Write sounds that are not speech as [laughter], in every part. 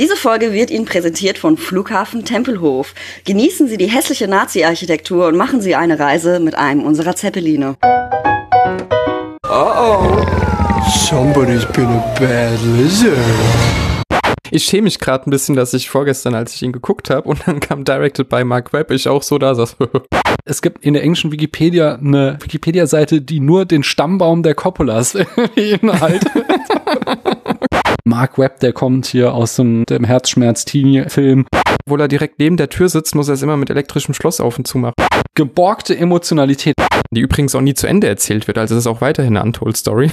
Diese Folge wird Ihnen präsentiert von Flughafen Tempelhof. Genießen Sie die hässliche Nazi-Architektur und machen Sie eine Reise mit einem unserer Zeppeline. Uh oh. Somebody's been a bad lizard. Ich schäme mich gerade ein bisschen, dass ich vorgestern, als ich ihn geguckt habe, und dann kam Directed by Mark Webb, ich auch so da saß. [laughs] es gibt in der englischen Wikipedia eine Wikipedia-Seite, die nur den Stammbaum der Coppolas [laughs] beinhaltet. [laughs] Mark Webb, der kommt hier aus dem, dem Herzschmerz-Teenie-Film. Obwohl er direkt neben der Tür sitzt, muss er es immer mit elektrischem Schloss auf und zu machen. Geborgte Emotionalität. Die übrigens auch nie zu Ende erzählt wird, also es ist auch weiterhin eine Untold Story.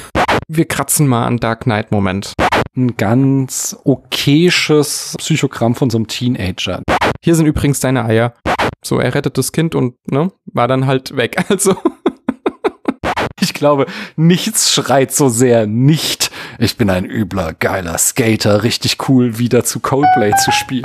Wir kratzen mal an Dark Knight Moment. Ein ganz okayes Psychogramm von so einem Teenager. Hier sind übrigens deine Eier. So, er rettet das Kind und ne, war dann halt weg. [laughs] Also. Ich glaube, nichts schreit so sehr nicht. Ich bin ein übler, geiler Skater, richtig cool, wieder zu Coldplay zu spielen.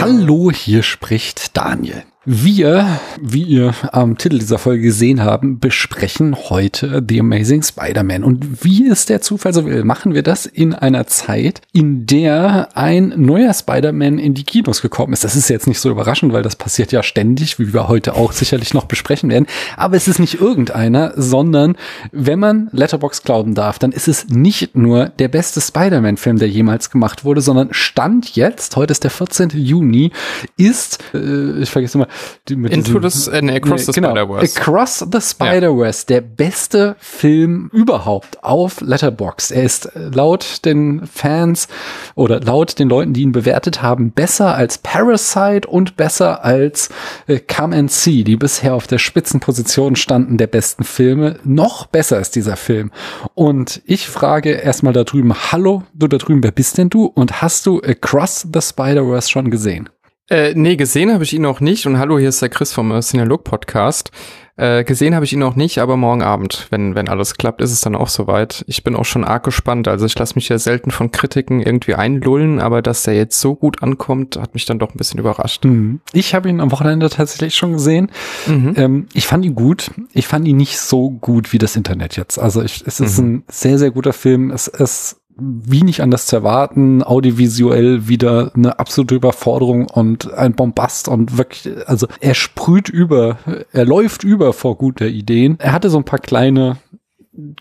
Hallo, hier spricht Daniel. Wir, wie ihr am Titel dieser Folge gesehen haben, besprechen heute The Amazing Spider-Man. Und wie es der Zufall so will, machen wir das in einer Zeit, in der ein neuer Spider-Man in die Kinos gekommen ist. Das ist jetzt nicht so überraschend, weil das passiert ja ständig, wie wir heute auch sicherlich noch besprechen werden. Aber es ist nicht irgendeiner, sondern wenn man Letterbox glauben darf, dann ist es nicht nur der beste Spider-Man-Film, der jemals gemacht wurde, sondern Stand jetzt, heute ist der 14. Juni, ist, äh, ich vergesse immer, die, Into diesem, the, äh, Across the genau, Spider-Verse. Across the Spider-Verse, ja. der beste Film überhaupt auf Letterbox. Er ist laut den Fans oder laut den Leuten, die ihn bewertet haben, besser als Parasite und besser als äh, Come and See, die bisher auf der Spitzenposition standen der besten Filme. Noch besser ist dieser Film. Und ich frage erstmal da drüben, hallo, du da drüben, wer bist denn du? Und hast du Across the Spider-Verse schon gesehen? Äh, nee, gesehen habe ich ihn noch nicht. Und hallo, hier ist der Chris vom äh, Cinelog Podcast. Äh, gesehen habe ich ihn noch nicht, aber morgen Abend, wenn, wenn alles klappt, ist es dann auch soweit. Ich bin auch schon arg gespannt. Also ich lasse mich ja selten von Kritiken irgendwie einlullen, aber dass der jetzt so gut ankommt, hat mich dann doch ein bisschen überrascht. Mhm. Ich habe ihn am Wochenende tatsächlich schon gesehen. Mhm. Ähm, ich fand ihn gut. Ich fand ihn nicht so gut wie das Internet jetzt. Also ich, es ist mhm. ein sehr, sehr guter Film. Es ist wie nicht anders zu erwarten, audiovisuell wieder eine absolute Überforderung und ein Bombast und wirklich, also er sprüht über, er läuft über vor guter Ideen. Er hatte so ein paar kleine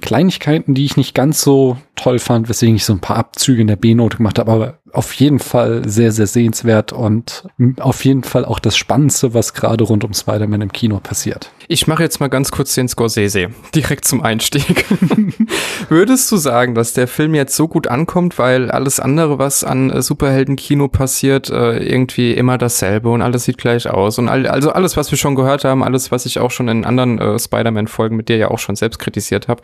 Kleinigkeiten, die ich nicht ganz so toll fand, weswegen ich so ein paar Abzüge in der B-Note gemacht habe, aber auf jeden Fall sehr, sehr sehenswert und auf jeden Fall auch das Spannendste, was gerade rund um Spider-Man im Kino passiert. Ich mache jetzt mal ganz kurz den Scorsese, [laughs] direkt zum Einstieg. [laughs] Würdest du sagen, dass der Film jetzt so gut ankommt, weil alles andere, was an äh, Superhelden-Kino passiert, äh, irgendwie immer dasselbe und alles sieht gleich aus und all, also alles, was wir schon gehört haben, alles, was ich auch schon in anderen äh, Spider-Man-Folgen mit dir ja auch schon selbst kritisiert habe,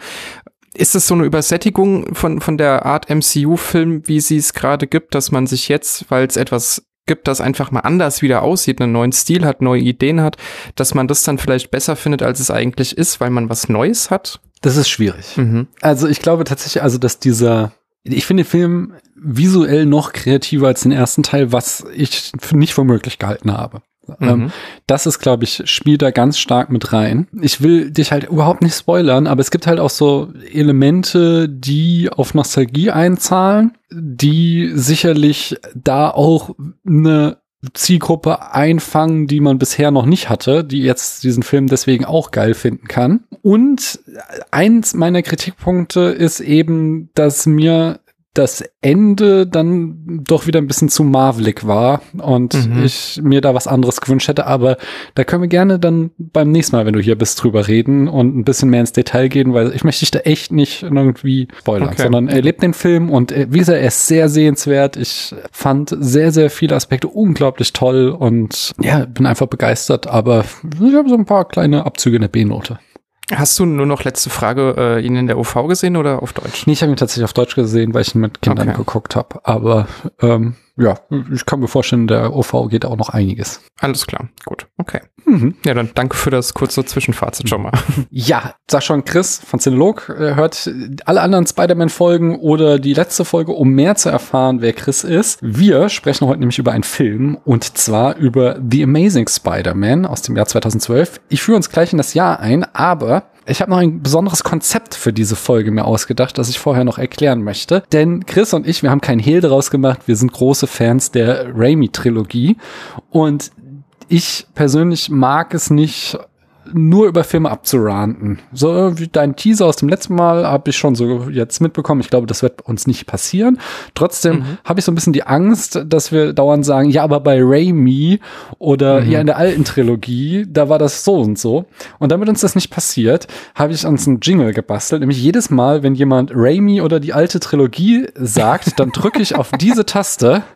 ist es so eine Übersättigung von, von der Art MCU-Film, wie sie es gerade gibt, dass man sich jetzt, weil es etwas gibt, das einfach mal anders wieder aussieht, einen neuen Stil hat, neue Ideen hat, dass man das dann vielleicht besser findet, als es eigentlich ist, weil man was Neues hat? Das ist schwierig. Mhm. Also ich glaube tatsächlich, also dass dieser, ich finde den Film visuell noch kreativer als den ersten Teil, was ich nicht für möglich gehalten habe. Mhm. Ähm, das ist, glaube ich, spielt da ganz stark mit rein. Ich will dich halt überhaupt nicht spoilern, aber es gibt halt auch so Elemente, die auf Nostalgie einzahlen, die sicherlich da auch eine Zielgruppe einfangen, die man bisher noch nicht hatte, die jetzt diesen Film deswegen auch geil finden kann. Und eins meiner Kritikpunkte ist eben, dass mir das Ende dann doch wieder ein bisschen zu marvelig war und mhm. ich mir da was anderes gewünscht hätte. Aber da können wir gerne dann beim nächsten Mal, wenn du hier bist, drüber reden und ein bisschen mehr ins Detail gehen, weil ich möchte dich da echt nicht irgendwie spoilern, okay. sondern erlebt den Film und äh, wie gesagt, er ist sehr sehenswert. Ich fand sehr, sehr viele Aspekte unglaublich toll und ja, bin einfach begeistert, aber ich habe so ein paar kleine Abzüge in der B-Note. Hast du nur noch letzte Frage äh, ihn in der OV gesehen oder auf Deutsch? Nee, ich habe ihn tatsächlich auf Deutsch gesehen, weil ich ihn mit Kindern okay. geguckt habe. Aber ähm, ja, ich kann mir vorstellen, der OV geht auch noch einiges. Alles klar, gut, okay. Mhm. Ja, dann danke für das kurze Zwischenfazit schon mal. [laughs] Ja, sag schon Chris von Cinelog, äh, hört alle anderen Spider-Man-Folgen oder die letzte Folge, um mehr zu erfahren, wer Chris ist. Wir sprechen heute nämlich über einen Film und zwar über The Amazing Spider-Man aus dem Jahr 2012. Ich führe uns gleich in das Jahr ein, aber ich habe noch ein besonderes Konzept für diese Folge mir ausgedacht, das ich vorher noch erklären möchte. Denn Chris und ich, wir haben keinen Hehl daraus gemacht. Wir sind große Fans der Raimi-Trilogie. Und ich persönlich mag es nicht, nur über Filme abzuranten. So wie dein Teaser aus dem letzten Mal habe ich schon so jetzt mitbekommen. Ich glaube, das wird uns nicht passieren. Trotzdem mhm. habe ich so ein bisschen die Angst, dass wir dauernd sagen, ja, aber bei Raimi oder mhm. ja in der alten Trilogie, da war das so und so. Und damit uns das nicht passiert, habe ich uns einen Jingle gebastelt. Nämlich jedes Mal, wenn jemand Raimi oder die alte Trilogie sagt, dann drücke ich auf diese Taste. [laughs]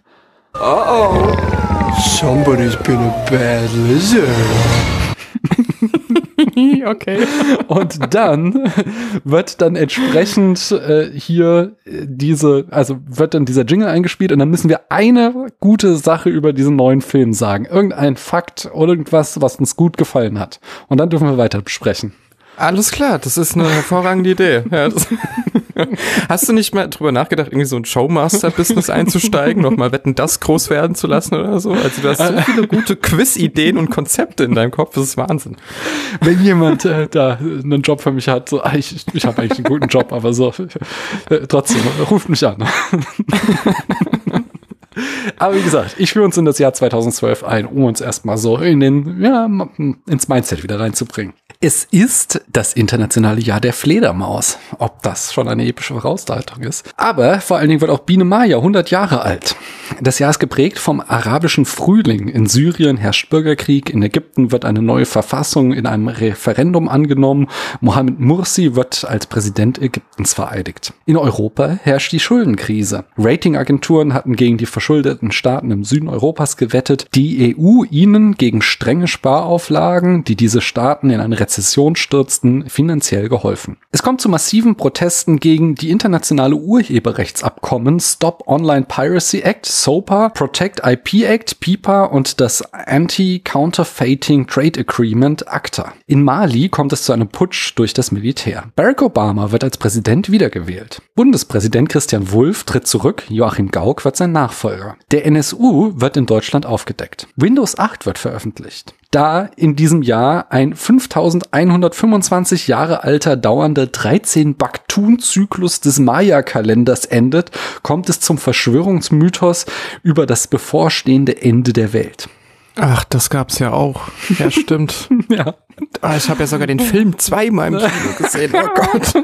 Oh oh. Somebody's been a bad lizard. [laughs] okay. Und dann wird dann entsprechend äh, hier diese, also wird dann dieser Jingle eingespielt und dann müssen wir eine gute Sache über diesen neuen Film sagen. Irgendein Fakt oder irgendwas, was uns gut gefallen hat. Und dann dürfen wir weiter besprechen. Alles klar, das ist eine hervorragende Idee. Ja, [laughs] [laughs] Hast du nicht mal drüber nachgedacht, irgendwie so ein Showmaster-Business einzusteigen, nochmal Wetten, das groß werden zu lassen oder so? Also du hast so [laughs] viele gute Quiz-Ideen und Konzepte in deinem Kopf, das ist Wahnsinn. Wenn jemand äh, da einen Job für mich hat, so, ah, ich, ich habe eigentlich einen guten Job, aber so, äh, trotzdem, ruft mich an. [laughs] Aber wie gesagt, ich führe uns in das Jahr 2012 ein, um uns erstmal so in den, ja, ins Mindset wieder reinzubringen. Es ist das internationale Jahr der Fledermaus. Ob das schon eine epische Vorausleitung ist. Aber vor allen Dingen wird auch Biene Maya 100 Jahre alt. Das Jahr ist geprägt vom arabischen Frühling. In Syrien herrscht Bürgerkrieg. In Ägypten wird eine neue Verfassung in einem Referendum angenommen. Mohammed Mursi wird als Präsident Ägyptens vereidigt. In Europa herrscht die Schuldenkrise. Ratingagenturen hatten gegen die verschuldeten Staaten im Süden Europas gewettet. Die EU ihnen gegen strenge Sparauflagen, die diese Staaten in eine Rezession stürzten, finanziell geholfen. Es kommt zu massiven Protesten gegen die internationale Urheberrechtsabkommen Stop Online Piracy Act, SOPA, Protect IP Act, PIPA und das Anti-Counterfeiting Trade Agreement, ACTA. In Mali kommt es zu einem Putsch durch das Militär. Barack Obama wird als Präsident wiedergewählt. Bundespräsident Christian Wulff tritt zurück, Joachim Gauck wird sein Nachfolger. Der NSU wird in Deutschland aufgedeckt. Windows 8 wird veröffentlicht da in diesem Jahr ein 5125 Jahre alter dauernder 13 Baktun-Zyklus des Maya-Kalenders endet, kommt es zum Verschwörungsmythos über das bevorstehende Ende der Welt. Ach, das gab's ja auch. Ja, stimmt. [laughs] ja. Ah, ich habe ja sogar den Film zweimal im Kino gesehen. Oh Gott. [laughs]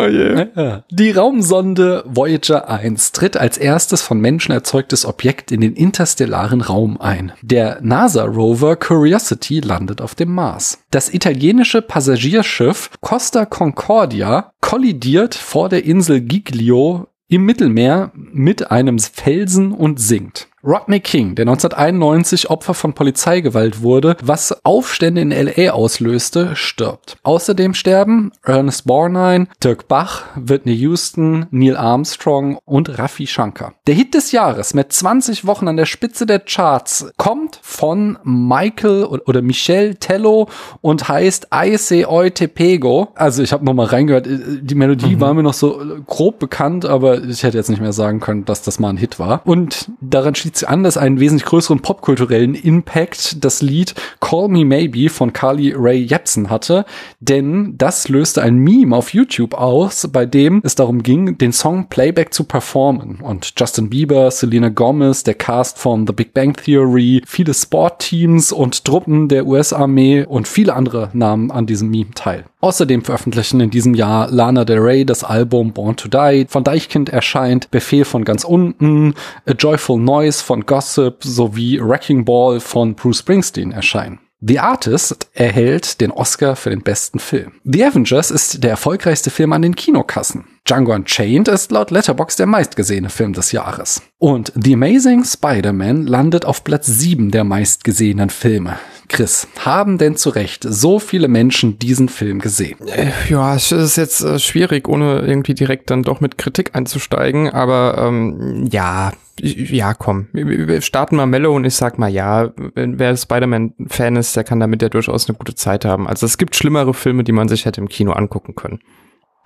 Oh yeah. Die Raumsonde Voyager 1 tritt als erstes von Menschen erzeugtes Objekt in den interstellaren Raum ein. Der NASA-Rover Curiosity landet auf dem Mars. Das italienische Passagierschiff Costa Concordia kollidiert vor der Insel Giglio im Mittelmeer mit einem Felsen und sinkt. Rodney King, der 1991 Opfer von Polizeigewalt wurde, was Aufstände in LA auslöste, stirbt. Außerdem sterben Ernest Borgnine, Dirk Bach, Whitney Houston, Neil Armstrong und Rafi Shankar. Der Hit des Jahres mit 20 Wochen an der Spitze der Charts kommt von Michael oder Michel Tello und heißt I Se Oi Te Pego. Also ich habe noch mal reingehört, die Melodie mhm. war mir noch so grob bekannt, aber ich hätte jetzt nicht mehr sagen können, dass das mal ein Hit war. Und daran schließt sich an, dass einen wesentlich größeren popkulturellen Impact das Lied Call Me Maybe von Carly Ray Jepsen hatte, denn das löste ein Meme auf YouTube aus, bei dem es darum ging, den Song Playback zu performen. Und Justin Bieber, Selena Gomez, der Cast von The Big Bang Theory, viele Sportteams und Truppen der US-Armee und viele andere nahmen an diesem Meme teil. Außerdem veröffentlichen in diesem Jahr Lana Del Rey das Album Born to Die, von Deichkind erscheint Befehl von ganz unten, A Joyful Noise von Gossip sowie Wrecking Ball von Bruce Springsteen erscheinen. The Artist erhält den Oscar für den besten Film. The Avengers ist der erfolgreichste Film an den Kinokassen. Django Unchained ist laut Letterboxd der meistgesehene Film des Jahres. Und The Amazing Spider-Man landet auf Platz 7 der meistgesehenen Filme. Chris, haben denn zu Recht so viele Menschen diesen Film gesehen? Äh, ja, es ist jetzt äh, schwierig, ohne irgendwie direkt dann doch mit Kritik einzusteigen, aber ähm, ja, ja, komm, wir starten mal mellow und ich sag mal ja, wer Spider-Man-Fan ist, der kann damit ja durchaus eine gute Zeit haben. Also es gibt schlimmere Filme, die man sich hätte im Kino angucken können.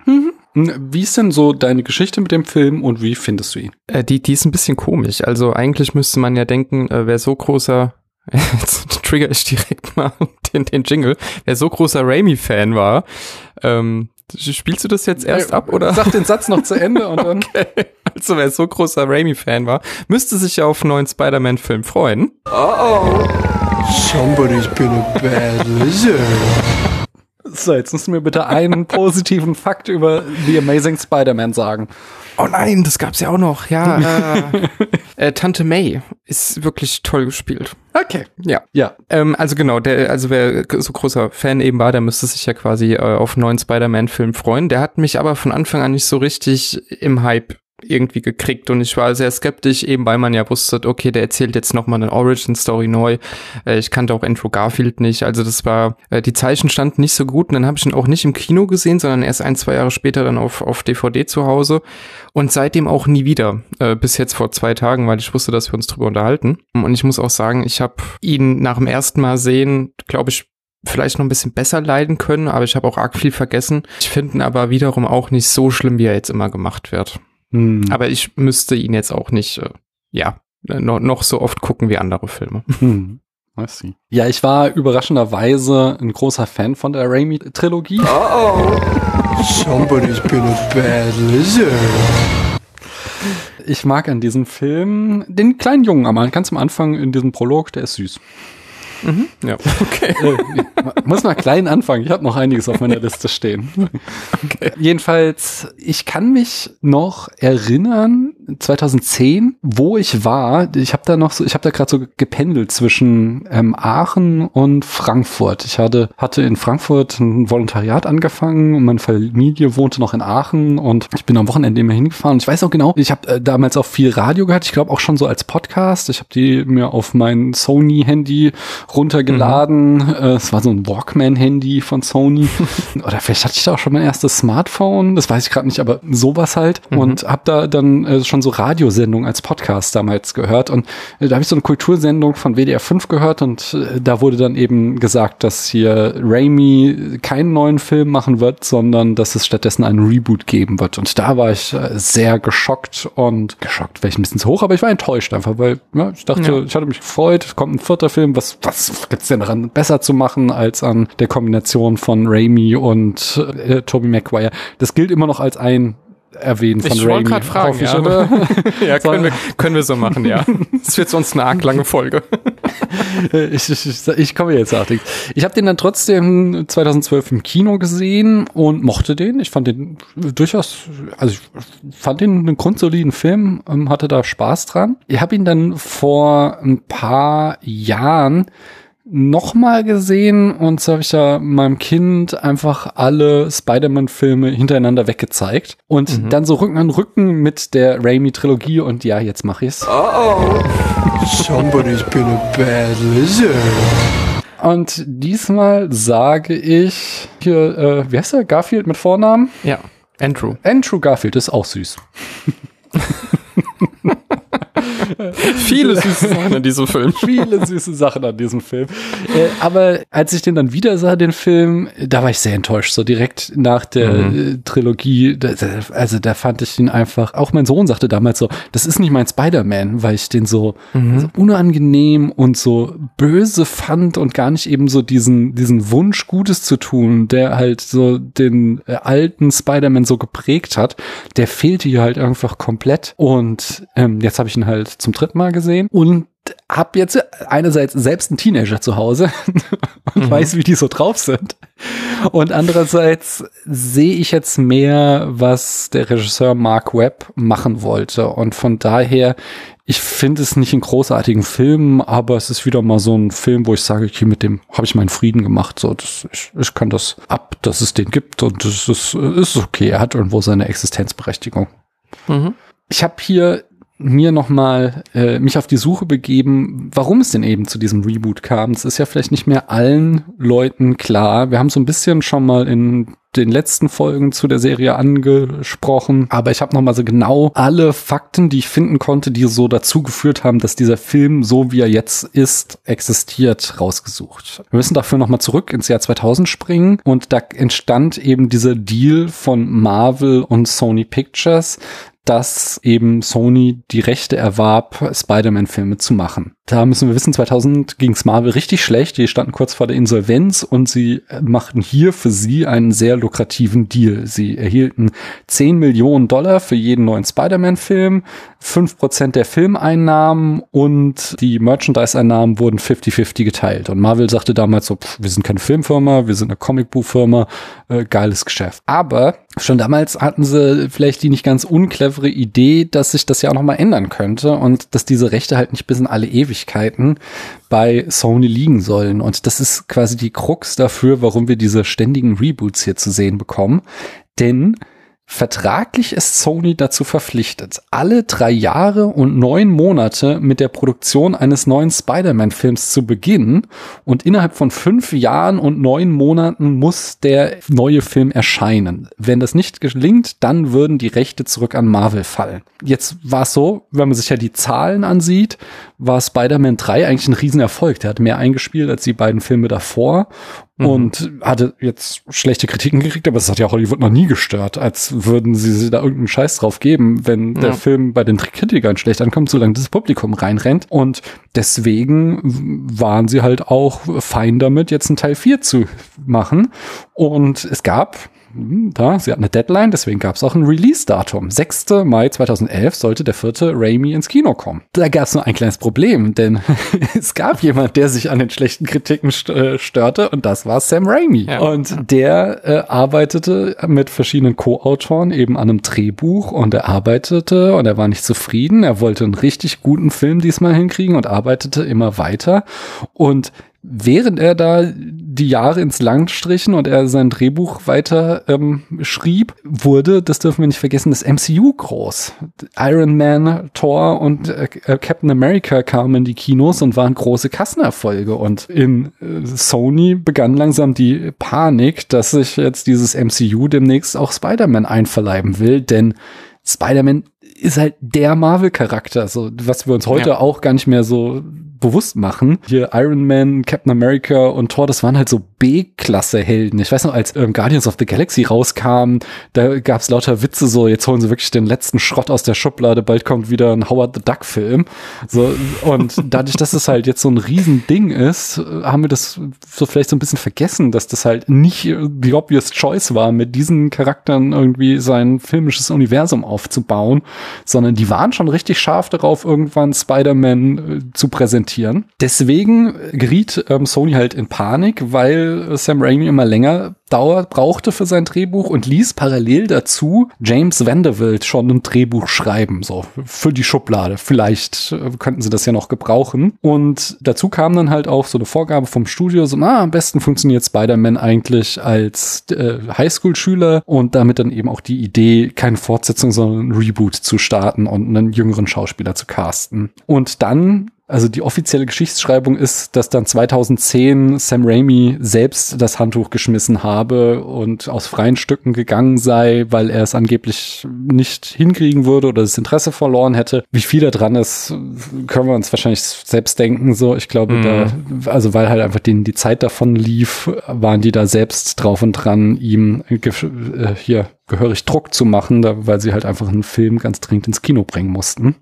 Mhm. Wie ist denn so deine Geschichte mit dem Film und wie findest du ihn? Äh, die, die ist ein bisschen komisch. Also eigentlich müsste man ja denken, äh, wer so großer Jetzt [laughs] trigger ich direkt mal [laughs] den, den Jingle. Wer so großer Raimi-Fan war, ähm, spielst du das jetzt erst ab oder? Sag den Satz noch zu [laughs] Ende und dann. Okay. Also wer so großer Raimi-Fan war, müsste sich ja auf einen neuen Spider-Man-Film freuen. Oh oh. Somebody's been a bad lizard. So, jetzt musst du mir bitte einen positiven Fakt über The Amazing Spider-Man sagen. Oh nein, das gab's ja auch noch. Ja, [laughs] äh, äh, Tante May ist wirklich toll gespielt. Okay. Ja. Ja. Ähm, also genau, der, also wer so großer Fan eben war, der müsste sich ja quasi äh, auf einen neuen Spider-Man-Film freuen. Der hat mich aber von Anfang an nicht so richtig im Hype irgendwie gekriegt und ich war sehr skeptisch, eben weil man ja wusste, okay, der erzählt jetzt nochmal eine Origin-Story neu. Äh, ich kannte auch Andrew Garfield nicht, also das war, äh, die Zeichen standen nicht so gut und dann habe ich ihn auch nicht im Kino gesehen, sondern erst ein, zwei Jahre später dann auf, auf DVD zu Hause und seitdem auch nie wieder, äh, bis jetzt vor zwei Tagen, weil ich wusste, dass wir uns drüber unterhalten. Und ich muss auch sagen, ich habe ihn nach dem ersten Mal sehen, glaube ich, vielleicht noch ein bisschen besser leiden können, aber ich habe auch arg viel vergessen. Ich finde ihn aber wiederum auch nicht so schlimm, wie er jetzt immer gemacht wird. Hm. Aber ich müsste ihn jetzt auch nicht, äh, ja, noch, noch so oft gucken wie andere Filme. [laughs] Hm. Ja, ich war überraschenderweise ein großer Fan von der Raimi-Trilogie. Oh oh. Somebody's been a bad lizard. Ich mag an diesem Film den kleinen Jungen am ganz am Anfang in diesem Prolog, der ist süß. Mhm. Ja, [laughs] okay. Äh, muss mal klein anfangen. Ich habe noch einiges auf meiner Liste stehen. [laughs] Okay. Jedenfalls, ich kann mich noch erinnern, 2010, wo ich war. Ich habe da noch so, ich habe da gerade so gependelt zwischen ähm, Aachen und Frankfurt. Ich hatte hatte in Frankfurt ein Volontariat angefangen und meine Familie wohnte noch in Aachen und ich bin am Wochenende immer hingefahren. Ich weiß auch genau, ich habe äh, damals auch viel Radio gehört. Ich glaube auch schon so als Podcast. Ich habe die mir auf mein Sony Handy runtergeladen. Mhm. Äh, es war so ein Walkman-Handy von Sony. [laughs] Oder vielleicht hatte ich da auch schon mein erstes Smartphone. Das weiß ich gerade nicht, aber sowas halt. Mhm. Und habe da dann äh, schon so Radiosendungen als Podcast damals gehört. Und äh, da habe ich so eine Kultursendung von WDR 5 gehört und äh, da wurde dann eben gesagt, dass hier Raimi keinen neuen Film machen wird, sondern dass es stattdessen einen Reboot geben wird. Und da war ich äh, sehr geschockt und geschockt, wäre ich ein bisschen zu hoch, aber ich war enttäuscht einfach, weil ja, ich dachte, ja. ich hatte mich gefreut, es kommt ein vierter Film, was, was was gibt's denn daran besser zu machen als an der Kombination von Raimi und äh, Tobey Maguire? Das gilt immer noch als ein erwähnen von ich Raimi. Wollte fragen, ich, ja. Oder? [laughs] [laughs] ja, können wir, können wir so machen, ja. [laughs] Das wird sonst eine arg lange Folge. ich, ich, ich, ich komme jetzt artig. Ich habe den dann trotzdem 2012 im Kino gesehen und mochte den. Ich fand den durchaus, also ich fand den einen grundsoliden Film, ähm, hatte da Spaß dran. Ich habe ihn dann vor ein paar Jahren nochmal gesehen und so habe ich da meinem Kind einfach alle Spider-Man-Filme hintereinander weggezeigt und mhm. dann so Rücken an Rücken mit der Raimi-Trilogie und ja, jetzt mache ich's. Oh oh. Somebody's been a bad lizard. Und diesmal sage ich hier, äh, wie heißt er? Garfield mit Vornamen? Ja, Andrew. Andrew Garfield ist auch süß. [laughs] [laughs] Viele süße Sachen an diesem Film. [laughs] Viele süße Sachen an diesem Film. Äh, aber als ich den dann wieder sah, den Film, da war ich sehr enttäuscht. So direkt nach der mhm. Äh, Trilogie, also da fand ich ihn einfach, auch mein Sohn sagte damals so, das ist nicht mein Spider-Man, weil ich den so, mhm. so, unangenehm und so böse fand und gar nicht eben so diesen, diesen Wunsch, Gutes zu tun, der halt so den äh, alten Spider-Man so geprägt hat, der fehlte hier halt einfach komplett. Und ähm, jetzt habe ich ihn halt zum dritten Mal gesehen und habe jetzt einerseits selbst einen Teenager zu Hause [laughs] und mhm. weiß, wie die so drauf sind. Und andererseits sehe ich jetzt mehr, was der Regisseur Mark Webb machen wollte. Und von daher Ich finde es nicht einen großartigen Film, aber es ist wieder mal so ein Film, wo ich sage, okay, mit dem habe ich meinen Frieden gemacht. So, das, ich, ich kann das ab, dass es den gibt und es ist, ist okay. Er hat irgendwo seine Existenzberechtigung. Mhm. Ich habe hier mir nochmal äh, mich auf die Suche begeben, warum es denn eben zu diesem Reboot kam. Es ist ja vielleicht nicht mehr allen Leuten klar. Wir haben so ein bisschen schon mal in den letzten Folgen zu der Serie angesprochen, aber ich habe noch mal so genau alle Fakten, die ich finden konnte, die so dazu geführt haben, dass dieser Film so wie er jetzt ist existiert, rausgesucht. Wir müssen dafür noch mal zurück ins Jahr 2000 springen und da entstand eben dieser Deal von Marvel und Sony Pictures, dass eben Sony die Rechte erwarb, Spider-Man-Filme zu machen. Da müssen wir wissen, 2000 ging es Marvel richtig schlecht. Die standen kurz vor der Insolvenz und sie machten hier für sie einen sehr lukrativen Deal. Sie erhielten 10 Millionen Dollar für jeden neuen Spider-Man-Film, 5% der Filmeinnahmen und die Merchandise-Einnahmen wurden 50-50 geteilt. Und Marvel sagte damals so, pff, wir sind keine Filmfirma, wir sind eine Comicbuchfirma, äh, geiles Geschäft. Aber schon damals hatten sie vielleicht die nicht ganz unclevere Idee, dass sich das ja auch nochmal ändern könnte und dass diese Rechte halt nicht bis in alle Ewigkeit Ewigkeiten bei Sony liegen sollen. Und das ist quasi die Krux dafür, warum wir diese ständigen Reboots hier zu sehen bekommen. Denn Vertraglich ist Sony dazu verpflichtet, alle drei Jahre und neun Monate mit der Produktion eines neuen Spider-Man-Films zu beginnen und innerhalb von fünf Jahren und neun Monaten muss der neue Film erscheinen. Wenn das nicht gelingt, dann würden die Rechte zurück an Marvel fallen. Jetzt war es so, wenn man sich ja die Zahlen ansieht, war Spider-Man 3 eigentlich ein Riesenerfolg. Der hat mehr eingespielt als die beiden Filme davor mhm. und hatte jetzt schlechte Kritiken gekriegt, aber das hat ja Hollywood noch nie gestört, als würden sie da irgendeinen Scheiß drauf geben, wenn ja. der Film bei den Kritikern schlecht ankommt, solange das Publikum reinrennt. Und deswegen waren sie halt auch fein damit, jetzt einen Teil 4 zu machen. Und es gab da, sie hat eine Deadline, deswegen gab es auch ein Release-Datum. 6. Mai 2011 sollte der vierte Raimi ins Kino kommen. Da gab es nur ein kleines Problem, denn [laughs] es gab jemand, der sich an den schlechten Kritiken äh, störte und das war Sam Raimi. Ja. Und der äh, arbeitete mit verschiedenen Co-Autoren eben an einem Drehbuch und er arbeitete und er war nicht zufrieden. Er wollte einen richtig guten Film diesmal hinkriegen und arbeitete immer weiter. Und während er da die Jahre ins Land strichen und er sein Drehbuch weiter ähm, schrieb, wurde, das dürfen wir nicht vergessen, das MCU groß. Iron Man, Thor und äh, äh, Captain America kamen in die Kinos und waren große Kassenerfolge. Und in äh, Sony begann langsam die Panik, dass sich jetzt dieses MCU demnächst auch Spider-Man einverleiben will, denn Spider-Man ist halt der Marvel-Charakter, so was wir uns heute ja. auch gar nicht mehr so bewusst machen. Hier Iron Man, Captain America und Thor, das waren halt so B-Klasse-Helden. Ich weiß noch, als ähm, Guardians of the Galaxy rauskam, da gab's lauter Witze so, jetzt holen sie wirklich den letzten Schrott aus der Schublade, bald kommt wieder ein Howard the Duck-Film. So, und dadurch, dass es halt jetzt so ein Riesending ist, haben wir das so vielleicht so ein bisschen vergessen, dass das halt nicht die obvious choice war, mit diesen Charakteren irgendwie sein filmisches Universum aufzubauen, sondern die waren schon richtig scharf darauf, irgendwann Spider-Man äh, zu präsentieren präsentieren. Deswegen geriet ähm, Sony halt in Panik, weil Sam Raimi immer länger dauert, brauchte für sein Drehbuch und ließ parallel dazu James Vanderbilt schon ein Drehbuch schreiben, so für die Schublade. Vielleicht äh, könnten sie das ja noch gebrauchen. Und dazu kam dann halt auch so eine Vorgabe vom Studio, so, na, am besten funktioniert Spider-Man eigentlich als äh, Highschool-Schüler und damit dann eben auch die Idee, keine Fortsetzung, sondern ein Reboot zu starten und einen jüngeren Schauspieler zu casten. Und dann also die offizielle Geschichtsschreibung ist, dass dann 2010 Sam Raimi selbst das Handtuch geschmissen habe und aus freien Stücken gegangen sei, weil er es angeblich nicht hinkriegen würde oder das Interesse verloren hätte. Wie viel da dran ist, können wir uns wahrscheinlich selbst denken. So, ich glaube, mhm. da, also weil halt einfach denen die Zeit davon lief, waren die da selbst drauf und dran, ihm äh, hier gehörig Druck zu machen, da, weil sie halt einfach einen Film ganz dringend ins Kino bringen mussten.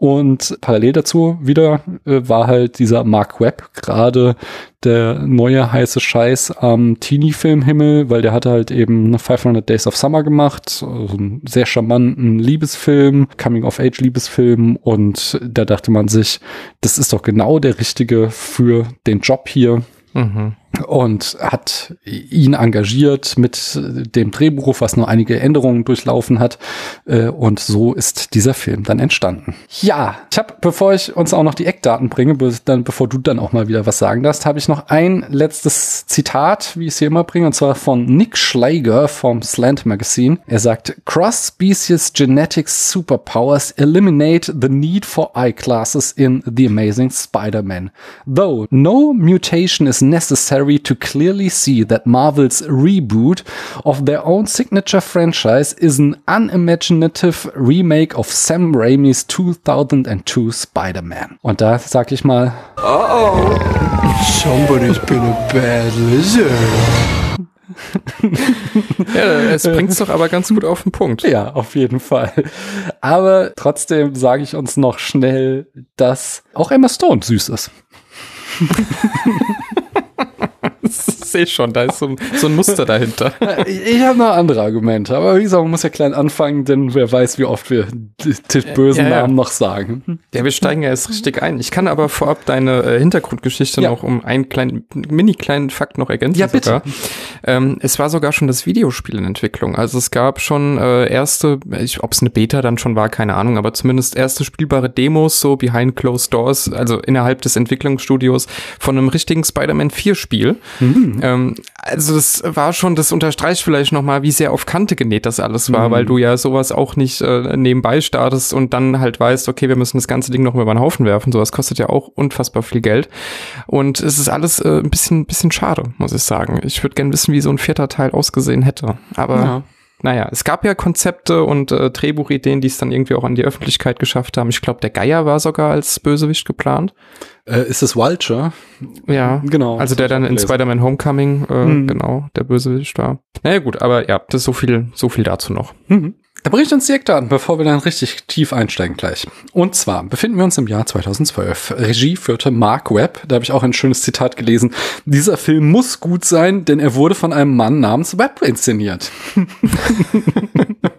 Und parallel dazu wieder äh, war halt dieser Mark Webb gerade der neue heiße Scheiß am Teenie-Filmhimmel, weil der hatte halt eben 500 Days of Summer gemacht, also einen sehr charmanten Liebesfilm, Coming-of-Age-Liebesfilm und da dachte man sich, das ist doch genau der richtige für den Job hier. Mhm. Und hat ihn engagiert mit dem Drehbuch, was nur einige Änderungen durchlaufen hat. Äh, und so ist dieser Film dann entstanden. Ja, ich habe, bevor ich uns auch noch die Eckdaten bringe, dann, bevor du dann auch mal wieder was sagen darfst, habe ich noch ein letztes Zitat, wie ich es hier immer bringe, und zwar von Nick Schleiger vom Slant Magazine. Er sagt, Cross-Species Genetics Superpowers eliminate the need for eyeglasses in The Amazing Spider-Man. Though no mutation is necessary to clearly see that Marvel's reboot of their own signature franchise is an unimaginative remake of Sam Raimi's 2002 Spider-Man. Und da sag ich mal, uh oh, somebody's been a bad lizard. [laughs] ja, es bringt es doch aber ganz gut auf den Punkt. Ja, auf jeden Fall. Aber trotzdem sage ich uns noch schnell, dass auch Emma Stone süß ist. [laughs] ich [laughs] sehe schon, da ist so ein, so ein Muster dahinter. Ich, ich habe noch andere Argumente, aber wie gesagt, man muss ja klein anfangen, denn wer weiß, wie oft wir die, die bösen ja, ja. Namen noch sagen. Ja, wir steigen ja erst richtig ein. Ich kann aber vorab deine äh, Hintergrundgeschichte ja. noch um einen kleinen, mini kleinen Fakt noch ergänzen. Ja, bitte. Ähm, es war sogar schon das Videospiel in Entwicklung. Also es gab schon äh, erste, ob es eine Beta dann schon war, keine Ahnung, aber zumindest erste spielbare Demos so behind closed doors, also innerhalb des Entwicklungsstudios von einem richtigen Spider-Man 4 Spiel. Mhm. Ähm, also das war schon, das unterstreicht vielleicht nochmal, wie sehr auf Kante genäht das alles war, mhm. weil du ja sowas auch nicht äh, nebenbei startest und dann halt weißt, okay, wir müssen das ganze Ding noch über den Haufen werfen. Sowas kostet ja auch unfassbar viel Geld. Und es ist alles äh, ein bisschen, bisschen schade, muss ich sagen. Ich würde gerne wissen, wie so ein vierter Teil ausgesehen hätte. Aber ja naja, es gab ja Konzepte und äh, Drehbuchideen, die es dann irgendwie auch an die Öffentlichkeit geschafft haben. Ich glaube, der Geier war sogar als Bösewicht geplant. Äh, ist es Vulture? Ja, genau. Also der dann in Spider-Man Homecoming, äh, mhm. genau, der Bösewicht war. Naja gut, aber ja, das ist so viel, so viel dazu noch. Mhm. Bringe ich uns direkt an, bevor wir dann richtig tief einsteigen gleich. Und zwar befinden wir uns im Jahr 2012. Regie führte Mark Webb. Da habe ich auch ein schönes Zitat gelesen. Dieser Film muss gut sein, denn er wurde von einem Mann namens Webb inszeniert. [laughs]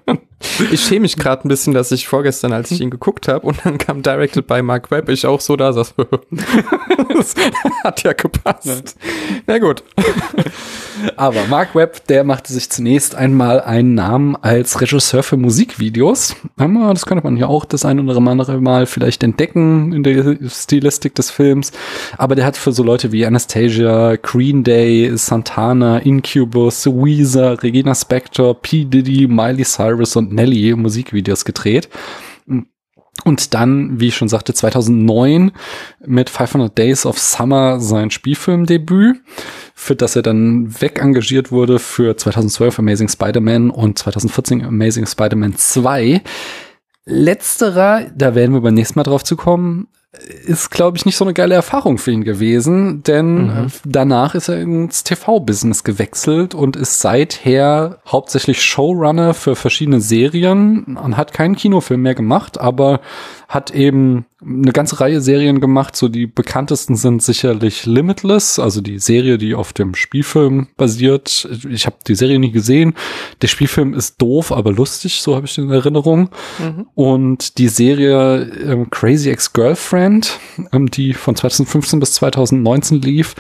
Ich schäme mich gerade ein bisschen, dass ich vorgestern, als ich ihn geguckt habe, und dann kam Directed by Mark Webb, ich auch so da saß. [laughs] das hat ja gepasst. Na gut. Aber Mark Webb, der machte sich zunächst einmal einen Namen als Regisseur für Musikvideos. Das könnte man ja auch das ein oder andere Mal vielleicht entdecken in der Stilistik des Films. Aber der hat für so Leute wie Anastasia, Green Day, Santana, Incubus, Weezer, Regina Spektor, P. Diddy, Miley Cyrus und Nelly Musikvideos gedreht. Und dann, wie ich schon sagte, 2009 mit 500 Days of Summer sein Spielfilmdebüt, für das er dann wegengagiert wurde für 2012 Amazing Spider-Man und 2014 Amazing Spider-Man 2. Letzterer, da werden wir beim nächsten Mal drauf zu kommen, ist, glaube ich, nicht so eine geile Erfahrung für ihn gewesen, denn mhm. danach ist er ins TV-Business gewechselt und ist seither hauptsächlich Showrunner für verschiedene Serien und hat keinen Kinofilm mehr gemacht, aber hat eben eine ganze Reihe Serien gemacht. So die bekanntesten sind sicherlich Limitless, also die Serie, die auf dem Spielfilm basiert. Ich habe die Serie nie gesehen. Der Spielfilm ist doof, aber lustig, so habe ich den in Erinnerung. Mhm. Und die Serie ähm, Crazy Ex-Girlfriend, ähm, die von 2015 bis 2019 lief,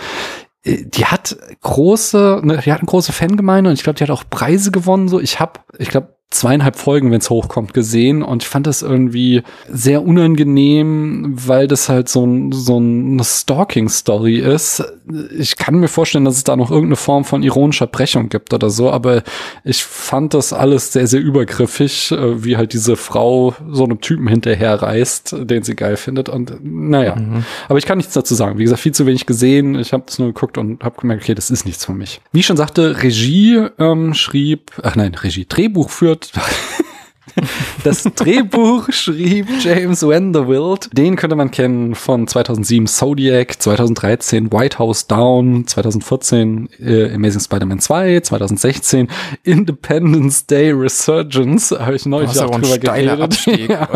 äh, die hat große, ne, die hat eine große Fangemeinde und ich glaube, die hat auch Preise gewonnen. So, ich habe, ich glaube, zweieinhalb Folgen, wenn es hochkommt, gesehen und ich fand das irgendwie sehr unangenehm, weil das halt so, ein, so eine Stalking-Story ist. Ich kann mir vorstellen, dass es da noch irgendeine Form von ironischer Brechung gibt oder so, aber ich fand das alles sehr, sehr übergriffig, äh, wie halt diese Frau so einem Typen hinterherreist, den sie geil findet und naja. Mhm. Aber ich kann nichts dazu sagen. Wie gesagt, viel zu wenig gesehen. Ich habe es nur geguckt und habe gemerkt, okay, das ist nichts für mich. Wie ich schon sagte, Regie ähm, schrieb, ach nein, Regie, Drehbuch führt [laughs] das Drehbuch schrieb James Vanderbilt. Den könnte man kennen von 2007 Zodiac, 2013 White House Down, 2014 äh, Amazing Spider-Man 2, 2016 Independence Day Resurgence. Habe ich neulich auch drüber geredet. [laughs] ja,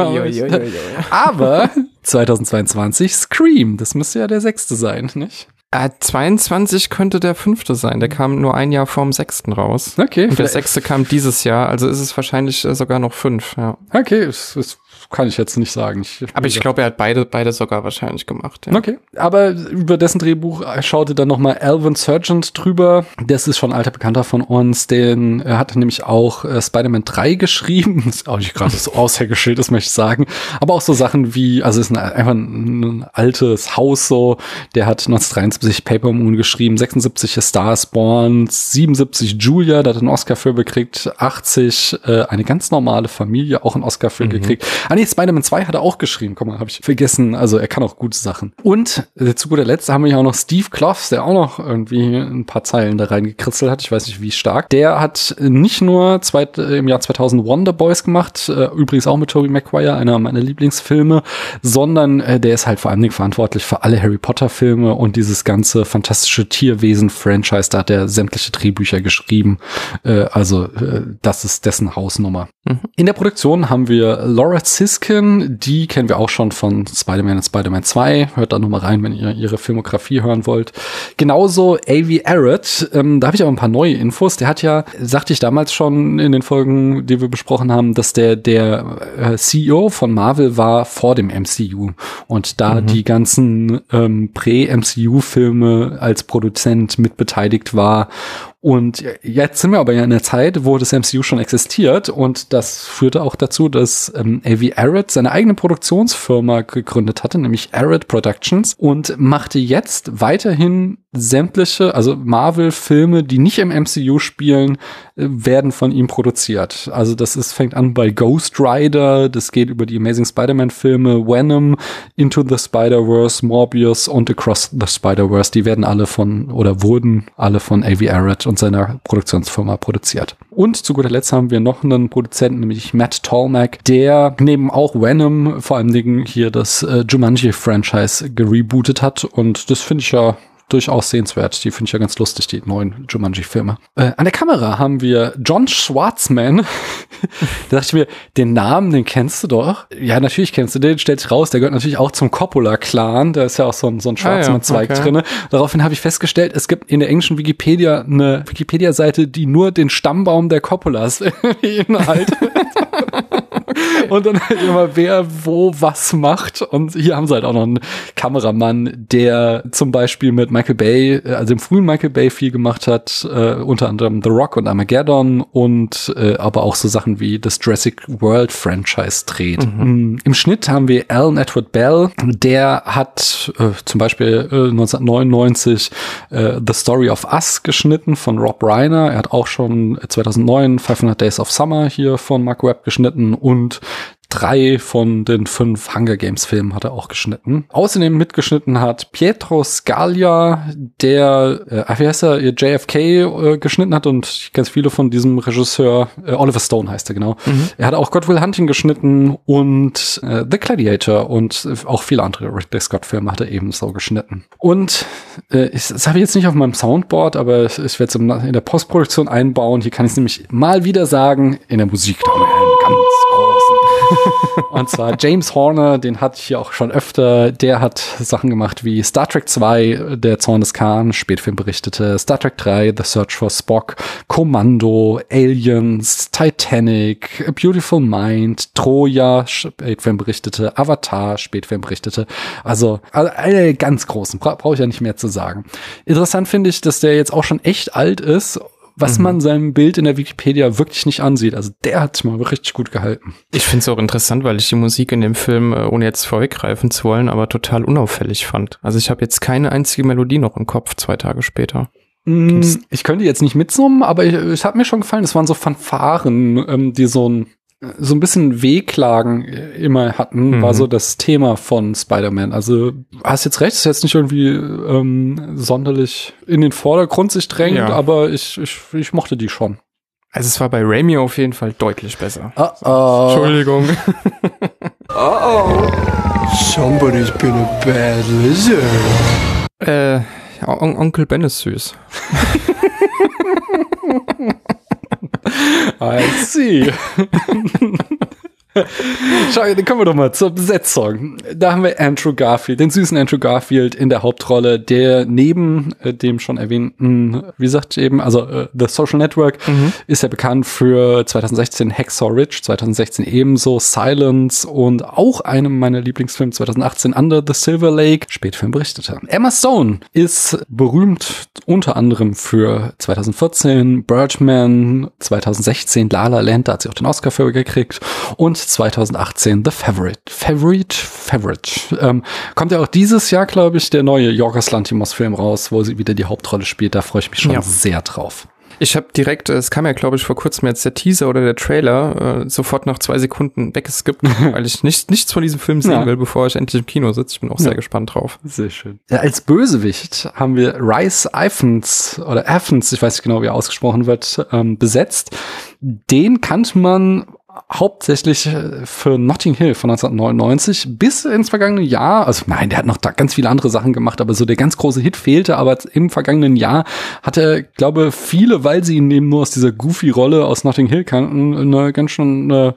aber 2022 Scream. Das müsste ja der sechste sein, nicht? Äh, 22 könnte der fünfte sein. Der kam nur ein Jahr vorm sechsten raus. Okay. Und der sechste kam dieses Jahr, also ist es wahrscheinlich äh, sogar noch fünf, ja. Okay, das, das kann ich jetzt nicht sagen. Ich, Aber ich glaube, er hat beide, beide sogar wahrscheinlich gemacht, ja. Okay, aber über dessen Drehbuch schaute dann nochmal Alvin Sergeant drüber. Das ist schon ein alter Bekannter von uns. Den er hat nämlich auch äh, Spider-Man 3 [laughs] geschrieben. Das ist auch nicht gerade so Aushängeschild, das möchte ich sagen. Aber auch so Sachen wie, also es ist ein, einfach ein, ein altes Haus so. Der hat 1973 Paper Moon geschrieben, 76 A Star Born, 77 Julia, da hat einen Oscar für bekriegt, 80 äh, eine ganz normale Familie, auch einen Oscar für gekriegt. Ah nee, Spider-Man 2 hat er auch geschrieben. Guck mal, habe ich vergessen. Also er kann auch gute Sachen. Und äh, zu guter Letzt haben wir ja auch noch Steve Kloffs, der auch noch irgendwie ein paar Zeilen da reingekritzelt hat. Ich weiß nicht, wie stark. Der hat nicht nur zweit, äh, im Jahr 2000 Wonder Boys gemacht, äh, übrigens auch mit Tobey Maguire, einer meiner Lieblingsfilme, sondern äh, der ist halt vor allen Dingen verantwortlich für alle Harry Potter Filme und dieses ganze fantastische Tierwesen-Franchise. Da hat er sämtliche Drehbücher geschrieben. Äh, also äh, das ist dessen Hausnummer. In der Produktion haben wir Laura Siskin, die kennen wir auch schon von Spider-Man und Spider-Man 2. Hört da nochmal rein, wenn ihr ihre Filmografie hören wollt. Genauso A.V. Arrett, ähm, da habe ich auch ein paar neue Infos. Der hat ja, sagte ich damals schon in den Folgen, die wir besprochen haben, dass der der äh, CEO von Marvel war vor dem MCU und da die ganzen ähm, Prä-MCU-Filme als Produzent mitbeteiligt war und jetzt sind wir aber ja in der Zeit, wo das MCU schon existiert und das führte auch dazu, dass ähm, A.V. Arrett seine eigene Produktionsfirma gegründet hatte, nämlich Arrett Productions und machte jetzt weiterhin sämtliche, also Marvel-Filme, die nicht im MCU spielen, äh, werden von ihm produziert. Also das ist, fängt an bei Ghost Rider, das geht über die Amazing Spider-Man-Filme, Venom, Into the Spider-Verse, Morbius und Across the Spider-Verse. Die werden alle von, oder wurden alle von A.V. Arrett und seiner Produktionsfirma produziert. Und zu guter Letzt haben wir noch einen Produzenten, nämlich Matt Tolmack, der neben auch Venom vor allen Dingen hier das äh, Jumanji-Franchise gerebootet hat. Und das finde ich ja durchaus sehenswert. Die finde ich ja ganz lustig, die neuen Jumanji-Filme. Äh, an der Kamera haben wir John Schwartzman. [laughs] da dachte ich mir, den Namen, den kennst du doch. Ja, natürlich kennst du den, stellt sich raus, der gehört natürlich auch zum Coppola-Clan. Da ist ja auch so ein, so ein Schwarzmann-Zweig Ah, ja, okay. drinne. Daraufhin habe ich festgestellt, es gibt in der englischen Wikipedia eine Wikipedia-Seite, die nur den Stammbaum der Coppolas [laughs] beinhaltet. [laughs] Und dann halt immer, wer wo was macht. Und hier haben sie halt auch noch einen Kameramann, der zum Beispiel mit Michael Bay, also im frühen Michael Bay viel gemacht hat, äh, unter anderem The Rock und Armageddon und äh, aber auch so Sachen wie das Jurassic World Franchise dreht. Mm, Im Schnitt haben wir Alan Edward Bell, der hat äh, zum Beispiel äh, 1999 äh, The Story of Us geschnitten von Rob Reiner. Er hat auch schon 2009 500 Days of Summer hier von Mark Webb geschnitten und drei von den fünf Hunger Games Filmen hat er auch geschnitten. Außerdem mitgeschnitten hat Pietro Scalia, der, äh, wie heißt er, JFK äh, geschnitten hat und ganz viele von diesem Regisseur, äh, Oliver Stone heißt er genau. Er hat auch God Will Hunting geschnitten und äh, The Gladiator und auch viele andere Ridley Scott Filme hat er ebenso geschnitten. Und äh, ich, das habe ich jetzt nicht auf meinem Soundboard, aber ich werde es in der Postproduktion einbauen. Hier kann ich es nämlich mal wieder sagen, in der Musik da haben wir einen ganz großen. [laughs] Und zwar James Horner, den hatte ich hier auch schon öfter. Der hat Sachen gemacht wie Star Trek 2, Der Zorn des Khan, Spätfilm berichtete, Star Trek 3, The Search for Spock, Kommando, Aliens, Titanic, A Beautiful Mind, Troja, Spätfilm berichtete, Avatar, Spätfilm berichtete. Also, alle ganz großen, bra brauche ich ja nicht mehr zu sagen. Interessant finde ich, dass der jetzt auch schon echt alt ist was man seinem Bild in der Wikipedia wirklich nicht ansieht. Also der hat mal richtig gut gehalten. Ich finde es auch interessant, weil ich die Musik in dem Film, äh, ohne jetzt vorweggreifen zu wollen, aber total unauffällig fand. Also ich habe jetzt keine einzige Melodie noch im Kopf, zwei Tage später. Mm, Ich könnte jetzt nicht mitsummen, aber ich- es hat mir schon gefallen. Es waren so Fanfaren, ähm, die so ein so ein bisschen Wehklagen äh, immer hatten, Mhm. war so das Thema von Spider-Man. Also hast jetzt recht, ist jetzt nicht irgendwie ähm, sonderlich in den Vordergrund sich drängt, Ja. aber ich, ich, ich mochte die schon. Also es war bei Raimi auf jeden Fall deutlich besser. Oh, oh. Entschuldigung. [laughs] Somebody's been a bad lizard. äh, On Onkel Ben ist süß. [laughs] [laughs] I see. [laughs] Schau, dann kommen wir doch mal zur Besetzung. Da haben wir Andrew Garfield, den süßen Andrew Garfield in der Hauptrolle, der neben äh, dem schon erwähnten, wie sagt eben, also äh, The Social Network, mhm. ist er bekannt für 2016 Hacksaw Ridge, 2016 ebenso Silence und auch einem meiner Lieblingsfilme 2018 Under the Silver Lake, Spätfilm berichtete. Emma Stone ist berühmt unter anderem für 2014 Birdman, 2016 La La Land, da hat sie auch den Oscar für gekriegt und 2018 The Favorite. Favorite, Favorite. Ähm, kommt ja auch dieses Jahr, glaube ich, der neue Yorgos Lantimos-Film raus, wo sie wieder die Hauptrolle spielt. Da freue ich mich schon ja. sehr drauf. Ich habe direkt, es kam ja, glaube ich, vor kurzem jetzt der Teaser oder der Trailer, äh, sofort nach zwei Sekunden weggeskippt, [laughs] weil ich nicht, nichts von diesem Film sehen ja. will, bevor ich endlich im Kino sitze. Ich bin auch ja. sehr gespannt drauf. Sehr schön. Ja, als Bösewicht haben wir Rice Iphens oder Athens, ich weiß nicht genau, wie er ausgesprochen wird, ähm, besetzt. Den kannte man hauptsächlich äh, für Notting Hill von 1999 bis ins vergangene Jahr, also nein, der hat noch da ganz viele andere Sachen gemacht, aber so der ganz große Hit fehlte, aber im vergangenen Jahr hatte er, glaube viele, weil sie ihn eben nur aus dieser Goofy-Rolle aus Notting Hill kannten, eine ganz schön eine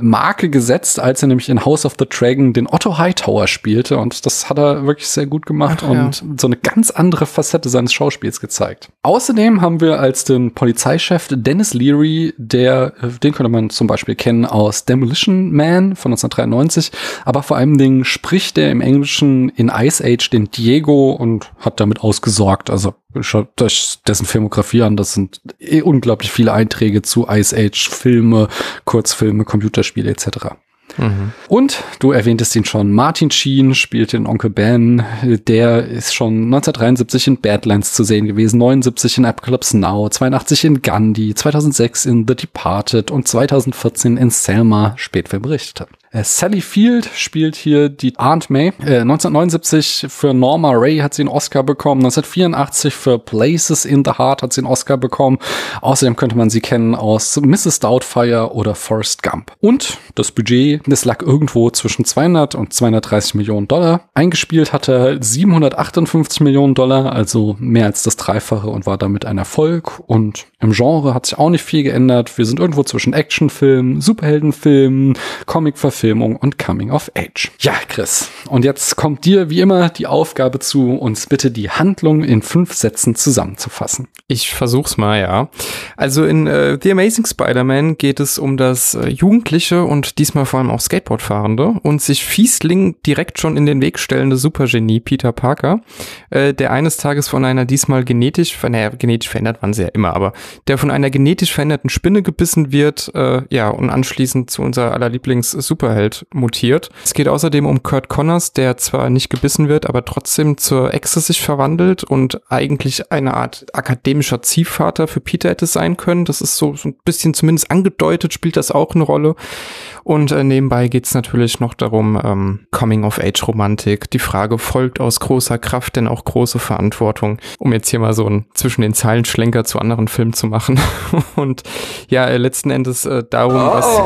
Marke gesetzt, als er nämlich in House of the Dragon den Otto Hightower spielte. Und das hat er wirklich sehr gut gemacht Ach, und ja. so eine ganz andere Facette seines Schauspiels gezeigt. Außerdem haben wir als den Polizeichef Dennis Leary, der, den könnte man zum Beispiel kennen aus Demolition Man von 1993, aber vor allen Dingen spricht er im Englischen in Ice Age den Diego und hat damit ausgesorgt. Also schaut euch dessen Filmografie an. Das sind eh unglaublich viele Einträge zu Ice Age, Filme, Kurzfilme, Computerspiele etc. Mhm. Und du erwähntest ihn schon, Martin Sheen spielt den Onkel Ben. Der ist schon 1973 in Badlands zu sehen gewesen, 79 in Apocalypse Now, 82 in Gandhi, 2006 in The Departed und 2014 in Selma, Spätfilm berichtete. Äh, Sally Field spielt hier die Aunt May. Äh, 1979 für Norma Ray hat sie einen Oscar bekommen. 1984 für Places in the Heart hat sie einen Oscar bekommen. Außerdem könnte man sie kennen aus Mrs. Doubtfire oder Forrest Gump. Und das Budget, das lag irgendwo zwischen 200 und 230 Millionen Dollar. Eingespielt hatte 758 Millionen Dollar, also mehr als das Dreifache und war damit ein Erfolg. Und im Genre hat sich auch nicht viel geändert. Wir sind irgendwo zwischen Actionfilmen, Superheldenfilmen, Comicverfilmungen Verfilmung und Coming of Age. Ja, Chris. Und jetzt kommt dir wie immer die Aufgabe zu, uns bitte die Handlung in fünf Sätzen zusammenzufassen. Ich versuch's mal, ja. Also in äh, The Amazing Spider-Man geht es um das äh, Jugendliche und diesmal vor allem auch Skateboardfahrende und sich Fiesling direkt schon in den Weg stellende Supergenie Peter Parker, äh, der eines Tages von einer diesmal genetisch, naja, genetisch verändert waren sie ja immer, aber der von einer genetisch veränderten Spinne gebissen wird, äh, ja, und anschließend zu unser aller Lieblings-Super Superheld mutiert. Es geht außerdem um Kurt Connors, der zwar nicht gebissen wird, aber trotzdem zur Echse sich verwandelt und eigentlich eine Art akademischer Ziehvater für Peter hätte sein können. Das ist so, so ein bisschen zumindest angedeutet, spielt das auch eine Rolle. Und äh, nebenbei geht's natürlich noch darum, ähm, Coming-of-Age-Romantik. Die Frage folgt aus großer Kraft, denn auch große Verantwortung, um jetzt hier mal so ein zwischen den Zeilen Schlenker zu anderen Filmen zu machen. [laughs] Und ja, äh, letzten Endes äh, darum, oh. was...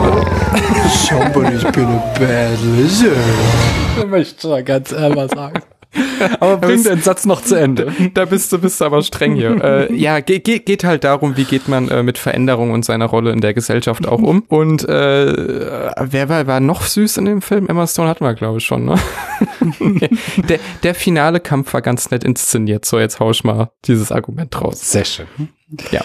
Somebody's been a bad lizard. Das möchte ich ganz ehrlich sagen. [laughs] Aber bring den Satz noch zu Ende. [laughs] Da bist du, bist du aber streng hier. äh, ja, ge ge geht halt darum, wie geht man äh, mit Veränderungen und seiner Rolle in der Gesellschaft auch um. [laughs] Und äh, wer war, war noch süß in dem Film? Emma Stone hatten wir, glaube ich, schon, ne? der, der finale Kampf war ganz nett inszeniert. So, jetzt hau ich mal dieses Argument raus. Sehr schön. Ja.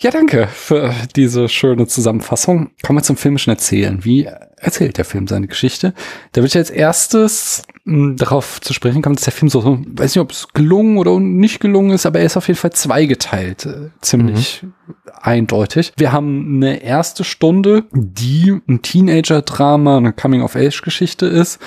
Ja, danke für diese schöne Zusammenfassung. Kommen wir zum filmischen Erzählen. Wie erzählt der Film seine Geschichte? Da wird ich als erstes hm, darauf zu sprechen kommen, dass der Film so, so, weiß nicht, ob es gelungen oder nicht gelungen ist, aber er ist auf jeden Fall zweigeteilt. Äh, ziemlich mhm. eindeutig. Wir haben eine erste Stunde, die ein Teenager-Drama, eine Coming-of-Age-Geschichte ist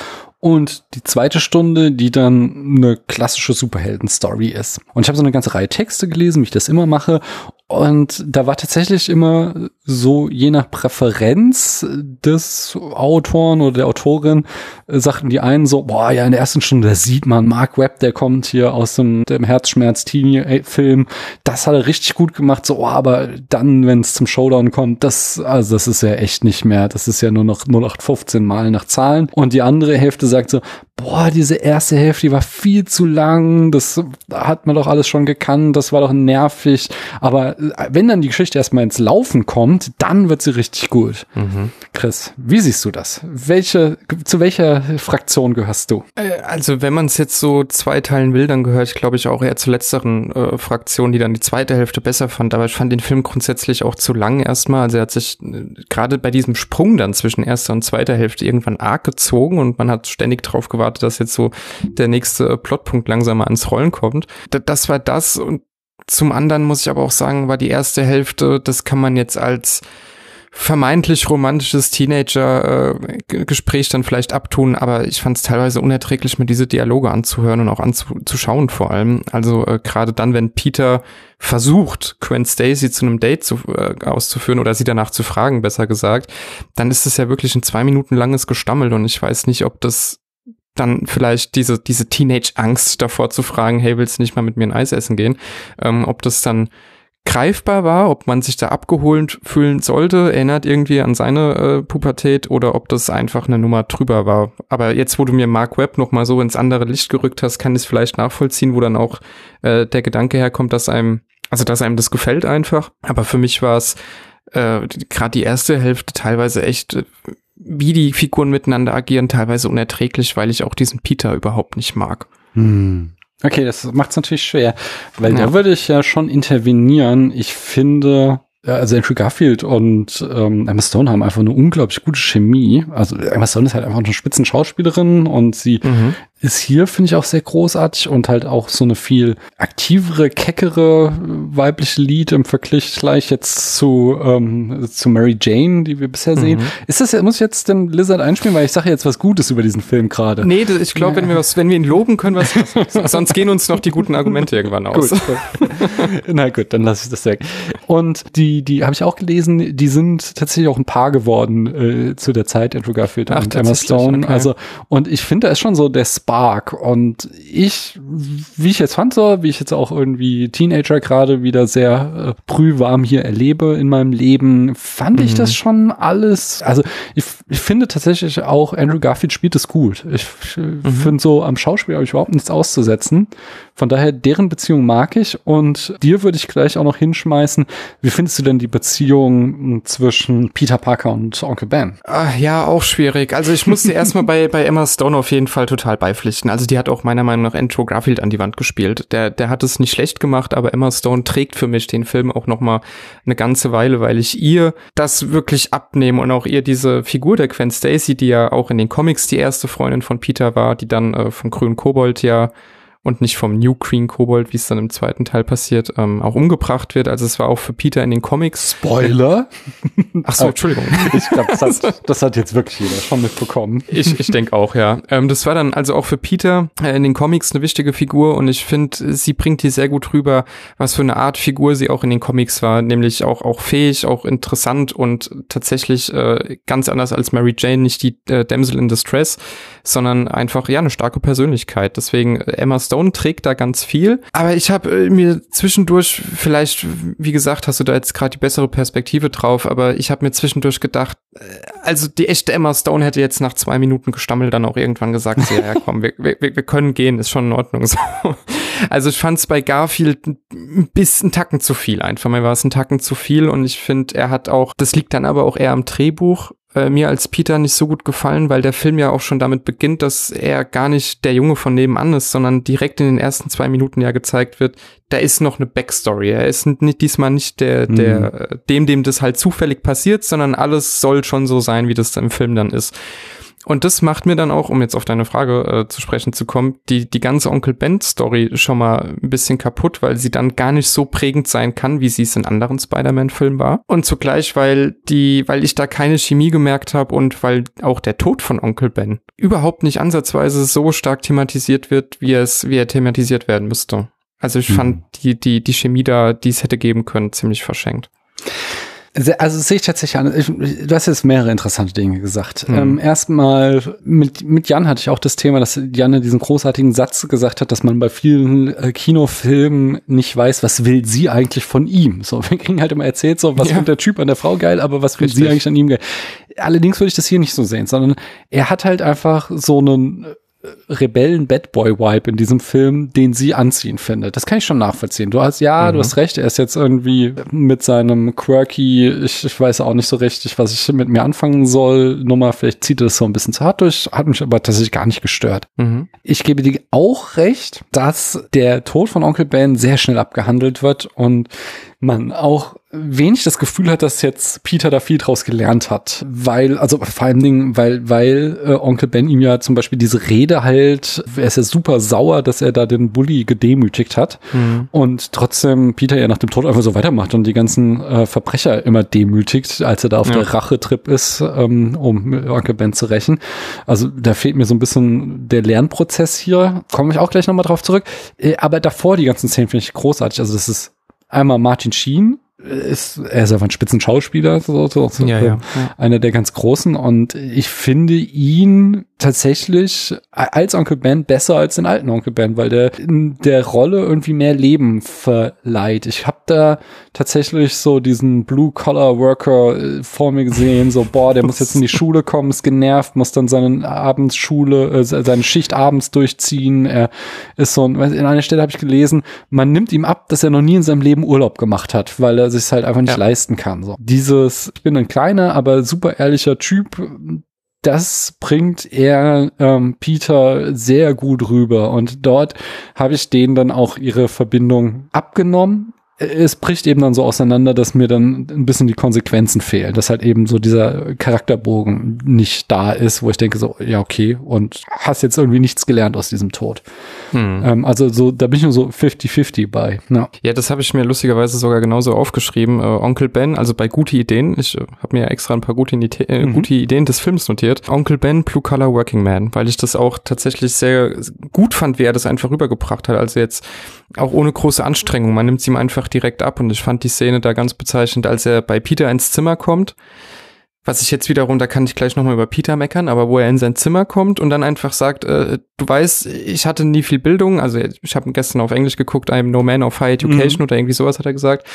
und die zweite Stunde, die dann eine klassische Superhelden-Story ist. Und ich habe so eine ganze Reihe Texte gelesen, wie ich das immer mache. Und da war tatsächlich immer so, je nach Präferenz des Autoren oder der Autorin, äh, sagten die einen so, boah, ja, in der ersten Stunde, da sieht man Mark Webb, der kommt hier aus dem, dem Herzschmerz-Teenie-Film. Das hat er richtig gut gemacht, so, oh, aber dann, wenn es zum Showdown kommt, das, also das ist ja echt nicht mehr, das ist ja nur noch 0815 Mal nach Zahlen. Und die andere Hälfte sagt so, boah, diese erste Hälfte, die war viel zu lang, das hat man doch alles schon gekannt, das war doch nervig. Aber äh, wenn dann die Geschichte erstmal ins Laufen kommt, dann wird sie richtig gut. Mhm. Chris, wie siehst du das? Welche, zu welcher Fraktion gehörst du? Äh, also wenn man es jetzt so zweiteilen will, dann gehöre ich, glaube ich, auch eher zur letzteren äh, Fraktion, die dann die zweite Hälfte besser fand. Aber ich fand den Film grundsätzlich auch zu lang erstmal. Also er hat sich äh, gerade bei diesem Sprung dann zwischen erster und zweiter Hälfte irgendwann arg gezogen und man hat ständig drauf gewartet, dass jetzt so der nächste Plotpunkt langsam ans Rollen kommt. das war das und zum anderen muss ich aber auch sagen, war die erste Hälfte, das kann man jetzt als vermeintlich romantisches Teenager-Gespräch dann vielleicht abtun, aber ich fand es teilweise unerträglich, mir diese Dialoge anzuhören und auch anzuschauen vor allem. Also äh, gerade dann, wenn Peter versucht, Gwen Stacy zu einem Date zu, äh, auszuführen oder sie danach zu fragen, besser gesagt, dann ist es ja wirklich ein zwei Minuten langes Gestammel und ich weiß nicht, ob das dann vielleicht diese, diese Teenage-Angst davor zu fragen, hey, willst du nicht mal mit mir ein Eis essen gehen? Ähm, ob das dann greifbar war, ob man sich da abgeholt fühlen sollte, erinnert irgendwie an seine äh, Pubertät oder ob das einfach eine Nummer drüber war. Aber jetzt, wo du mir Mark Webb noch mal so ins andere Licht gerückt hast, kann ich es vielleicht nachvollziehen, wo dann auch äh, der Gedanke herkommt, dass einem, also dass einem das gefällt einfach. Aber für mich war es äh, gerade die erste Hälfte teilweise echt, äh, wie die Figuren miteinander agieren, teilweise unerträglich, weil ich auch diesen Peter überhaupt nicht mag. Hm. Okay, das macht es natürlich schwer, weil ja. da würde ich ja schon intervenieren. Ich finde, also Andrew Garfield und ähm, Emma Stone haben einfach eine unglaublich gute Chemie. Also Emma Stone ist halt einfach eine Spitzenschauspielerin und sie mhm ist hier, finde ich, auch sehr großartig und halt auch so eine viel aktivere, keckere weibliche Lied im Vergleich gleich jetzt zu, ähm, zu Mary Jane, die wir bisher sehen. Mhm. Ist das, muss ich jetzt den Lizard einspielen, weil ich sage jetzt was Gutes über diesen Film gerade. Nee, ich glaube, wenn wir was, wenn wir ihn loben können, was, sonst gehen uns noch die guten Argumente irgendwann aus. Gut. [laughs] Na gut, dann lasse ich das weg. Und die, die habe ich auch gelesen, die sind tatsächlich auch ein Paar geworden äh, zu der Zeit, Andrew Garfield Ach, und Emma Stone. Okay. Also, und ich finde, da ist schon so der Sp Spark. Und ich, wie ich jetzt fand, so, wie ich jetzt auch irgendwie Teenager gerade wieder sehr äh, brühwarm hier erlebe in meinem Leben, fand mhm. ich das schon alles. Also ich, ich finde tatsächlich auch Andrew Garfield spielt es gut. Ich, ich mhm. finde so am Schauspiel habe ich überhaupt nichts auszusetzen. Von daher, deren Beziehung mag ich und dir würde ich gleich auch noch hinschmeißen. Wie findest du denn die Beziehung zwischen Peter Parker und Onkel Ben? Ach, ja, auch schwierig. Also ich musste erstmal bei, bei Emma Stone auf jeden Fall total beipflichten. Also die hat auch meiner Meinung nach Andrew Garfield an die Wand gespielt. Der, der hat es nicht schlecht gemacht, aber Emma Stone trägt für mich den Film auch noch mal eine ganze Weile, weil ich ihr das wirklich abnehme und auch ihr diese Figur der Gwen Stacy, die ja auch in den Comics die erste Freundin von Peter war, die dann äh, vom grünen Kobold ja und nicht vom New Queen Kobold, wie es dann im zweiten Teil passiert, ähm, auch umgebracht wird. Also es war auch für Peter in den Comics. Spoiler? [laughs] Ach so, Entschuldigung. ich glaube, das hat, [laughs] das hat jetzt wirklich jeder schon mitbekommen. Ich, ich denke auch, ja. Ähm, das war dann also auch für Peter äh, in den Comics eine wichtige Figur und ich finde, sie bringt hier sehr gut rüber, was für eine Art Figur sie auch in den Comics war, nämlich auch, auch fähig, auch interessant und tatsächlich äh, ganz anders als Mary Jane, nicht die äh, Damsel in Distress, sondern einfach, ja, eine starke Persönlichkeit. Deswegen äh, Emma Stone trägt da ganz viel. Aber ich habe äh, mir zwischendurch, vielleicht, wie gesagt, hast du da jetzt gerade die bessere Perspektive drauf, aber ich habe mir zwischendurch gedacht, äh, also die echte Emma Stone hätte jetzt nach zwei Minuten gestammelt dann auch irgendwann gesagt, so, ja, komm, wir, wir, wir können gehen, ist schon in Ordnung. [laughs] So. Also ich fand es bei Garfield ein bisschen Tacken zu viel einfach. Mir war es ein Tacken zu viel und ich finde, er hat auch, das liegt dann aber auch eher am Drehbuch, äh, mir als Peter nicht so gut gefallen, weil der Film ja auch schon damit beginnt, dass er gar nicht der Junge von nebenan ist, sondern direkt in den ersten zwei Minuten ja gezeigt wird, da ist noch eine Backstory. Er ist nicht, diesmal nicht der, der, mhm. dem, dem das halt zufällig passiert, sondern alles soll schon so sein, wie das im Film dann ist. Und das macht mir dann auch, um jetzt auf deine Frage äh, zu sprechen zu kommen, die, die ganze Onkel Ben-Story schon mal ein bisschen kaputt, weil sie dann gar nicht so prägend sein kann, wie sie es in anderen Spider-Man-Filmen war. Und zugleich, weil die, weil ich da keine Chemie gemerkt habe und weil auch der Tod von Onkel Ben überhaupt nicht ansatzweise so stark thematisiert wird, wie es, wie er thematisiert werden müsste. Also ich mhm. fand die, die, die Chemie da, die es hätte geben können, ziemlich verschenkt. Also sehe ich tatsächlich an. Ich, du hast jetzt mehrere interessante Dinge gesagt. Mhm. Ähm, erstmal mit, mit Jan hatte ich auch das Thema, dass Janne diesen großartigen Satz gesagt hat, dass man bei vielen äh, Kinofilmen nicht weiß, was will sie eigentlich von ihm. So, wir kriegen halt immer erzählt, so was ja. findet der Typ an der Frau geil, aber was will sie eigentlich an ihm geil. Allerdings würde ich das hier nicht so sehen, sondern er hat halt einfach so einen Rebellen-Bad-Boy-Vibe in diesem Film, den sie anziehen findet. Das kann ich schon nachvollziehen. Du hast, ja, mhm. du hast recht, er ist jetzt irgendwie mit seinem quirky, ich, ich weiß auch nicht so richtig, was ich mit mir anfangen soll, Nummer, vielleicht zieht er das so ein bisschen zu hart durch, hat mich aber tatsächlich gar nicht gestört. Mhm. Ich gebe dir auch recht, dass der Tod von Onkel Ben sehr schnell abgehandelt wird und man auch wenig das Gefühl hat, dass jetzt Peter da viel draus gelernt hat. Weil, also vor allen Dingen, weil, weil äh, Onkel Ben ihm ja zum Beispiel diese Rede halt, er ist ja super sauer, dass er da den Bully gedemütigt hat. Mhm. Und trotzdem Peter ja nach dem Tod einfach so weitermacht und die ganzen äh, Verbrecher immer demütigt, als er da auf ja. der Rachetrip ist, ähm, um Onkel Ben zu rächen. Also da fehlt mir so ein bisschen der Lernprozess hier. Komme ich auch gleich nochmal drauf zurück. Äh, aber davor die ganzen Szenen finde ich großartig. Also das ist einmal Martin Sheen, ist, er ist einfach ein Spitzenschauspieler, so, so, so ja, ja. einer der ganz großen. Und ich finde ihn tatsächlich als Onkel Ben besser als den alten Onkel Ben, weil der in der Rolle irgendwie mehr Leben verleiht. Ich habe da tatsächlich so diesen Blue-Collar-Worker äh, vor mir gesehen, so, boah, der muss jetzt in die [laughs] Schule kommen, ist genervt, muss dann seine Abendsschule, äh, seine Schicht abends durchziehen. Er ist so, in einer Stelle habe ich gelesen, man nimmt ihm ab, dass er noch nie in seinem Leben Urlaub gemacht hat, weil er sich halt einfach nicht ja. leisten kann. So. Dieses, ich bin ein kleiner, aber super ehrlicher Typ, das bringt er ähm, Peter sehr gut rüber. Und dort habe ich denen dann auch ihre Verbindung abgenommen es bricht eben dann so auseinander, dass mir dann ein bisschen die Konsequenzen fehlen, dass halt eben so dieser Charakterbogen nicht da ist, wo ich denke so, ja, okay, und hast jetzt irgendwie nichts gelernt aus diesem Tod. Hm. Ähm, also so, da bin ich nur so 50-50 bei. Ja, ja das habe ich mir lustigerweise sogar genauso aufgeschrieben. Äh, Onkel Ben, also bei gute Ideen, ich äh, habe mir extra ein paar gute, äh, mhm. gute Ideen des Films notiert. Onkel Ben, Blue Collar Working Man, weil ich das auch tatsächlich sehr gut fand, wie er das einfach rübergebracht hat. Also jetzt auch ohne große Anstrengung. Man nimmt es ihm einfach direkt ab und ich fand die Szene da ganz bezeichnend, als er bei Peter ins Zimmer kommt. Was ich jetzt wiederum, da kann ich gleich nochmal über Peter meckern, aber wo er in sein Zimmer kommt und dann einfach sagt, äh, du weißt, ich hatte nie viel Bildung, also ich habe gestern auf Englisch geguckt, I'm no man of high education mhm. oder irgendwie sowas hat er gesagt.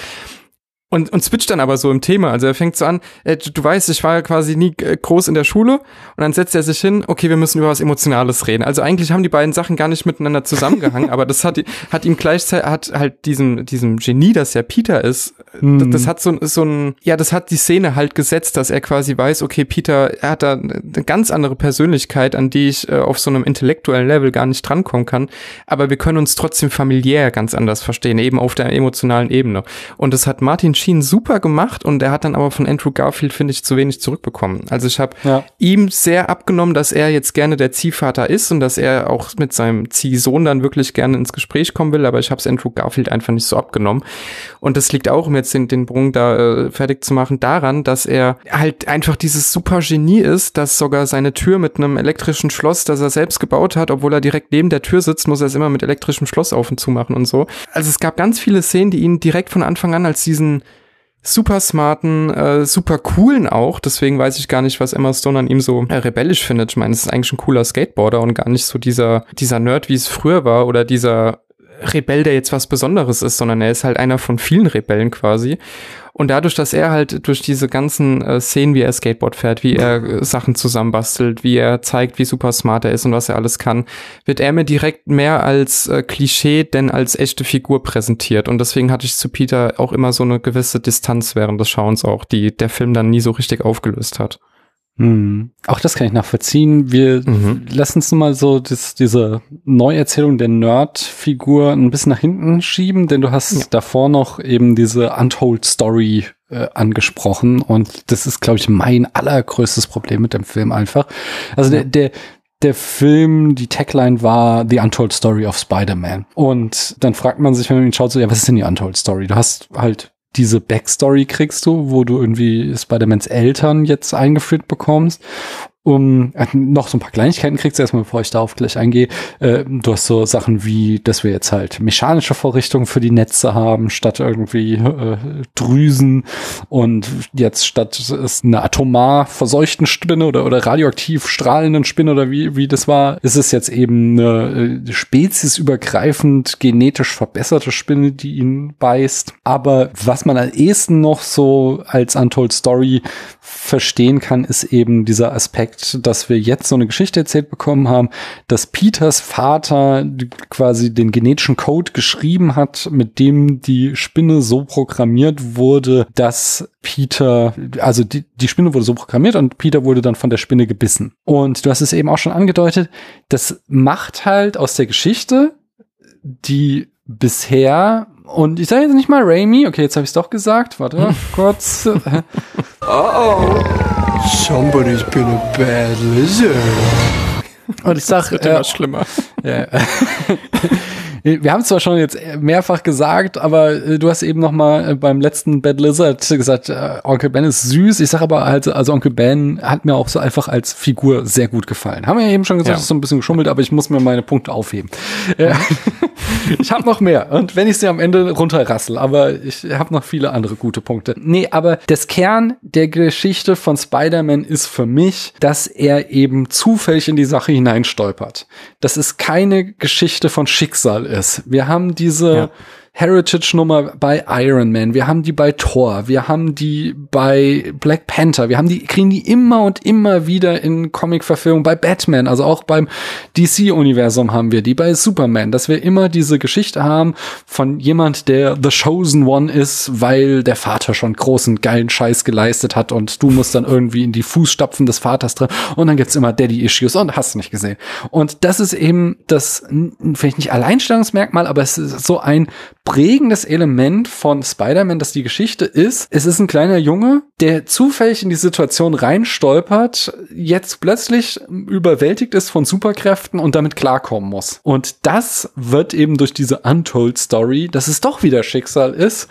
Und, und switcht dann aber so im Thema. Also er fängt so an, äh, du weißt, ich war ja quasi nie äh, groß in der Schule. Und dann setzt er sich hin, okay, wir müssen über was Emotionales reden. Also eigentlich haben die beiden Sachen gar nicht miteinander zusammengehangen, [laughs] aber das hat, hat ihm gleichzeitig, hat halt diesem, diesem Genie, das ja Peter ist, mhm. das, das, hat so, so ein, ja, das hat die Szene halt gesetzt, dass er quasi weiß, okay, Peter, er hat da eine ganz andere Persönlichkeit, an die ich äh, auf so einem intellektuellen Level gar nicht drankommen kann. Aber wir können uns trotzdem familiär ganz anders verstehen, eben auf der emotionalen Ebene. Und das hat Martin Sheen super gemacht und er hat dann aber von Andrew Garfield, finde ich, zu wenig zurückbekommen. Also ich habe ja. ihm sehr abgenommen, dass er jetzt gerne der Ziehvater ist und dass er auch mit seinem Ziehsohn dann wirklich gerne ins Gespräch kommen will, aber ich habe es Andrew Garfield einfach nicht so abgenommen. Und das liegt auch, um jetzt den, den Brunnen da äh, fertig zu machen, daran, dass er halt einfach dieses super Genie ist, dass sogar seine Tür mit einem elektrischen Schloss, das er selbst gebaut hat, obwohl er direkt neben der Tür sitzt, muss er es immer mit elektrischem Schloss auf und zu machen und so. Also es gab ganz viele Szenen, die ihn direkt von Anfang an als diesen super smarten, äh, super coolen auch. Deswegen weiß ich gar nicht, was Emma Stone an ihm so äh, rebellisch findet. Ich meine, es ist eigentlich ein cooler Skateboarder und gar nicht so dieser, dieser Nerd, wie es früher war oder dieser Rebell, der jetzt was Besonderes ist, sondern er ist halt einer von vielen Rebellen quasi. Und dadurch, dass er halt durch diese ganzen äh, Szenen, wie er Skateboard fährt, wie er äh, Sachen zusammenbastelt, wie er zeigt, wie super smart er ist und was er alles kann, wird er mir direkt mehr als äh, Klischee denn als echte Figur präsentiert. Und deswegen hatte ich zu Peter auch immer so eine gewisse Distanz während des Schauens auch, die der Film dann nie so richtig aufgelöst hat. Hm. Auch das kann ich nachvollziehen. Wir mhm. lassen uns mal so das, diese Neuerzählung der Nerd-Figur ein bisschen nach hinten schieben, denn du hast ja. davor noch eben diese Untold Story äh, angesprochen und das ist, glaube ich, mein allergrößtes Problem mit dem Film einfach. Also ja. der, der, der Film, die Tagline war The Untold Story of Spider-Man. Und dann fragt man sich, wenn man ihn schaut, so, ja, was ist denn die Untold Story? Du hast halt diese Backstory kriegst du, wo du irgendwie Spider-Mans Eltern jetzt eingeführt bekommst um äh, noch so ein paar Kleinigkeiten kriegst du erstmal, bevor ich darauf gleich eingehe. Äh, du hast so Sachen wie, dass wir jetzt halt mechanische Vorrichtungen für die Netze haben, statt irgendwie äh, Drüsen und jetzt statt es eine atomar verseuchten Spinne oder, oder radioaktiv strahlenden Spinne oder wie, wie das war, ist es jetzt eben eine äh, speziesübergreifend genetisch verbesserte Spinne, die ihn beißt. Aber was man am ehesten noch so als Untold Story verstehen kann, ist eben dieser Aspekt, Fakt, dass wir jetzt so eine Geschichte erzählt bekommen haben, dass Peters Vater quasi den genetischen Code geschrieben hat, mit dem die Spinne so programmiert wurde, dass Peter, also die, die Spinne wurde so programmiert und Peter wurde dann von der Spinne gebissen. Und du hast es eben auch schon angedeutet, das macht halt aus der Geschichte, die bisher und ich sage jetzt nicht mal Raimi, okay, jetzt habe ich es doch gesagt, warte [laughs] kurz. Oh. Somebody's been a bad lizard. Und ich sag, Wird immer äh, schlimmer. ja. [laughs] Wir haben es zwar schon jetzt mehrfach gesagt, aber äh, du hast eben noch mal äh, beim letzten Bad Lizard gesagt, äh, Onkel Ben ist süß. Ich sage aber halt, also Onkel Ben hat mir auch so einfach als Figur sehr gut gefallen. Haben wir ja eben schon gesagt, Ja. ist so ein bisschen geschummelt, aber ich muss mir meine Punkte aufheben. Ja. [laughs] ich habe noch mehr und wenn ich sie am Ende runterrassel, aber ich habe noch viele andere gute Punkte. Nee, aber das Kern der Geschichte von Spider-Man ist für mich, dass er eben zufällig in die Sache hineinstolpert. Das ist keine Geschichte von Schicksal ist. Wir haben diese Ja. Heritage-Nummer bei Iron Man, wir haben die bei Thor, wir haben die bei Black Panther, wir haben die, kriegen die immer und immer wieder in Comic-Verfilmung. Bei Batman, also auch beim DC-Universum haben wir die. Bei Superman, dass wir immer diese Geschichte haben von jemand, der The Chosen One ist, weil der Vater schon großen, geilen Scheiß geleistet hat und du musst dann irgendwie in die Fußstapfen des Vaters drin. Und dann gibt's immer Daddy-Issues und hast nicht gesehen. Und das ist eben das, vielleicht nicht Alleinstellungsmerkmal, aber es ist so ein prägendes Element von Spider-Man, dass die Geschichte ist, es ist ein kleiner Junge, der zufällig in die Situation reinstolpert, jetzt plötzlich überwältigt ist von Superkräften und damit klarkommen muss. Und das wird eben durch diese Untold Story, dass es doch wieder Schicksal ist,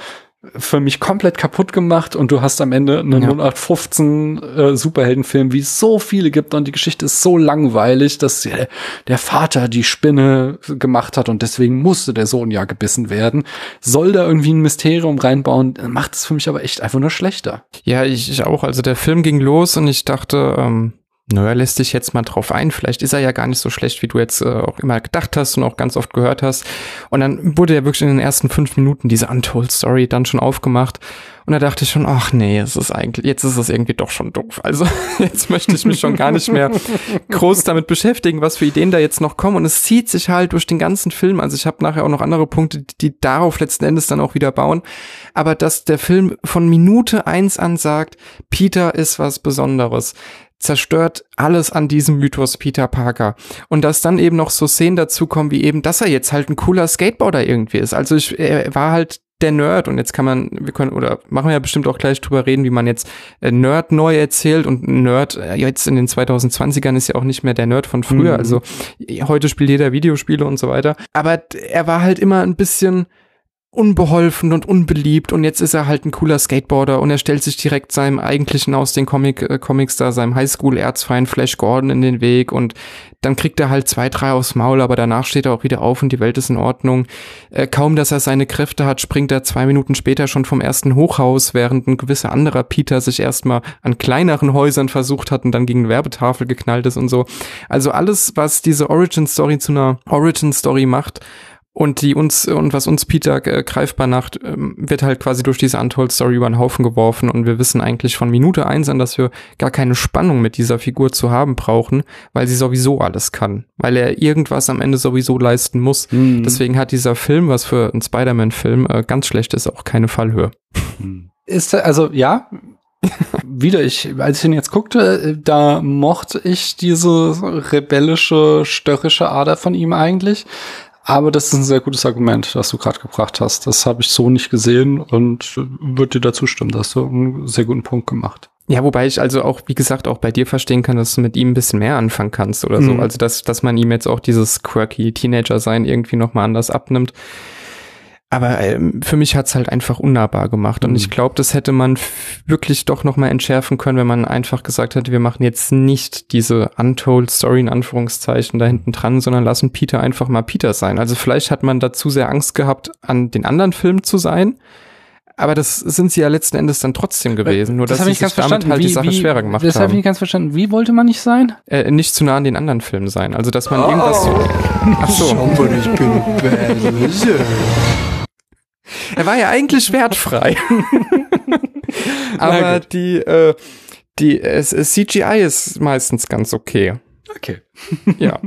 für mich komplett kaputt gemacht und du hast am Ende einen Ja. 0815 äh, Superheldenfilm, wie es so viele gibt und die Geschichte ist so langweilig, dass der, der Vater die Spinne gemacht hat und deswegen musste der Sohn ja gebissen werden. Soll da irgendwie ein Mysterium reinbauen, macht es für mich aber echt einfach nur schlechter. Ja, ich, ich auch. Also der Film ging los und ich dachte, ähm, naja, lässt dich jetzt mal drauf ein. Vielleicht ist er ja gar nicht so schlecht, wie du jetzt äh, auch immer gedacht hast und auch ganz oft gehört hast. Und dann wurde ja wirklich in den ersten fünf Minuten diese Untold Story dann schon aufgemacht. Und da dachte ich schon, ach nee, es ist eigentlich, jetzt ist es irgendwie doch schon doof. Also [laughs] jetzt möchte ich mich schon gar nicht mehr groß damit beschäftigen, was für Ideen da jetzt noch kommen. Und es zieht sich halt durch den ganzen Film. Also ich habe nachher auch noch andere Punkte, die- die darauf letzten Endes dann auch wieder bauen. Aber dass der Film von Minute eins an sagt, Peter ist was Besonderes zerstört alles an diesem Mythos Peter Parker. Und dass dann eben noch so Szenen dazu kommen, wie eben, dass er jetzt halt ein cooler Skateboarder irgendwie ist. Also ich, er war halt der Nerd und jetzt kann man, wir können, oder machen wir ja bestimmt auch gleich drüber reden, wie man jetzt äh, Nerd neu erzählt und Nerd äh, jetzt in den 2020ern ist ja auch nicht mehr der Nerd von früher. Mhm. Also heute spielt jeder Videospiele und so weiter. Aber er war halt immer ein bisschen unbeholfen und unbeliebt und jetzt ist er halt ein cooler Skateboarder und er stellt sich direkt seinem eigentlichen aus den Comic, äh, Comics da, seinem Highschool-Erzfeind Flash Gordon in den Weg und dann kriegt er halt zwei, drei aufs Maul, aber danach steht er auch wieder auf und die Welt ist in Ordnung. Äh, kaum, dass er seine Kräfte hat, springt er zwei Minuten später schon vom ersten Hochhaus, während ein gewisser anderer Peter sich erstmal an kleineren Häusern versucht hat und dann gegen Werbetafel geknallt ist und so. Also alles, was diese Origin-Story zu einer Origin-Story macht, und die uns und was uns Peter äh, greifbar macht, ähm, wird halt quasi durch diese Untold Story über den Haufen geworfen und wir wissen eigentlich von Minute eins an, dass wir gar keine Spannung mit dieser Figur zu haben brauchen, weil sie sowieso alles kann, weil er irgendwas am Ende sowieso leisten muss. Deswegen hat dieser Film, was für einen Spider-Man-Film äh, ganz schlecht ist, auch keine Fallhöhe. Ist also ja. [laughs] Wieder, ich, als ich ihn jetzt guckte, äh, da mochte ich diese rebellische, störrische Ader von ihm eigentlich. Aber das ist ein sehr gutes Argument, das du gerade gebracht hast. Das habe ich so nicht gesehen und würde dir dazu stimmen. Da hast du einen sehr guten Punkt gemacht. Ja, wobei ich also auch, wie gesagt, auch bei dir verstehen kann, dass du mit ihm ein bisschen mehr anfangen kannst oder so. Mhm. Also, dass, dass man ihm jetzt auch dieses quirky Teenager-Sein irgendwie nochmal anders abnimmt. Aber ähm, für mich hat's halt einfach unnahbar gemacht. Und Mhm. ich glaube, das hätte man wirklich doch nochmal entschärfen können, wenn man einfach gesagt hätte, wir machen jetzt nicht diese Untold Story in Anführungszeichen da hinten dran, sondern lassen Peter einfach mal Peter sein. Also vielleicht hat man da zu sehr Angst gehabt, an den anderen Film zu sein. Aber das sind sie ja letzten Endes dann trotzdem gewesen. Nur dass hab sie ich nicht sich damit halt die Sache schwerer gemacht Das habe ich haben. nicht ganz verstanden. Wie wollte man nicht sein? Äh, nicht zu nah an den anderen Filmen sein. Also dass man irgendwas so. Ach so. Somebody's been a bad lizard. Er war ja eigentlich wertfrei. [laughs] Aber die, äh, Die, es, es, CGI ist meistens ganz okay. Okay. Ja.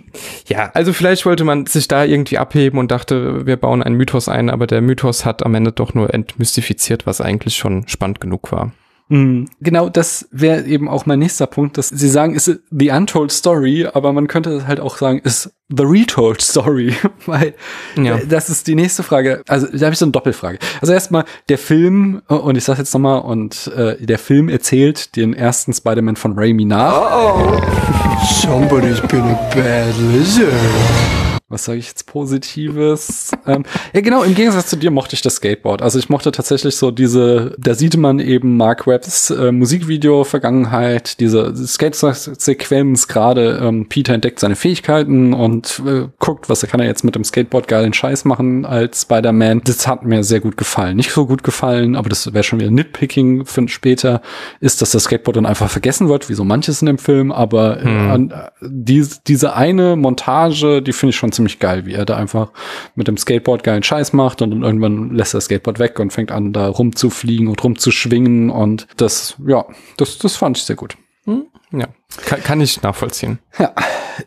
[laughs] ja, also vielleicht wollte man sich da irgendwie abheben und dachte, wir bauen einen Mythos ein, aber der Mythos hat am Ende doch nur entmystifiziert, was eigentlich schon spannend genug war. Mhm. Genau, das wäre eben auch mein nächster Punkt, dass Sie sagen, ist the untold story, aber man könnte halt auch sagen, ist the retold story, [laughs] weil Ja. äh, das ist die nächste Frage. Also da habe ich so eine Doppelfrage. Also erstmal der Film äh, und ich sage jetzt nochmal und äh, der Film erzählt den ersten Spider-Man von Raimi nach. Somebody's been a bad lizard. Was sage ich jetzt Positives? ähm, ja, genau, im Gegensatz zu dir mochte ich das Skateboard. Also ich mochte tatsächlich so diese, da sieht man eben Mark Webbs äh, Musikvideo-Vergangenheit, diese Skate-Sequenz gerade, ähm, Peter entdeckt seine Fähigkeiten und äh, guckt, was kann er jetzt mit dem Skateboard geilen Scheiß machen als Spider-Man. Das hat mir sehr gut gefallen. Nicht so gut gefallen, aber das wäre schon wieder Nitpicking für später, ist, dass das Skateboard dann einfach vergessen wird, wie so manches in dem Film, aber äh, an, äh, die, diese eine Montage, die finde ich schon ziemlich geil, wie er da einfach mit dem Skateboard geilen Scheiß macht und dann irgendwann lässt er das Skateboard weg und fängt an, da rumzufliegen und rumzuschwingen und das, ja, das, das fand ich sehr gut. Ja, kann, kann ich nachvollziehen. Ja,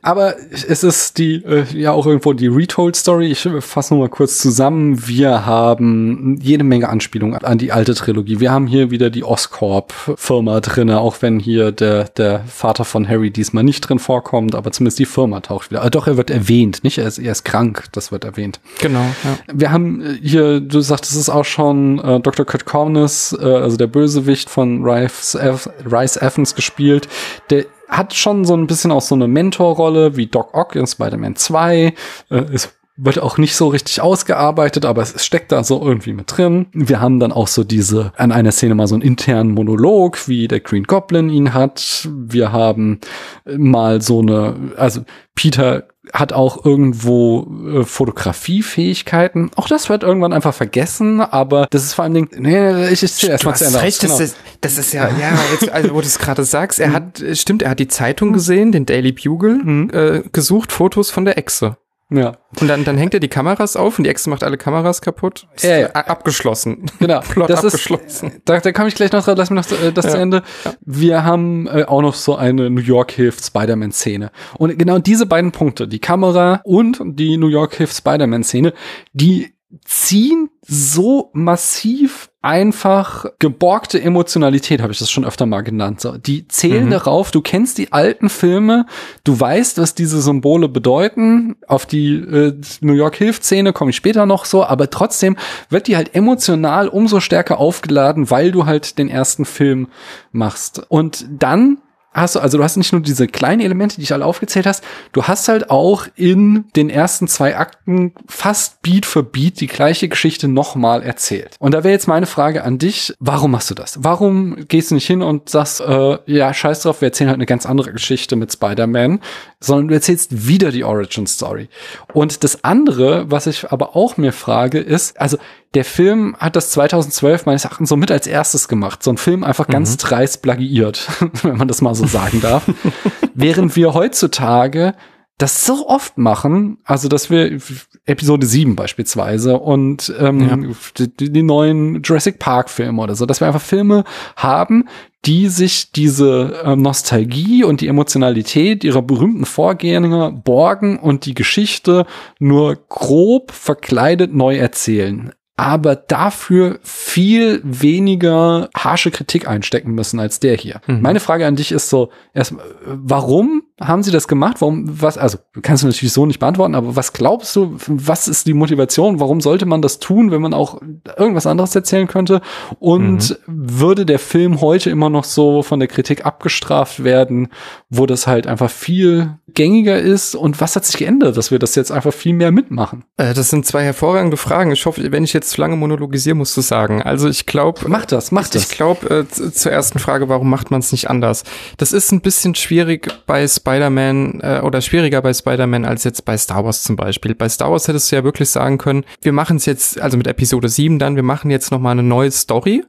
aber es ist die, äh, ja auch irgendwo die Retold Story. Ich fasse nur mal kurz zusammen. Wir haben jede Menge Anspielungen an die alte Trilogie. Wir haben hier wieder die Oscorp-Firma drinne, auch wenn hier der, der Vater von Harry diesmal nicht drin vorkommt, aber zumindest die Firma taucht wieder. Ah, doch, er wird erwähnt, nicht? Er ist, er ist krank, das wird erwähnt. Genau, ja. Wir haben äh, hier, du sagtest es auch schon, äh, Dr. Kurt Cornus, äh, also der Bösewicht von Rice, Rice Evans gespielt. Der hat schon so ein bisschen auch so eine Mentorrolle wie Doc Ock in Spider-Man 2. Äh, es wird auch nicht so richtig ausgearbeitet, aber es steckt da so irgendwie mit drin. Wir haben dann auch so diese, an einer Szene mal so einen internen Monolog, wie der Green Goblin ihn hat. Wir haben äh, mal so eine, also Peter hat auch irgendwo äh, Fotografiefähigkeiten. Auch das wird irgendwann einfach vergessen, aber das ist vor allen Dingen, nee, ich erzähl erst Du mal zu Ende. recht, Genau. das, ist, das ist ja, ja, jetzt, also, wo du es gerade sagst, er hat, äh, stimmt, er hat die Zeitung gesehen, den Daily Bugle, äh, gesucht, Fotos von der Echse. Ja. Und dann, dann hängt er die Kameras auf und die Echse macht alle Kameras kaputt. Ist Ja, ja. a- Abgeschlossen. Genau, [laughs] Plot das abgeschlossen. ist, da, da komme ich gleich noch drauf, lass mir noch äh, das Ja. zu Ende. Wir haben äh, auch noch so eine New York hilft Spider-Man Szene. Und genau diese beiden Punkte, die Kamera und die New York hilft Spider-Man Szene, die ziehen so massiv einfach geborgte Emotionalität, habe ich das schon öfter mal genannt. So, die zählen Mhm. darauf, du kennst die alten Filme, du weißt, was diese Symbole bedeuten. Auf die äh, New York Hilf-Szene komme ich später noch so, aber trotzdem wird die halt emotional umso stärker aufgeladen, weil du halt den ersten Film machst. Und dann hast du, also du hast nicht nur diese kleinen Elemente, die ich alle aufgezählt hast, du hast halt auch in den ersten zwei Akten fast Beat für Beat die gleiche Geschichte nochmal erzählt. Und da wäre jetzt meine Frage an dich, warum machst du das? Warum gehst du nicht hin und sagst, äh, ja, scheiß drauf, wir erzählen halt eine ganz andere Geschichte mit Spider-Man, sondern du erzählst wieder die Origin Story. Und das andere, was ich aber auch mir frage, ist, also der Film hat das 2012 meines Erachtens so mit als erstes gemacht. So ein Film einfach ganz dreist plagiiert, [laughs] wenn man das mal so sagen darf. [laughs] Während wir heutzutage das so oft machen, also dass wir Episode 7 beispielsweise und ähm, die, die neuen Jurassic Park Filme oder so, dass wir einfach Filme haben, die sich diese ähm, Nostalgie und die Emotionalität ihrer berühmten Vorgänger borgen und die Geschichte nur grob verkleidet neu erzählen aber dafür viel weniger harsche Kritik einstecken müssen als der hier. Meine Frage an dich ist so, erstmal, warum haben sie das gemacht? Warum, was, also, kannst du natürlich so nicht beantworten, aber was glaubst du, was ist die Motivation? Warum sollte man das tun, wenn man auch irgendwas anderes erzählen könnte? Und würde der Film heute immer noch so von der Kritik abgestraft werden, wo das halt einfach viel gängiger ist? Und was hat sich geändert, dass wir das jetzt einfach viel mehr mitmachen? Äh, das sind zwei hervorragende Fragen. Ich hoffe, wenn ich jetzt zu lange monologisiere, musst du sagen. Also ich glaube, Mach das, mach ich das. glaube, äh, zu- zur ersten Frage, warum macht man es nicht anders? Das ist ein bisschen schwierig bei Spider-Man äh, oder schwieriger bei Spider-Man als jetzt bei Star Wars zum Beispiel. Bei Star Wars hättest du ja wirklich sagen können, wir machen es jetzt, also mit Episode 7 dann, wir machen jetzt noch mal eine neue Story.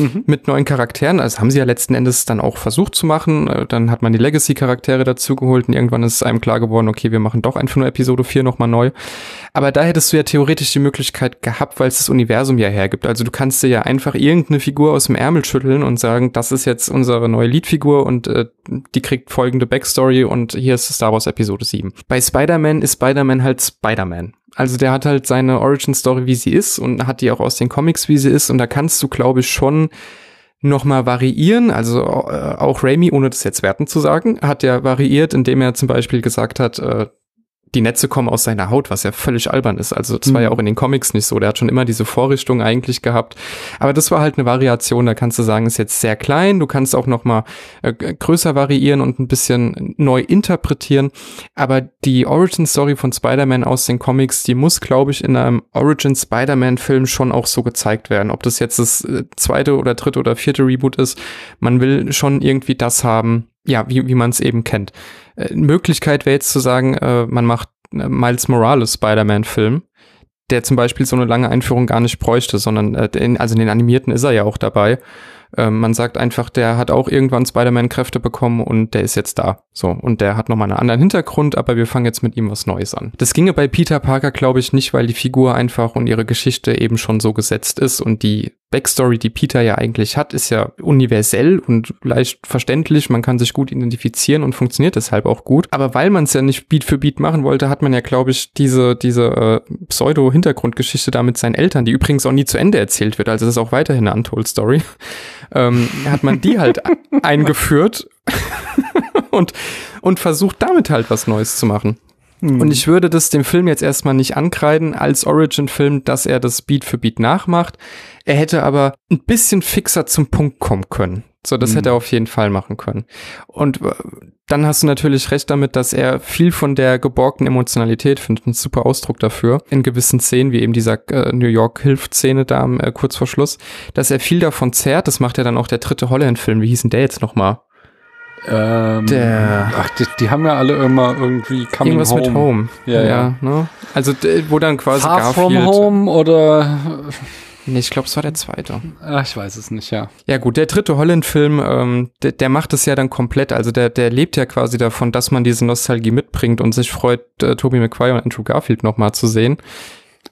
Mhm. mit neuen Charakteren. Also haben sie ja letzten Endes dann auch versucht zu machen. Äh, dann hat man die Legacy-Charaktere dazugeholt und irgendwann ist einem klar geworden, okay, wir machen doch einfach nur Episode 4 nochmal neu. Aber da hättest du ja theoretisch die Möglichkeit gehabt, weil es das Universum ja hergibt. Also du kannst dir ja einfach irgendeine Figur aus dem Ärmel schütteln und sagen, das ist jetzt unsere neue Leadfigur und äh, die kriegt folgende Backstory und hier ist Star Wars Episode 7. Bei Spider-Man ist Spider-Man halt Spider-Man. Also der hat halt seine Origin-Story, wie sie ist und hat die auch aus den Comics, wie sie ist. Und da kannst du, glaube ich, schon nochmal variieren. Also äh, auch Raimi, ohne das jetzt werten zu sagen, hat ja variiert, indem er zum Beispiel gesagt hat, äh, die Netze kommen aus seiner Haut, was ja völlig albern ist. Also das war ja mhm. auch in den Comics nicht so. Der hat schon immer diese Vorrichtung eigentlich gehabt. Aber das war halt eine Variation. Da kannst du sagen, ist jetzt sehr klein. Du kannst auch noch mal äh, größer variieren und ein bisschen neu interpretieren. Aber die Origin Story von Spider-Man aus den Comics, die muss, glaube ich, in einem Origin Spider-Man Film schon auch so gezeigt werden. Ob das jetzt das äh, zweite oder dritte oder vierte Reboot ist. Man will schon irgendwie das haben, ja, wie, wie man es eben kennt. Äh, Möglichkeit wäre jetzt zu sagen, äh, man macht äh, Miles Morales Spider-Man-Film, der zum Beispiel so eine lange Einführung gar nicht bräuchte, sondern äh, in, also in den animierten ist er ja auch dabei. Ähm, man sagt einfach, der hat auch irgendwann Spider-Man-Kräfte bekommen und der ist jetzt da. So, und der hat nochmal einen anderen Hintergrund, aber wir fangen jetzt mit ihm was Neues an. Das ginge bei Peter Parker, glaube ich, nicht, weil die Figur einfach und ihre Geschichte eben schon so gesetzt ist und die Backstory, die Peter ja eigentlich hat, ist ja universell und leicht verständlich. Man kann sich gut identifizieren und funktioniert deshalb auch gut. Aber weil man es ja nicht Beat für Beat machen wollte, hat man ja, glaube ich, diese, diese äh, Pseudo-Hintergrundgeschichte da mit seinen Eltern, die übrigens auch nie zu Ende erzählt wird. Also das ist auch weiterhin eine Untold Story ähm, hat man die halt [laughs] eingeführt [laughs] und, und versucht damit halt was Neues zu machen. Mhm. Und ich würde das dem Film jetzt erstmal nicht ankreiden als Origin-Film, dass er das Beat für Beat nachmacht. Er hätte aber ein bisschen fixer zum Punkt kommen können. So, das mhm. hätte er auf jeden Fall machen können. Und äh, dann hast du natürlich recht damit, dass er viel von der geborgten Emotionalität, findet ein super Ausdruck dafür, in gewissen Szenen, wie eben dieser äh, New York-Hilf-Szene da äh, kurz vor Schluss, dass er viel davon zehrt. Das macht ja dann auch der dritte Holland-Film. Wie hieß denn der jetzt nochmal? Ähm, der, ach, die, die, haben ja alle immer irgendwie Coming Irgendwas Home. mit Home. Ja, ja. ja ne? Also, wo dann quasi Far Garfield. From Home oder Nee, ich glaube, es war der zweite. Ach, ich weiß es nicht, ja. Ja gut, der dritte Holland-Film, ähm, der, der macht es ja dann komplett. Also der, der lebt ja quasi davon, dass man diese Nostalgie mitbringt und sich freut, äh, Tobey Maguire und Andrew Garfield nochmal zu sehen.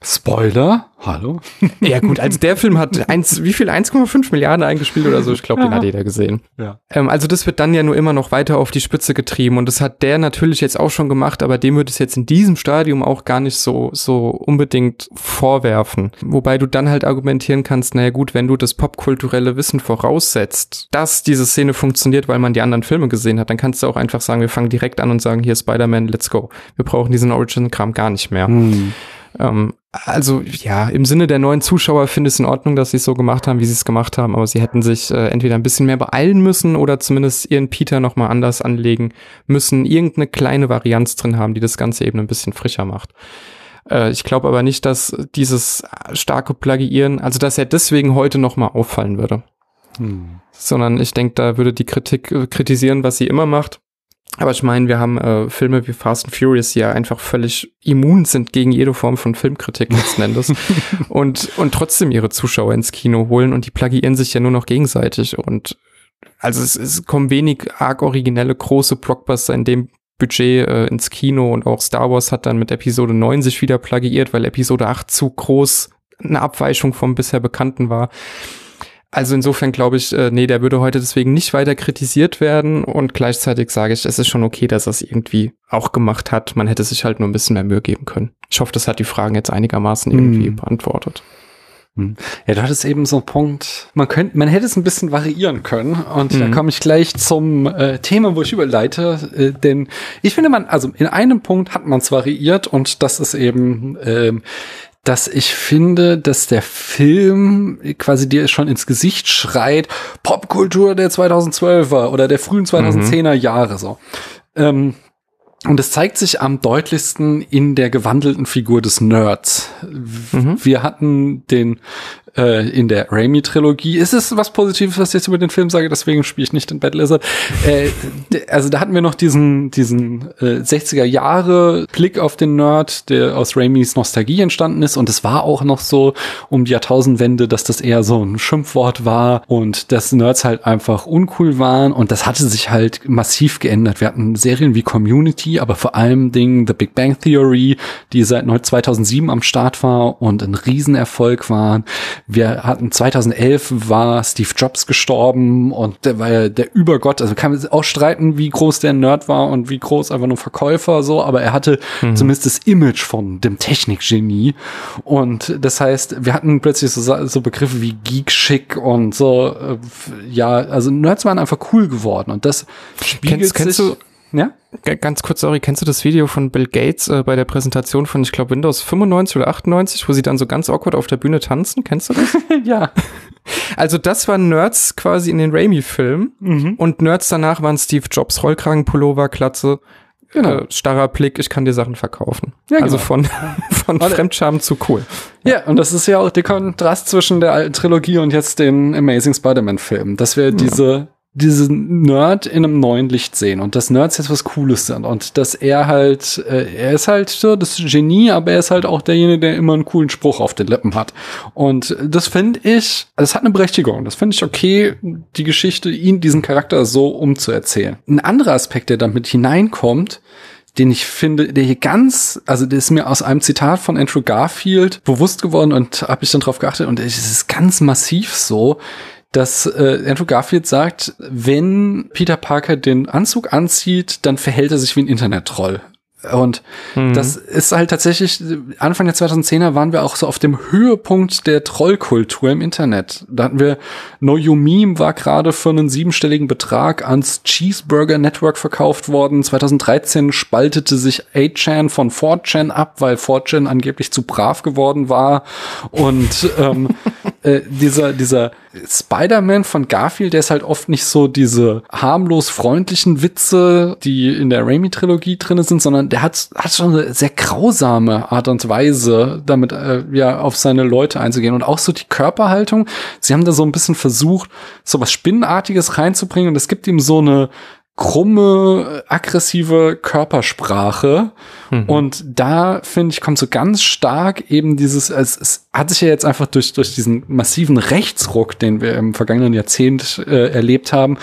Spoiler? Hallo? [laughs] Ja gut, also der Film hat eins, wie viel? 1,5 Milliarden eingespielt oder so. Ich glaube, den hat jeder gesehen. Ja. Ähm, also das wird dann ja nur immer noch weiter auf die Spitze getrieben und das hat der natürlich jetzt auch schon gemacht, aber dem wird es jetzt in diesem Stadium auch gar nicht so, so unbedingt vorwerfen. Wobei du dann halt argumentieren kannst, naja gut, wenn du das popkulturelle Wissen voraussetzt, dass diese Szene funktioniert, weil man die anderen Filme gesehen hat, dann kannst du auch einfach sagen, wir fangen direkt an und sagen, hier Spider-Man, let's go. Wir brauchen diesen Origin-Kram gar nicht mehr. Hm. Ähm, also ja, im Sinne der neuen Zuschauer finde ich es in Ordnung, dass sie es so gemacht haben, wie sie es gemacht haben, aber sie hätten sich äh, entweder ein bisschen mehr beeilen müssen oder zumindest ihren Peter nochmal anders anlegen müssen, irgendeine kleine Varianz drin haben, die das Ganze eben ein bisschen frischer macht. Äh, ich glaube aber nicht, dass dieses starke Plagiieren, also dass er deswegen heute nochmal auffallen würde. Hm. Sondern ich denke, da würde die Kritik äh, kritisieren, was sie immer macht aber ich meine, wir haben äh, Filme wie Fast and Furious, die ja einfach völlig immun sind gegen jede Form von Filmkritik letzten Endes [laughs] und, und trotzdem ihre Zuschauer ins Kino holen und die plagiieren sich ja nur noch gegenseitig und also es, es kommen wenig arg originelle große Blockbuster in dem Budget äh, ins Kino und auch Star Wars hat dann mit Episode 9 sich wieder plagiiert, weil Episode 8 zu groß eine Abweichung vom bisher Bekannten war. Also insofern glaube ich, äh, nee, der würde heute deswegen nicht weiter kritisiert werden und gleichzeitig sage ich, es ist schon okay, dass er es irgendwie auch gemacht hat. Man hätte sich halt nur ein bisschen mehr Mühe geben können. Ich hoffe, das hat die Fragen jetzt einigermaßen irgendwie mm. beantwortet. Hm. Ja, du hattest eben so einen Punkt, man könnte, man hätte es ein bisschen variieren können. Und mhm. da komme ich gleich zum äh, Thema, wo ich überleite. Äh, denn ich finde, man, also in einem Punkt hat man es variiert und das ist eben ähm, dass ich finde, dass der Film quasi dir schon ins Gesicht schreit, Popkultur der 2012er oder der frühen 2010er mhm. Jahre so. Ähm, und es zeigt sich am deutlichsten in der gewandelten Figur des Nerds. Mhm. Wir hatten den äh, in der Raimi-Trilogie. Ist es was Positives, was ich jetzt über den Film sage? Deswegen spiele ich nicht in Bad Lizard. äh, also da hatten wir noch diesen, diesen äh, 60er Jahre Blick auf den Nerd, der aus Raimis Nostalgie entstanden ist. Und es war auch noch so um die Jahrtausendwende, dass das eher so ein Schimpfwort war und dass Nerds halt einfach uncool waren. Und das hatte sich halt massiv geändert. Wir hatten Serien wie Community, aber vor allem Dingen The Big Bang Theory, die seit 2007 am Start war und ein Riesenerfolg waren. Wir hatten 2011 war Steve Jobs gestorben und der war ja der Übergott. Also kann man auch streiten, wie groß der Nerd war und wie groß einfach nur Verkäufer so, aber er hatte mhm. zumindest das Image von dem Technikgenie. Und das heißt, wir hatten plötzlich so, so Begriffe wie Geek-Schick und so, äh, ja, also Nerds waren einfach cool geworden und das spiegelt kennst, kennst sich. Du ja? Ganz kurz, sorry, kennst du das Video von Bill Gates äh, bei der Präsentation von, ich glaube, Windows 95 oder 98, wo sie dann so ganz awkward auf der Bühne tanzen? Kennst du das? [laughs] ja. [laughs] Also das waren Nerds quasi in den Raimi-Filmen mhm. und Nerds danach waren Steve Jobs, Rollkragenpullover, Klatze, genau. äh, starrer Blick, ich kann dir Sachen verkaufen. Ja, also genau. von, [laughs] von Fremdscham zu cool. Ja, und das ist ja auch der Kontrast zwischen der alten Trilogie und jetzt den Amazing Spider-Man-Filmen, dass wir diese diesen Nerd in einem neuen Licht sehen und dass Nerds jetzt was Cooles sind und dass er halt, äh, er ist halt so das Genie, aber er ist halt auch derjenige, der immer einen coolen Spruch auf den Lippen hat. Und das finde ich, das hat eine Berechtigung. Das finde ich okay, die Geschichte, ihn, diesen Charakter so umzuerzählen. Ein anderer Aspekt, der damit hineinkommt, den ich finde, der hier ganz, also der ist mir aus einem Zitat von Andrew Garfield bewusst geworden und habe ich dann drauf geachtet und es ist ganz massiv so, dass äh, Andrew Garfield sagt, wenn Peter Parker den Anzug anzieht, dann verhält er sich wie ein Internet-Troll. Und mhm. das ist halt tatsächlich, Anfang der 2010er waren wir auch so auf dem Höhepunkt der Trollkultur im Internet. Da hatten wir, No You Meme war gerade für einen siebenstelligen Betrag ans Cheeseburger Network verkauft worden. 2013 spaltete sich 8chan von 4chan ab, weil 4chan angeblich zu brav geworden war. Und ähm, [laughs] äh, dieser, dieser Spider-Man von Garfield, der ist halt oft nicht so diese harmlos freundlichen Witze, die in der Raimi-Trilogie drin sind, sondern der hat, hat schon eine sehr grausame Art und Weise, damit äh, ja auf seine Leute einzugehen. Und auch so die Körperhaltung. Sie haben da so ein bisschen versucht, so was Spinnenartiges reinzubringen und es gibt ihm so eine krumme, aggressive Körpersprache. Mhm. Und da, finde ich, kommt so ganz stark eben dieses, es, es hat sich ja jetzt einfach durch, durch diesen massiven Rechtsruck, den wir im vergangenen Jahrzehnt äh, erlebt haben,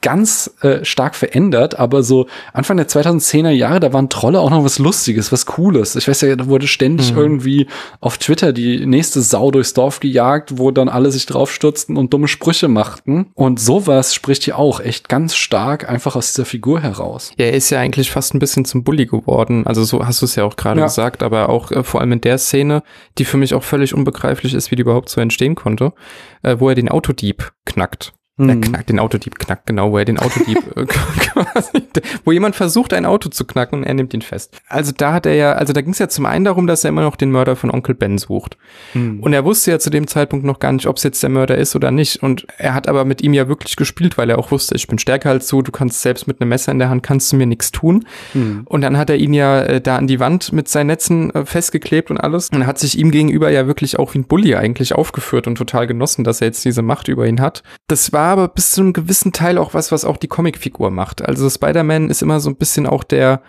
ganz äh, stark verändert, aber so Anfang der 2010er Jahre, da waren Trolle auch noch was Lustiges, was Cooles. Ich weiß ja, da wurde ständig mhm. irgendwie auf Twitter die nächste Sau durchs Dorf gejagt, wo dann alle sich draufstürzten und dumme Sprüche machten. Und sowas spricht hier auch echt ganz stark einfach aus dieser Figur heraus. Ja, er ist ja eigentlich fast ein bisschen zum Bully geworden. Also so hast du es ja auch gerade ja. gesagt, aber auch äh, vor allem in der Szene, die für mich auch völlig unbegreiflich ist, wie die überhaupt so entstehen konnte, äh, wo er den Autodieb knackt. Er hm. knackt den Autodieb, knackt genau, wo er den Autodieb äh, [laughs] quasi, wo jemand versucht, ein Auto zu knacken und er nimmt ihn fest. Also da hat er ja, also da ging es ja zum einen darum, dass er immer noch den Mörder von Onkel Ben sucht. Hm. Und er wusste ja zu dem Zeitpunkt noch gar nicht, ob es jetzt der Mörder ist oder nicht. Und er hat aber mit ihm ja wirklich gespielt, weil er auch wusste, ich bin stärker als du, du kannst selbst mit einem Messer in der Hand, kannst du mir nichts tun. Hm. Und dann hat er ihn ja äh, da an die Wand mit seinen Netzen äh, festgeklebt und alles. Und hat sich ihm gegenüber ja wirklich auch wie ein Bully eigentlich aufgeführt und total genossen, dass er jetzt diese Macht über ihn hat. Das war aber bis zu einem gewissen Teil auch was, was auch die Comicfigur macht. Also Spider-Man ist immer so ein bisschen auch der,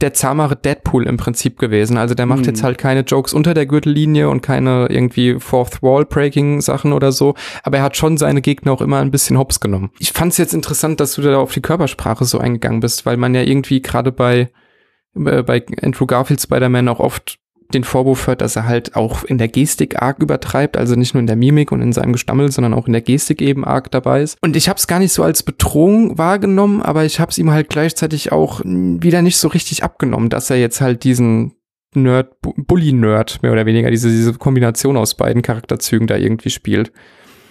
der zahmere Deadpool im Prinzip gewesen. Also der macht mhm. jetzt halt keine Jokes unter der Gürtellinie und keine irgendwie Fourth Wall Breaking Sachen oder so. Aber er hat schon seine Gegner auch immer ein bisschen hops genommen. Ich fand es jetzt interessant, dass du da auf die Körpersprache so eingegangen bist, weil man ja irgendwie gerade bei äh, bei Andrew Garfield Spider-Man auch oft den Vorwurf hört, dass er halt auch in der Gestik arg übertreibt, also nicht nur in der Mimik und in seinem Gestammel, sondern auch in der Gestik eben arg dabei ist. Und ich habe es gar nicht so als Bedrohung wahrgenommen, aber ich habe es ihm halt gleichzeitig auch wieder nicht so richtig abgenommen, dass er jetzt halt diesen Nerd, Bully-Nerd, mehr oder weniger, diese, diese Kombination aus beiden Charakterzügen da irgendwie spielt.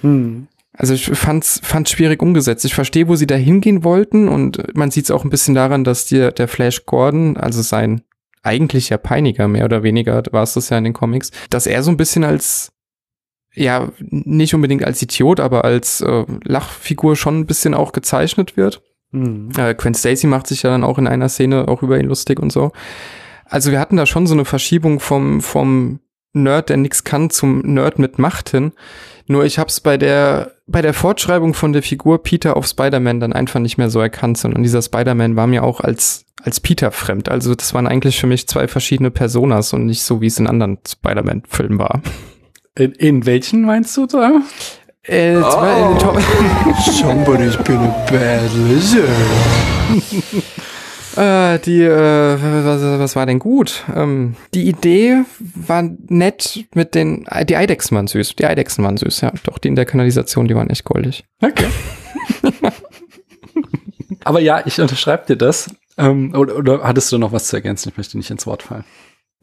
Hm. Also ich fand's, fand's schwierig umgesetzt. Ich verstehe, wo sie da hingehen wollten und man sieht es auch ein bisschen daran, dass dir der Flash Gordon, also sein eigentlicher Peiniger, mehr oder weniger war es das ja in den Comics, dass er so ein bisschen als ja, nicht unbedingt als Idiot, aber als äh, Lachfigur schon ein bisschen auch gezeichnet wird. Mhm. Äh, Gwen Stacy macht sich ja dann auch in einer Szene auch über ihn lustig und so. Also wir hatten da schon so eine Verschiebung vom, vom Nerd, der nix kann, zum Nerd mit Macht hin. Nur ich hab's bei der bei der Fortschreibung von der Figur Peter auf Spider-Man dann einfach nicht mehr so erkannt, sondern dieser Spider-Man war mir auch als als Peter fremd. Also das waren eigentlich für mich zwei verschiedene Personas und nicht so wie es in anderen Spider-Man-Filmen war. In, in welchen meinst du da? Äh, zwei, Oh. [laughs] Somebody's been a bad lizard. [laughs] Äh, die, äh, was, was war denn gut? Ähm, die Idee war nett mit den, die Eidechsen waren süß. Die Eidechsen waren süß, ja. Doch, die in der Kanalisation, die waren echt goldig. Okay. [laughs] Aber ja, ich unterschreibe dir das. Ähm, oder, oder hattest du noch was zu ergänzen? Ich möchte nicht ins Wort fallen.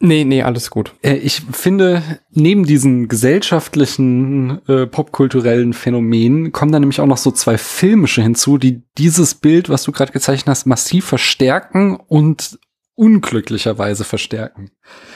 Nee, nee, alles gut. Äh, ich finde, neben diesen gesellschaftlichen, äh, popkulturellen Phänomenen kommen dann nämlich auch noch so zwei filmische hinzu, die dieses Bild, was du gerade gezeichnet hast, massiv verstärken und unglücklicherweise verstärken.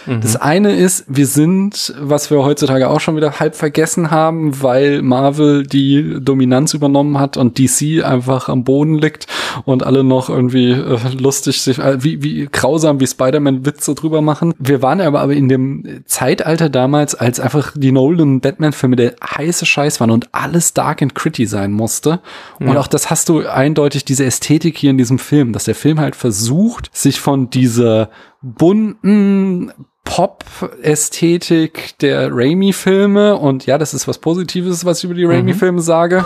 Mhm. Das eine ist, wir sind, was wir heutzutage auch schon wieder halb vergessen haben, weil Marvel die Dominanz übernommen hat und DC einfach am Boden liegt und alle noch irgendwie äh, lustig sich, äh, wie, wie grausam wie Spider-Man Witze drüber machen. Wir waren aber, aber in dem Zeitalter damals, als einfach die Nolan Batman-Filme der heiße Scheiß waren und alles dark and gritty sein musste. Und Ja. auch das hast du eindeutig, diese Ästhetik hier in diesem Film, dass der Film halt versucht, sich von dieser bunten Pop-Ästhetik der Raimi-Filme und ja, das ist was Positives, was ich über die Raimi-Filme sage.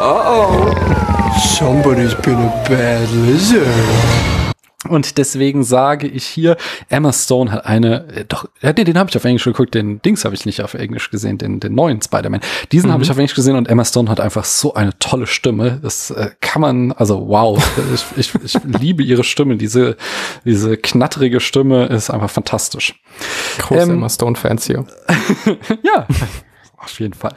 Somebody's been a bad lizard. Und deswegen sage ich hier, Emma Stone hat eine, äh, doch, ja, den, den habe ich auf Englisch geguckt, den Dings habe ich nicht auf Englisch gesehen, den, den neuen Spider-Man. Diesen habe ich auf Englisch gesehen und Emma Stone hat einfach so eine tolle Stimme. Das äh, kann man, also wow, [laughs] ich, ich, ich liebe ihre Stimme. Diese, diese knatterige Stimme ist einfach fantastisch. Große Ähm, Emma Stone-Fans hier. [laughs] Ja, auf jeden Fall.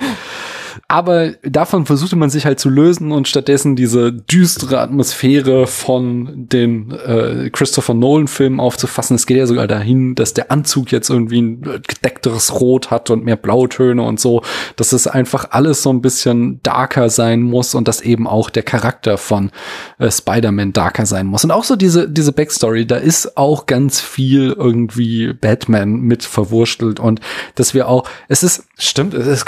Aber davon versuchte man sich halt zu lösen und stattdessen diese düstere Atmosphäre von den äh, Christopher Nolan-Filmen aufzufassen. Es geht ja sogar dahin, dass der Anzug jetzt irgendwie ein gedeckteres Rot hat und mehr Blautöne und so, dass es einfach alles so ein bisschen darker sein muss und dass eben auch der Charakter von äh, Spider-Man darker sein muss. Und auch so diese, diese Backstory, da ist auch ganz viel irgendwie Batman mit verwurstelt und dass wir auch, es ist, stimmt, es ist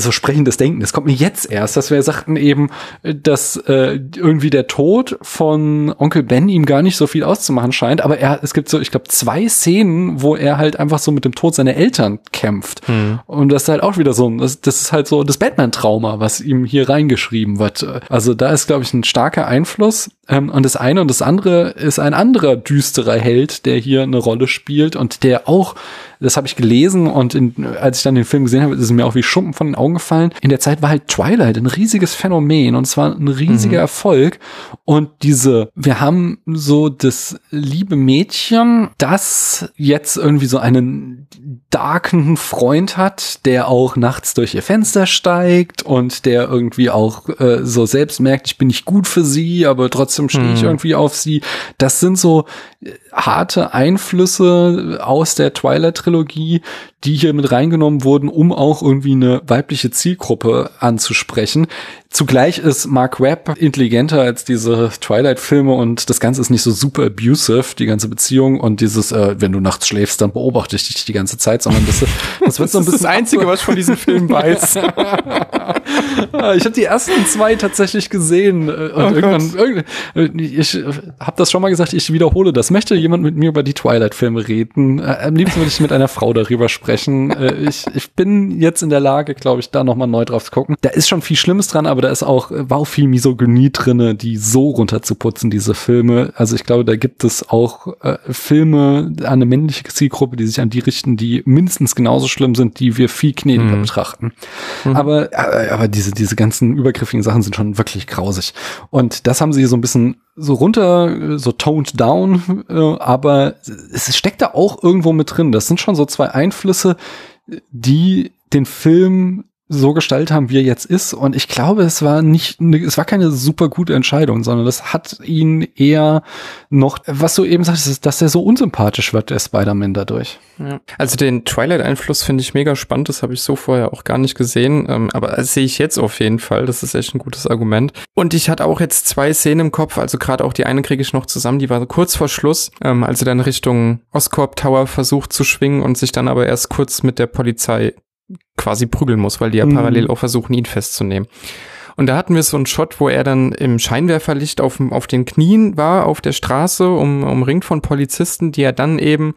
so sprechendes Denken. Es kommt mir jetzt erst, dass wir sagten eben, dass äh, irgendwie der Tod von Onkel Ben ihm gar nicht so viel auszumachen scheint, aber er, es gibt so, ich glaube, zwei Szenen, wo er halt einfach so mit dem Tod seiner Eltern kämpft. Und das ist halt auch wieder so, ein- das, das ist halt so das Batman-Trauma, was ihm hier reingeschrieben wird. Also da ist, glaube ich, ein starker Einfluss. Ähm, und das eine und das andere ist ein anderer düsterer Held, der hier eine Rolle spielt und der auch, das habe ich gelesen und in, als ich dann den Film gesehen habe, ist es mir auch wie Schuppen von den Augen gefallen. In der Zeit war halt Twilight ein riesiges Phänomen und es war ein riesiger Erfolg. Und diese, wir haben so das liebe Mädchen, das jetzt irgendwie so einen darken Freund hat, der auch nachts durch ihr Fenster steigt und der irgendwie auch äh, so selbst merkt, ich bin nicht gut für sie, aber trotzdem stehe ich irgendwie auf sie. Das sind so äh, harte Einflüsse aus der Twilight-Trilogie, die hier mit reingenommen wurden, um auch irgendwie eine weibliche Zielgruppe anzusprechen. Zugleich ist Mark Webb intelligenter als diese Twilight-Filme und das Ganze ist nicht so super abusive, die ganze Beziehung und dieses, äh, wenn du nachts schläfst, dann beobachte ich dich die ganze Zeit, sondern das, das wird so ein bisschen das Einzige, was ich von diesem Film [laughs] weiß. Ah, ich habe die ersten zwei tatsächlich gesehen äh, und irgendwann, irgend- äh, ich habe das schon mal gesagt, ich wiederhole das. Möchte jemand mit mir über die Twilight-Filme reden? Äh, am liebsten würde ich mit einer Frau darüber sprechen. Äh, ich, ich bin jetzt in der Lage, glaube ich, da nochmal neu drauf zu gucken. Da ist schon viel Schlimmes dran, aber da ist auch, war auch viel Misogynie drinne, die so runterzuputzen, diese Filme. Also ich glaube, da gibt es auch äh, Filme an eine männliche Zielgruppe, die sich an die richten, die mindestens genauso schlimm sind, die wir viel gnädiger betrachten. Aber, äh, aber diese, diese ganzen übergriffigen Sachen sind schon wirklich grausig. Und das haben sie so ein bisschen so runter, so toned down, äh, aber es steckt da auch irgendwo mit drin. Das sind schon so zwei Einflüsse, die den Film so gestaltet haben, wie er jetzt ist. Und ich glaube, es war nicht, ne, es war keine super gute Entscheidung, sondern das hat ihn eher noch, was du eben sagst, dass er so unsympathisch wird, der Spider-Man dadurch. Ja. Also den Twilight-Einfluss finde ich mega spannend, das habe ich so vorher auch gar nicht gesehen, ähm, aber das sehe ich jetzt auf jeden Fall, das ist echt ein gutes Argument. Und ich hatte auch jetzt zwei Szenen im Kopf, also gerade auch die eine kriege ich noch zusammen, die war kurz vor Schluss, ähm, als er dann Richtung Oscorp Tower versucht zu schwingen und sich dann aber erst kurz mit der Polizei quasi prügeln muss, weil die ja mhm. parallel auch versuchen, ihn festzunehmen. Und da hatten wir so einen Shot, wo er dann im Scheinwerferlicht auf, auf den Knien war, auf der Straße, um, umringt von Polizisten, die er dann eben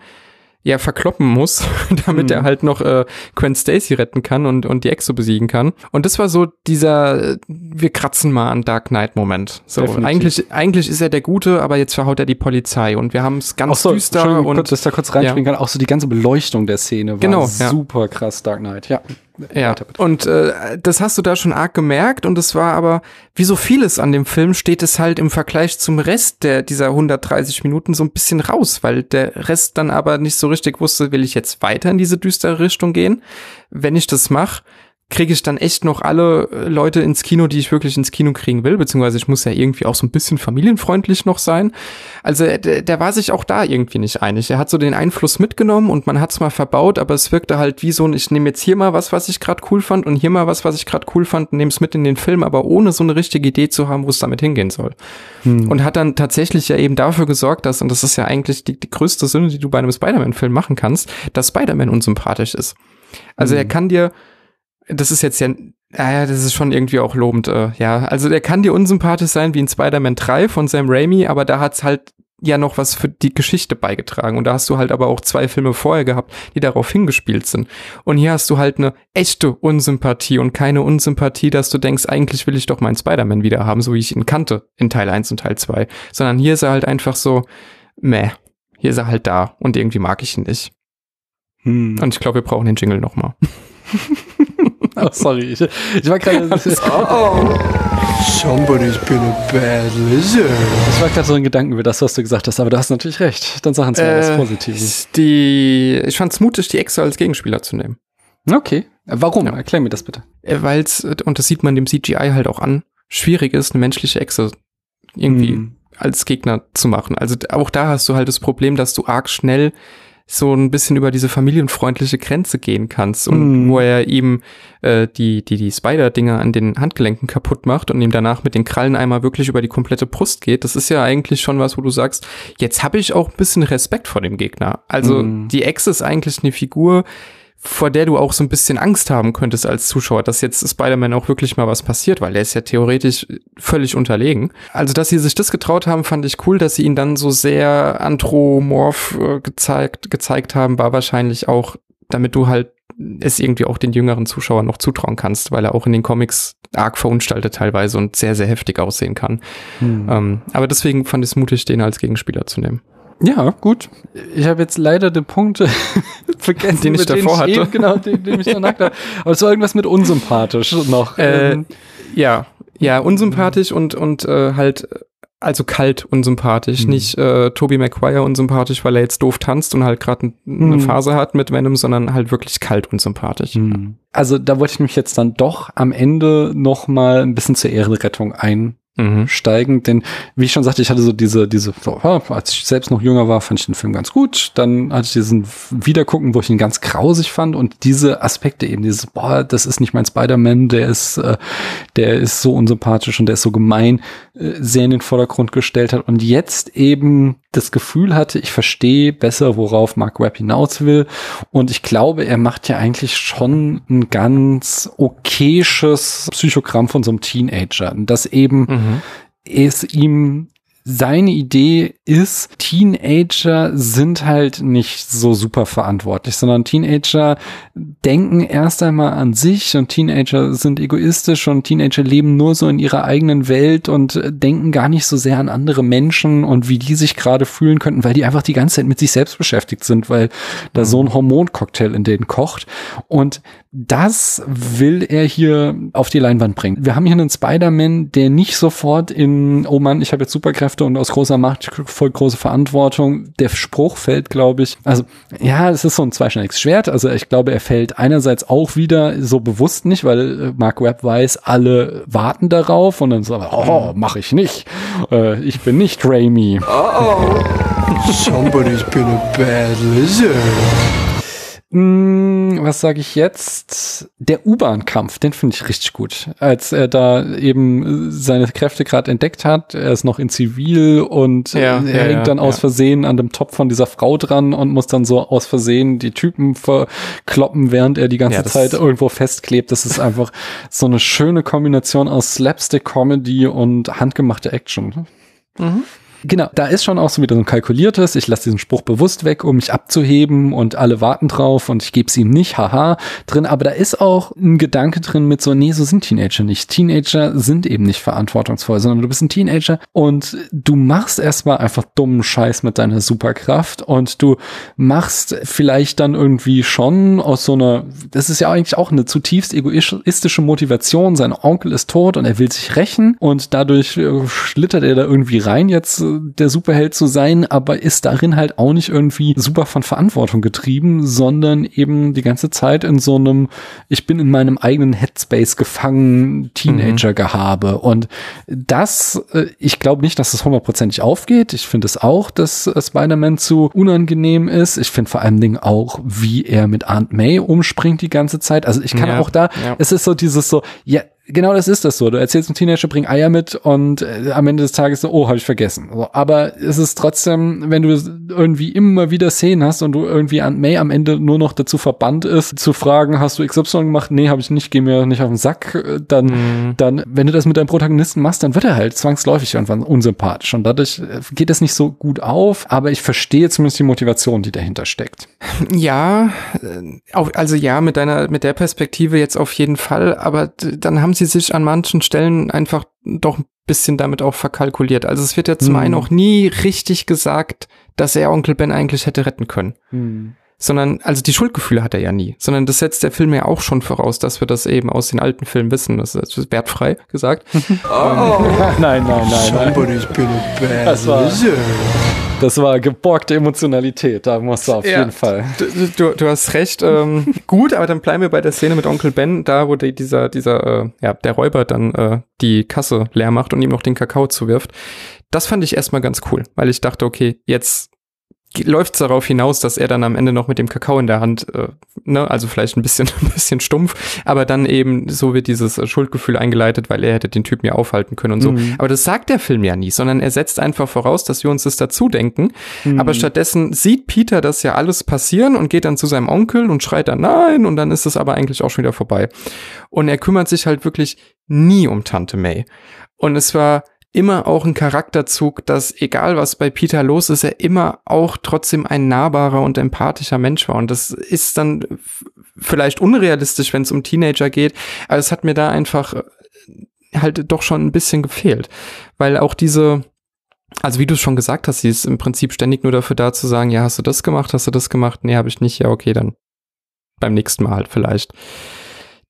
ja verkloppen muss, [laughs] damit mhm. er halt noch äh, Gwen Stacy retten kann und und die Exo besiegen kann. Und das war so dieser wir kratzen mal an Dark Knight Moment. So Definitiv. eigentlich eigentlich ist er der Gute, aber jetzt verhaut er die Polizei und wir haben es ganz so, düster und kurz, dass da kurz reinspringen ja. kann. Auch so die ganze Beleuchtung der Szene war genau, super ja. krass Dark Knight. Ja. Ja, und äh, das hast du da schon arg gemerkt und es war aber, wie so vieles an dem Film, steht es halt im Vergleich zum Rest der dieser 130 Minuten so ein bisschen raus, weil der Rest dann aber nicht so richtig wusste, will ich jetzt weiter in diese düstere Richtung gehen? Wenn ich das mache, kriege ich dann echt noch alle äh, Leute ins Kino, die ich wirklich ins Kino kriegen will, beziehungsweise ich muss ja irgendwie auch so ein bisschen familienfreundlich noch sein. Also äh, der, der war sich auch da irgendwie nicht einig. Er hat so den Einfluss mitgenommen und man hat es mal verbaut, aber es wirkte halt wie so ein, ich nehme jetzt hier mal was, was ich gerade cool fand und hier mal was, was ich gerade cool fand nehme es mit in den Film, aber ohne so eine richtige Idee zu haben, wo es damit hingehen soll. Hm. Und hat dann tatsächlich ja eben dafür gesorgt, dass, und das ist ja eigentlich die, die größte Sünde, die du bei einem Spider-Man-Film machen kannst, dass Spider-Man unsympathisch ist. Also hm. er kann dir das ist jetzt ja, ja, das ist schon irgendwie auch lobend, äh, ja. Also der kann dir unsympathisch sein wie in Spider-Man 3 von Sam Raimi, aber da hat's halt ja noch was für die Geschichte beigetragen. Und da hast du halt aber auch zwei Filme vorher gehabt, die darauf hingespielt sind. Und hier hast du halt eine echte Unsympathie und keine Unsympathie, dass du denkst, eigentlich will ich doch meinen Spider-Man wieder haben, so wie ich ihn kannte in Teil 1 und Teil 2. Sondern hier ist er halt einfach so, meh, hier ist er halt da und irgendwie mag ich ihn nicht. Hm. Und ich glaube, wir brauchen den Jingle nochmal. [laughs] oh, sorry. Ich, ich war gerade. [laughs] Somebody's been a bad lizard. Ich war gerade so in Gedanken über das, was du gesagt hast, aber du hast natürlich recht. Dann sagen sie mal äh, was Positives. Die, ich fand es mutig, die Exo als Gegenspieler zu nehmen. Okay. Warum? Ja. Erklär mir das bitte. Äh, Weil es, und das sieht man dem CGI halt auch an, schwierig ist, eine menschliche Exo irgendwie hm. als Gegner zu machen. Also auch da hast du halt das Problem, dass du arg schnell so ein bisschen über diese familienfreundliche Grenze gehen kannst und mm. wo er ihm äh, die die die Spider-Dinger an den Handgelenken kaputt macht und ihm danach mit den Krallen einmal wirklich über die komplette Brust geht. Das ist ja eigentlich schon was, wo du sagst, jetzt habe ich auch ein bisschen Respekt vor dem Gegner. Also mm. die Ex ist eigentlich eine Figur, vor der du auch so ein bisschen Angst haben könntest als Zuschauer, dass jetzt Spider-Man auch wirklich mal was passiert, weil er ist ja theoretisch völlig unterlegen. Also, dass sie sich das getraut haben, fand ich cool, dass sie ihn dann so sehr anthropomorph äh, gezeigt, gezeigt haben, war wahrscheinlich auch, damit du halt es irgendwie auch den jüngeren Zuschauern noch zutrauen kannst, weil er auch in den Comics arg verunstaltet teilweise und sehr, sehr heftig aussehen kann. Hm. Ähm, aber deswegen fand ich es mutig, den als Gegenspieler zu nehmen. Ja, gut. Ich habe jetzt leider den Punkt [laughs] vergessen, den ich davor hatte. Eben, genau, den, den ich danach hatte. Aber es war irgendwas mit unsympathisch noch. Äh, ähm. Ja, ja, unsympathisch und und äh, halt also kalt unsympathisch, hm. nicht äh, Toby Maguire unsympathisch, weil er jetzt doof tanzt und halt gerade eine hm. Phase hat mit Venom, sondern halt wirklich kalt unsympathisch. Hm. Also da wollte ich mich jetzt dann doch am Ende noch mal ein bisschen zur Ehrenrettung ein mhm. steigen. Denn wie ich schon sagte, ich hatte so diese, diese, als ich selbst noch jünger war, fand ich den Film ganz gut. Dann hatte ich diesen Wiedergucken, wo ich ihn ganz grausig fand und diese Aspekte eben, dieses, boah, das ist nicht mein Spider-Man, der ist, äh, der ist so unsympathisch und der ist so gemein, äh, sehr in den Vordergrund gestellt hat. Und jetzt eben das Gefühl hatte, ich verstehe besser, worauf Mark Webb hinaus will. Und ich glaube, er macht ja eigentlich schon ein ganz okayes Psychogramm von so einem Teenager. Das eben mhm. Es ihm seine Idee ist, Teenager sind halt nicht so super verantwortlich, sondern Teenager denken erst einmal an sich und Teenager sind egoistisch und Teenager leben nur so in ihrer eigenen Welt und denken gar nicht so sehr an andere Menschen und wie die sich gerade fühlen könnten, weil die einfach die ganze Zeit mit sich selbst beschäftigt sind, weil da mhm. so ein Hormoncocktail in denen kocht. Und das will er hier auf die Leinwand bringen. Wir haben hier einen Spider-Man, der nicht sofort in, oh Mann, ich habe jetzt Superkräfte Superkräfte und aus großer Macht folgt große Verantwortung. Der Spruch fällt, glaube ich, also ja, es ist so ein zweischneidiges Schwert. Also ich glaube, er fällt einerseits auch wieder so bewusst nicht, weil äh, Mark Webb weiß, alle warten darauf und dann so, oh, mach ich nicht. Äh, ich bin nicht Raimi. Oh, oh. Somebody's been a bad lizard. Hm, was sage ich jetzt? Der U-Bahn-Kampf, den finde ich richtig gut. Als er da eben seine Kräfte gerade entdeckt hat, er ist noch in Zivil und ja, er ja, hängt ja, dann aus Versehen an dem Topf von dieser Frau dran und muss dann so aus Versehen die Typen verkloppen, während er die ganze Zeit irgendwo festklebt. Das ist einfach so eine schöne Kombination aus Slapstick-Comedy und handgemachte Action. Mhm. Genau, da ist schon auch so wieder so ein kalkuliertes, ich lasse diesen Spruch bewusst weg, um mich abzuheben und alle warten drauf und ich gebe es ihm nicht, haha, drin. Aber da ist auch ein Gedanke drin mit so, nee, so sind Teenager nicht. Teenager sind eben nicht verantwortungsvoll, sondern du bist ein Teenager und du machst erstmal einfach dummen Scheiß mit deiner Superkraft und du machst vielleicht dann irgendwie schon aus so einer, das ist ja eigentlich auch eine zutiefst egoistische Motivation. Sein Onkel ist tot und er will sich rächen und dadurch äh, schlittert er da irgendwie rein jetzt der Superheld zu sein, aber ist darin halt auch nicht irgendwie super von Verantwortung getrieben, sondern eben die ganze Zeit in so einem, ich bin in meinem eigenen Headspace gefangen, Teenager-Gehabe. Mhm. Und das, äh, ich glaube nicht, dass es hundertprozentig aufgeht. Ich finde es auch, dass Spider-Man zu unangenehm ist. Ich finde vor allen Dingen auch, wie er mit Aunt May umspringt die ganze Zeit. Also ich kann ja, auch da, ja. es ist so dieses so, ja, genau das ist das so. Du erzählst einem Teenager, bring Eier mit und äh, am Ende des Tages so, oh, habe ich vergessen. So, aber es ist trotzdem, wenn du irgendwie immer wieder Szenen hast und du irgendwie an May am Ende nur noch dazu verbannt ist, zu fragen, hast du XY gemacht? Nee, habe ich nicht, geh mir nicht auf den Sack. Dann, mhm. dann, wenn du das mit deinem Protagonisten machst, dann wird er halt zwangsläufig irgendwann unsympathisch. Und dadurch äh, geht es nicht so gut auf, aber ich verstehe zumindest die Motivation, die dahinter steckt. Ja, äh, auch, also ja, mit deiner, mit der Perspektive jetzt auf jeden Fall, aber dann haben sie sich an manchen Stellen einfach doch ein bisschen damit auch verkalkuliert. Also es wird ja zum mhm. einen auch nie richtig gesagt, dass er Onkel Ben eigentlich hätte retten können. Mhm. Sondern, also die Schuldgefühle hat er ja nie, sondern das setzt der Film ja auch schon voraus, dass wir das eben aus den alten Filmen wissen. Das ist wertfrei gesagt. [laughs] oh. nein, nein, nein, nein. Somebody's been a bad das war, das war geborgte Emotionalität, da musst du auf ja, jeden Fall. Du, du, hast recht. Ähm, [laughs] gut, aber dann bleiben wir bei der Szene mit Onkel Ben, da wo die, dieser, dieser, äh, ja, der Räuber dann äh, die Kasse leer macht und ihm noch den Kakao zuwirft. Das fand ich erstmal ganz cool, weil ich dachte, okay, jetzt läuft es darauf hinaus, dass er dann am Ende noch mit dem Kakao in der Hand, äh, ne, also vielleicht ein bisschen, [laughs] ein bisschen stumpf, aber dann eben so wird dieses Schuldgefühl eingeleitet, weil er hätte den Typen ja aufhalten können und so. Mhm. Aber das sagt der Film ja nie, sondern er setzt einfach voraus, dass wir uns das dazu denken. Mhm. Aber stattdessen sieht Peter das ja alles passieren und geht dann zu seinem Onkel und schreit dann nein und dann ist es aber eigentlich auch schon wieder vorbei. Und er kümmert sich halt wirklich nie um Tante May. Und es war immer auch ein Charakterzug, dass egal was bei Peter los ist, er immer auch trotzdem ein nahbarer und empathischer Mensch war. Und das ist dann vielleicht unrealistisch, wenn es um Teenager geht, aber es hat mir da einfach äh, halt doch schon ein bisschen gefehlt, weil auch diese also wie du schon gesagt hast, sie ist im Prinzip ständig nur dafür da zu sagen, ja, hast du das gemacht, hast du das gemacht? Nee, habe ich nicht. Ja, okay, dann beim nächsten Mal halt vielleicht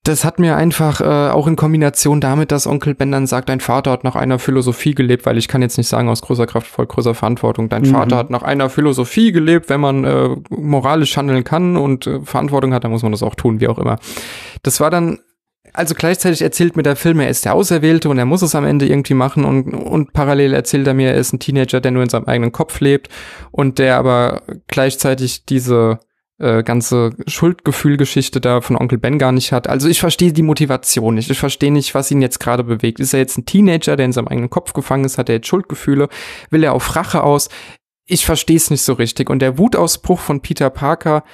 das hat mir einfach äh, auch in Kombination damit, dass Onkel Ben dann sagt, dein Vater hat nach einer Philosophie gelebt, weil ich kann jetzt nicht sagen aus großer Kraft voll großer Verantwortung, dein mhm. Vater hat nach einer Philosophie gelebt, wenn man äh, moralisch handeln kann und äh, Verantwortung hat, dann muss man das auch tun, wie auch immer. Das war dann also gleichzeitig erzählt mir der Film, er ist der Auserwählte und er muss es am Ende irgendwie machen und, und parallel erzählt er mir, er ist ein Teenager, der nur in seinem eigenen Kopf lebt und der aber gleichzeitig diese äh, ganze Schuldgefühlgeschichte da von Onkel Ben gar nicht hat. Also ich verstehe die Motivation nicht. Ich verstehe nicht, was ihn jetzt gerade bewegt. Ist er jetzt ein Teenager, der in seinem eigenen Kopf gefangen ist? Hat er jetzt Schuldgefühle? Will er auf Rache aus? Ich verstehe es nicht so richtig. Und der Wutausbruch von Peter Parker,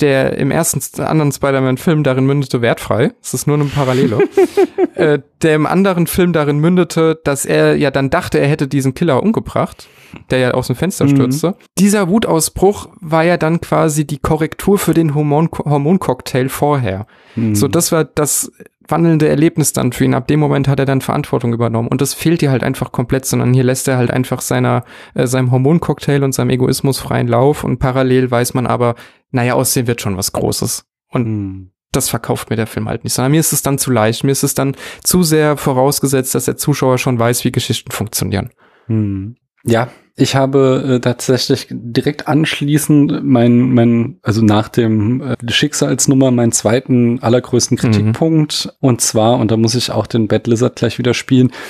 der im ersten anderen Spider-Man-Film darin mündete, wertfrei. Es ist nur eine Parallele. [laughs] äh, der im anderen Film darin mündete, dass er ja dann dachte, er hätte diesen Killer umgebracht, der ja aus dem Fenster mhm. stürzte. Dieser Wutausbruch war ja dann quasi die Korrektur für den Hormon Hormoncocktail vorher. Mhm. So, das war das wandelnde Erlebnis dann für ihn. Ab dem Moment hat er dann Verantwortung übernommen. Und das fehlt hier halt einfach komplett, sondern hier lässt er halt einfach seiner, äh, seinem Hormoncocktail und seinem Egoismus freien Lauf und parallel weiß man aber, naja, aussehen wird schon was Großes. Und mhm das verkauft mir der Film halt nicht, sondern mir ist es dann zu leicht, mir ist es dann zu sehr vorausgesetzt, dass der Zuschauer schon weiß, wie Geschichten funktionieren. Hm. Ja, ich habe äh, tatsächlich direkt anschließend mein, mein, also nach dem äh, Schicksalsnummer meinen zweiten allergrößten. Kritikpunkt. Mhm. Und zwar, und da muss ich auch den Bad Lizard gleich wieder spielen. [laughs]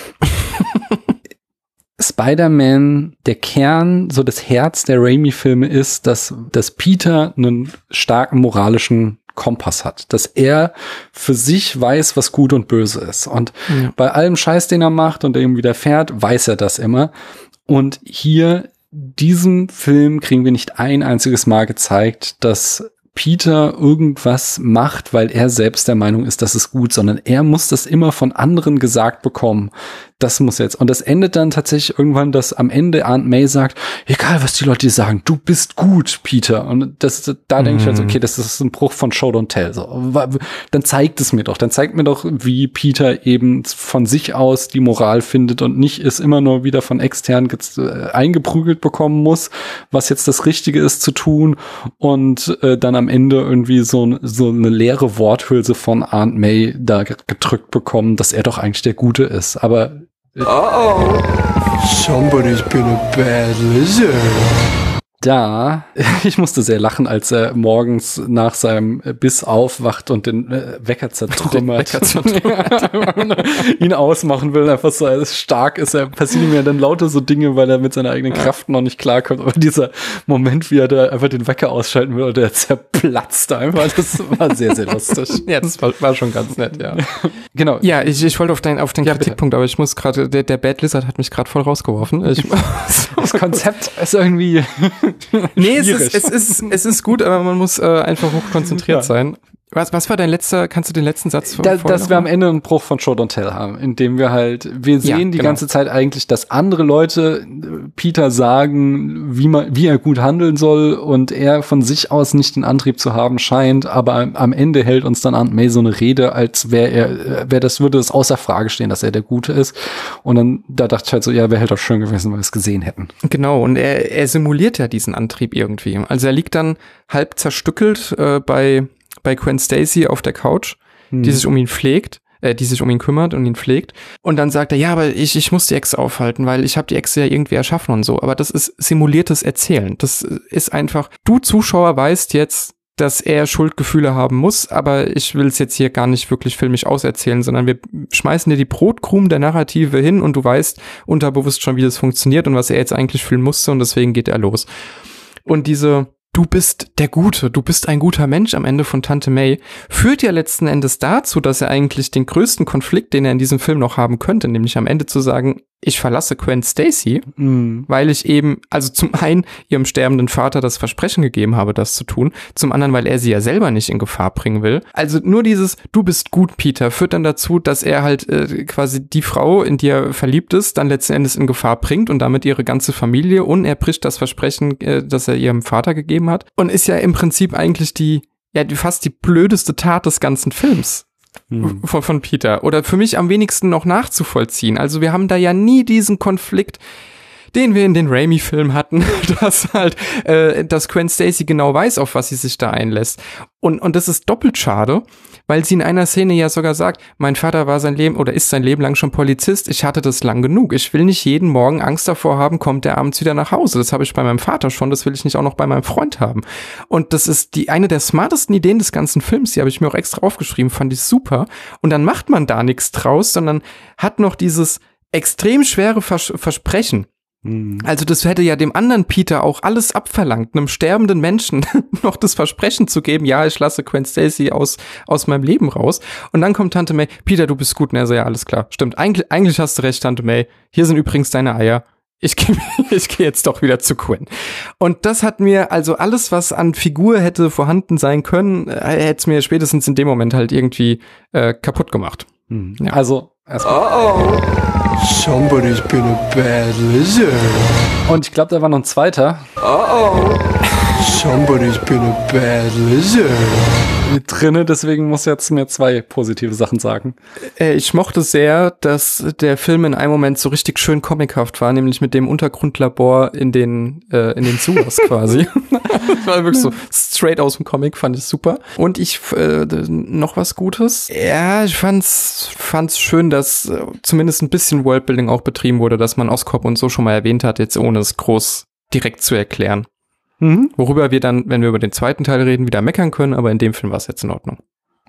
Spider-Man, der Kern, so das Herz der Raimi-Filme ist, dass, dass Peter einen starken moralischen Kompass hat, dass er für sich weiß, was gut und böse ist. Und ja. bei allem Scheiß, den er macht und der ihm widerfährt, weiß er das immer. Und hier, diesem Film kriegen wir nicht ein einziges Mal gezeigt, dass Peter irgendwas macht, weil er selbst der Meinung ist, das ist gut, sondern er muss das immer von anderen gesagt bekommen das muss jetzt. Und das endet dann tatsächlich irgendwann, dass am Ende Aunt May sagt, egal was die Leute sagen, du bist gut, Peter. Und das, da denke ich halt, okay, das ist ein Bruch von Show Don't Tell. So, dann zeigt es mir doch, dann zeigt mir doch, wie Peter eben von sich aus die Moral findet und nicht es immer nur wieder von extern äh, eingeprügelt bekommen muss, was jetzt das Richtige ist zu tun und äh, dann am Ende irgendwie so, so eine leere Worthülse von Aunt May da gedrückt bekommen, dass er doch eigentlich der Gute ist. Aber Uh-oh. Somebody's been a bad lizard. Da, [laughs] ich musste sehr lachen, als er morgens nach seinem Biss aufwacht und den äh, Wecker zertrümmert. [laughs] Wecker zertrümmert. [laughs] ihn ausmachen will, einfach so als stark ist. Er passiert ihm ja dann lauter so Dinge, weil er mit seiner eigenen Kraft noch nicht klarkommt. Aber dieser Moment, wie er da einfach den Wecker ausschalten will und der zerplatzt einfach, das war sehr, sehr lustig. ja, das war, war, schon ganz nett, ja. genau. Ja, ich, ich wollte auf deinen auf den ja, Kritikpunkt, bitte. aber ich muss gerade, der, der Bad Lizard hat mich gerade voll rausgeworfen. Ich, das Konzept ist irgendwie nee, es ist, es, ist, es ist gut, aber man muss äh, einfach hochkonzentriert ja. sein. Was, was war dein letzter, kannst du den letzten Satz da, Dass wir am Ende einen Bruch von Show Don't Tell haben, indem wir halt, wir sehen ja, die genau. ganze Zeit eigentlich, dass andere Leute äh, Peter sagen, wie man, wie er gut handeln soll und er von sich aus nicht den Antrieb zu haben scheint, aber am Ende hält uns dann Aunt May so eine Rede, als wäre er, äh, wäre das, würde es außer Frage stehen, dass er der Gute ist. Und dann, da dachte ich halt so, ja, wäre halt auch schön gewesen, wenn wir es gesehen hätten. Genau, und er, er simuliert ja diesen Antrieb irgendwie. Also er liegt dann halb zerstückelt äh, bei bei Gwen Stacy auf der Couch, hm. die sich um ihn pflegt, äh, die sich um ihn kümmert und ihn pflegt. Und dann sagt er, ja, aber ich, ich muss die Ex aufhalten, weil ich habe die Ex ja irgendwie erschaffen und so. Aber das ist simuliertes Erzählen. Das ist einfach, du Zuschauer weißt jetzt, dass er Schuldgefühle haben muss, aber ich will es jetzt hier gar nicht wirklich filmisch auserzählen, sondern wir schmeißen dir die Brotkrumen der Narrative hin und du weißt unterbewusst schon, wie das funktioniert und was er jetzt eigentlich fühlen musste und deswegen geht er los. Und diese du bist der Gute, du bist ein guter Mensch am Ende von Tante May, führt ja letzten Endes dazu, dass er eigentlich den größten Konflikt, den er in diesem Film noch haben könnte, nämlich am Ende zu sagen, ich verlasse Gwen Stacy, mhm. weil ich eben, also zum [laughs] einen ihrem sterbenden Vater das Versprechen gegeben habe, das zu tun, zum anderen, weil er sie ja selber nicht in Gefahr bringen will. Also nur dieses Du bist gut, Peter, führt dann dazu, dass er halt äh, quasi die Frau, in die er verliebt ist, dann letzten Endes in Gefahr bringt und damit ihre ganze Familie und er bricht das Versprechen, äh, das er ihrem Vater gegeben hat und ist ja im Prinzip eigentlich die ja, fast die blödeste Tat des ganzen Films hm. von, von Peter. Oder für mich am wenigsten noch nachzuvollziehen. Also wir haben da ja nie diesen Konflikt, den wir in den Raimi-Filmen hatten, [laughs] dass halt, äh, dass Gwen Stacy genau weiß, auf was sie sich da einlässt. Und, und das ist doppelt schade, weil sie in einer Szene ja sogar sagt, mein Vater war sein Leben oder ist sein Leben lang schon Polizist, ich hatte das lang genug. Ich will nicht jeden Morgen Angst davor haben, kommt der abends wieder nach Hause. Das habe ich bei meinem Vater schon, das will ich nicht auch noch bei meinem Freund haben. Und das ist die eine der smartesten Ideen des ganzen Films, die habe ich mir auch extra aufgeschrieben, fand ich super. Und dann macht man da nichts draus, sondern hat noch dieses extrem schwere Vers Versprechen. Also das hätte ja dem anderen Peter auch alles abverlangt, einem sterbenden Menschen [laughs] noch das Versprechen zu geben, ja, ich lasse Gwen Stacy aus, aus meinem Leben raus. Und dann kommt Tante May, Peter, du bist gut. Und er so, ja, alles klar. Stimmt, eigentlich, eigentlich hast du recht, Tante May. Hier sind übrigens deine Eier. Ich gehe [laughs] ich geh jetzt doch wieder zu Gwen. Und das hat mir, also alles, was an Figur hätte vorhanden sein können, äh, hätte es mir spätestens in dem Moment halt irgendwie äh, kaputt gemacht. Ja. Also erstmal. Oh oh. Somebody's been a bad lizard. Und ich glaube, da war noch ein zweiter. Oh oh. Somebody's been a bad lizard. Mit drinne, deswegen muss jetzt mir zwei positive Sachen sagen. Äh, ich mochte sehr, dass der Film in einem Moment so richtig schön comichaft war, nämlich mit dem Untergrundlabor in den äh, in den Sewers [laughs] quasi. das war wirklich so straight aus dem Comic, fand ich super. Und ich, äh, noch was Gutes. Ja, ich fand's, fand's schön, dass äh, zumindest ein bisschen Worldbuilding auch betrieben wurde, dass man Oscorp und so schon mal erwähnt hat, jetzt ohne es groß direkt zu erklären. Mhm. Worüber wir dann, wenn wir über den zweiten Teil reden, wieder meckern können, aber in dem Film war es jetzt in Ordnung.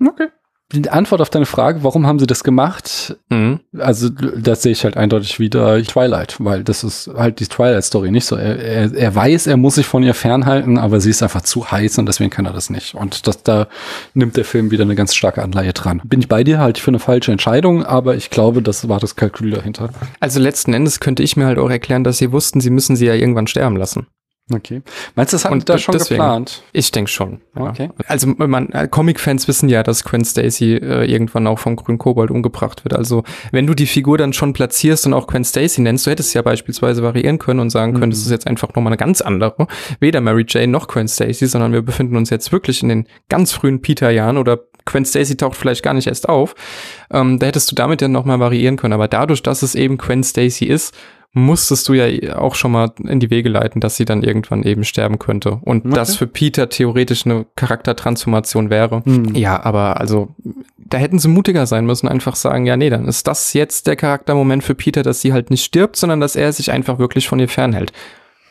Okay die Antwort auf deine Frage, warum haben sie das gemacht? Mhm. Also, das sehe ich halt eindeutig wieder Twilight, weil das ist halt die Twilight-Story nicht so. Er, er, er weiß, er muss sich von ihr fernhalten, aber sie ist einfach zu heiß und deswegen kann er das nicht. Und das, da nimmt der Film wieder eine ganz starke Anleihe dran. Bin ich bei dir, halt für eine falsche Entscheidung, aber ich glaube, das war das Kalkül dahinter. Also letzten Endes könnte ich mir halt auch erklären, dass sie wussten, sie müssen sie ja irgendwann sterben lassen. Okay. Meinst du, das haben da schon deswegen, geplant? Ich denke schon. Ja. Okay. Also man, äh, Comic-Fans wissen ja, dass Gwen Stacy äh, irgendwann auch vom grünen Kobold umgebracht wird. Also wenn du die Figur dann schon platzierst und auch Gwen Stacy nennst, du hättest ja beispielsweise variieren können und sagen können, mhm. das ist jetzt einfach nochmal eine ganz andere. Weder Mary Jane noch Gwen Stacy, sondern wir befinden uns jetzt wirklich in den ganz frühen Peter-Jahren oder Gwen Stacy taucht vielleicht gar nicht erst auf. Ähm, da hättest du damit ja nochmal variieren können. Aber dadurch, dass es eben Gwen Stacy ist, musstest du ja auch schon mal in die Wege leiten, dass sie dann irgendwann eben sterben könnte. Und okay. das für Peter theoretisch eine Charaktertransformation wäre. Mhm. Ja, aber also da hätten sie mutiger sein müssen, einfach sagen, ja, nee, dann ist das jetzt der Charaktermoment für Peter, dass sie halt nicht stirbt, sondern dass er sich einfach wirklich von ihr fernhält.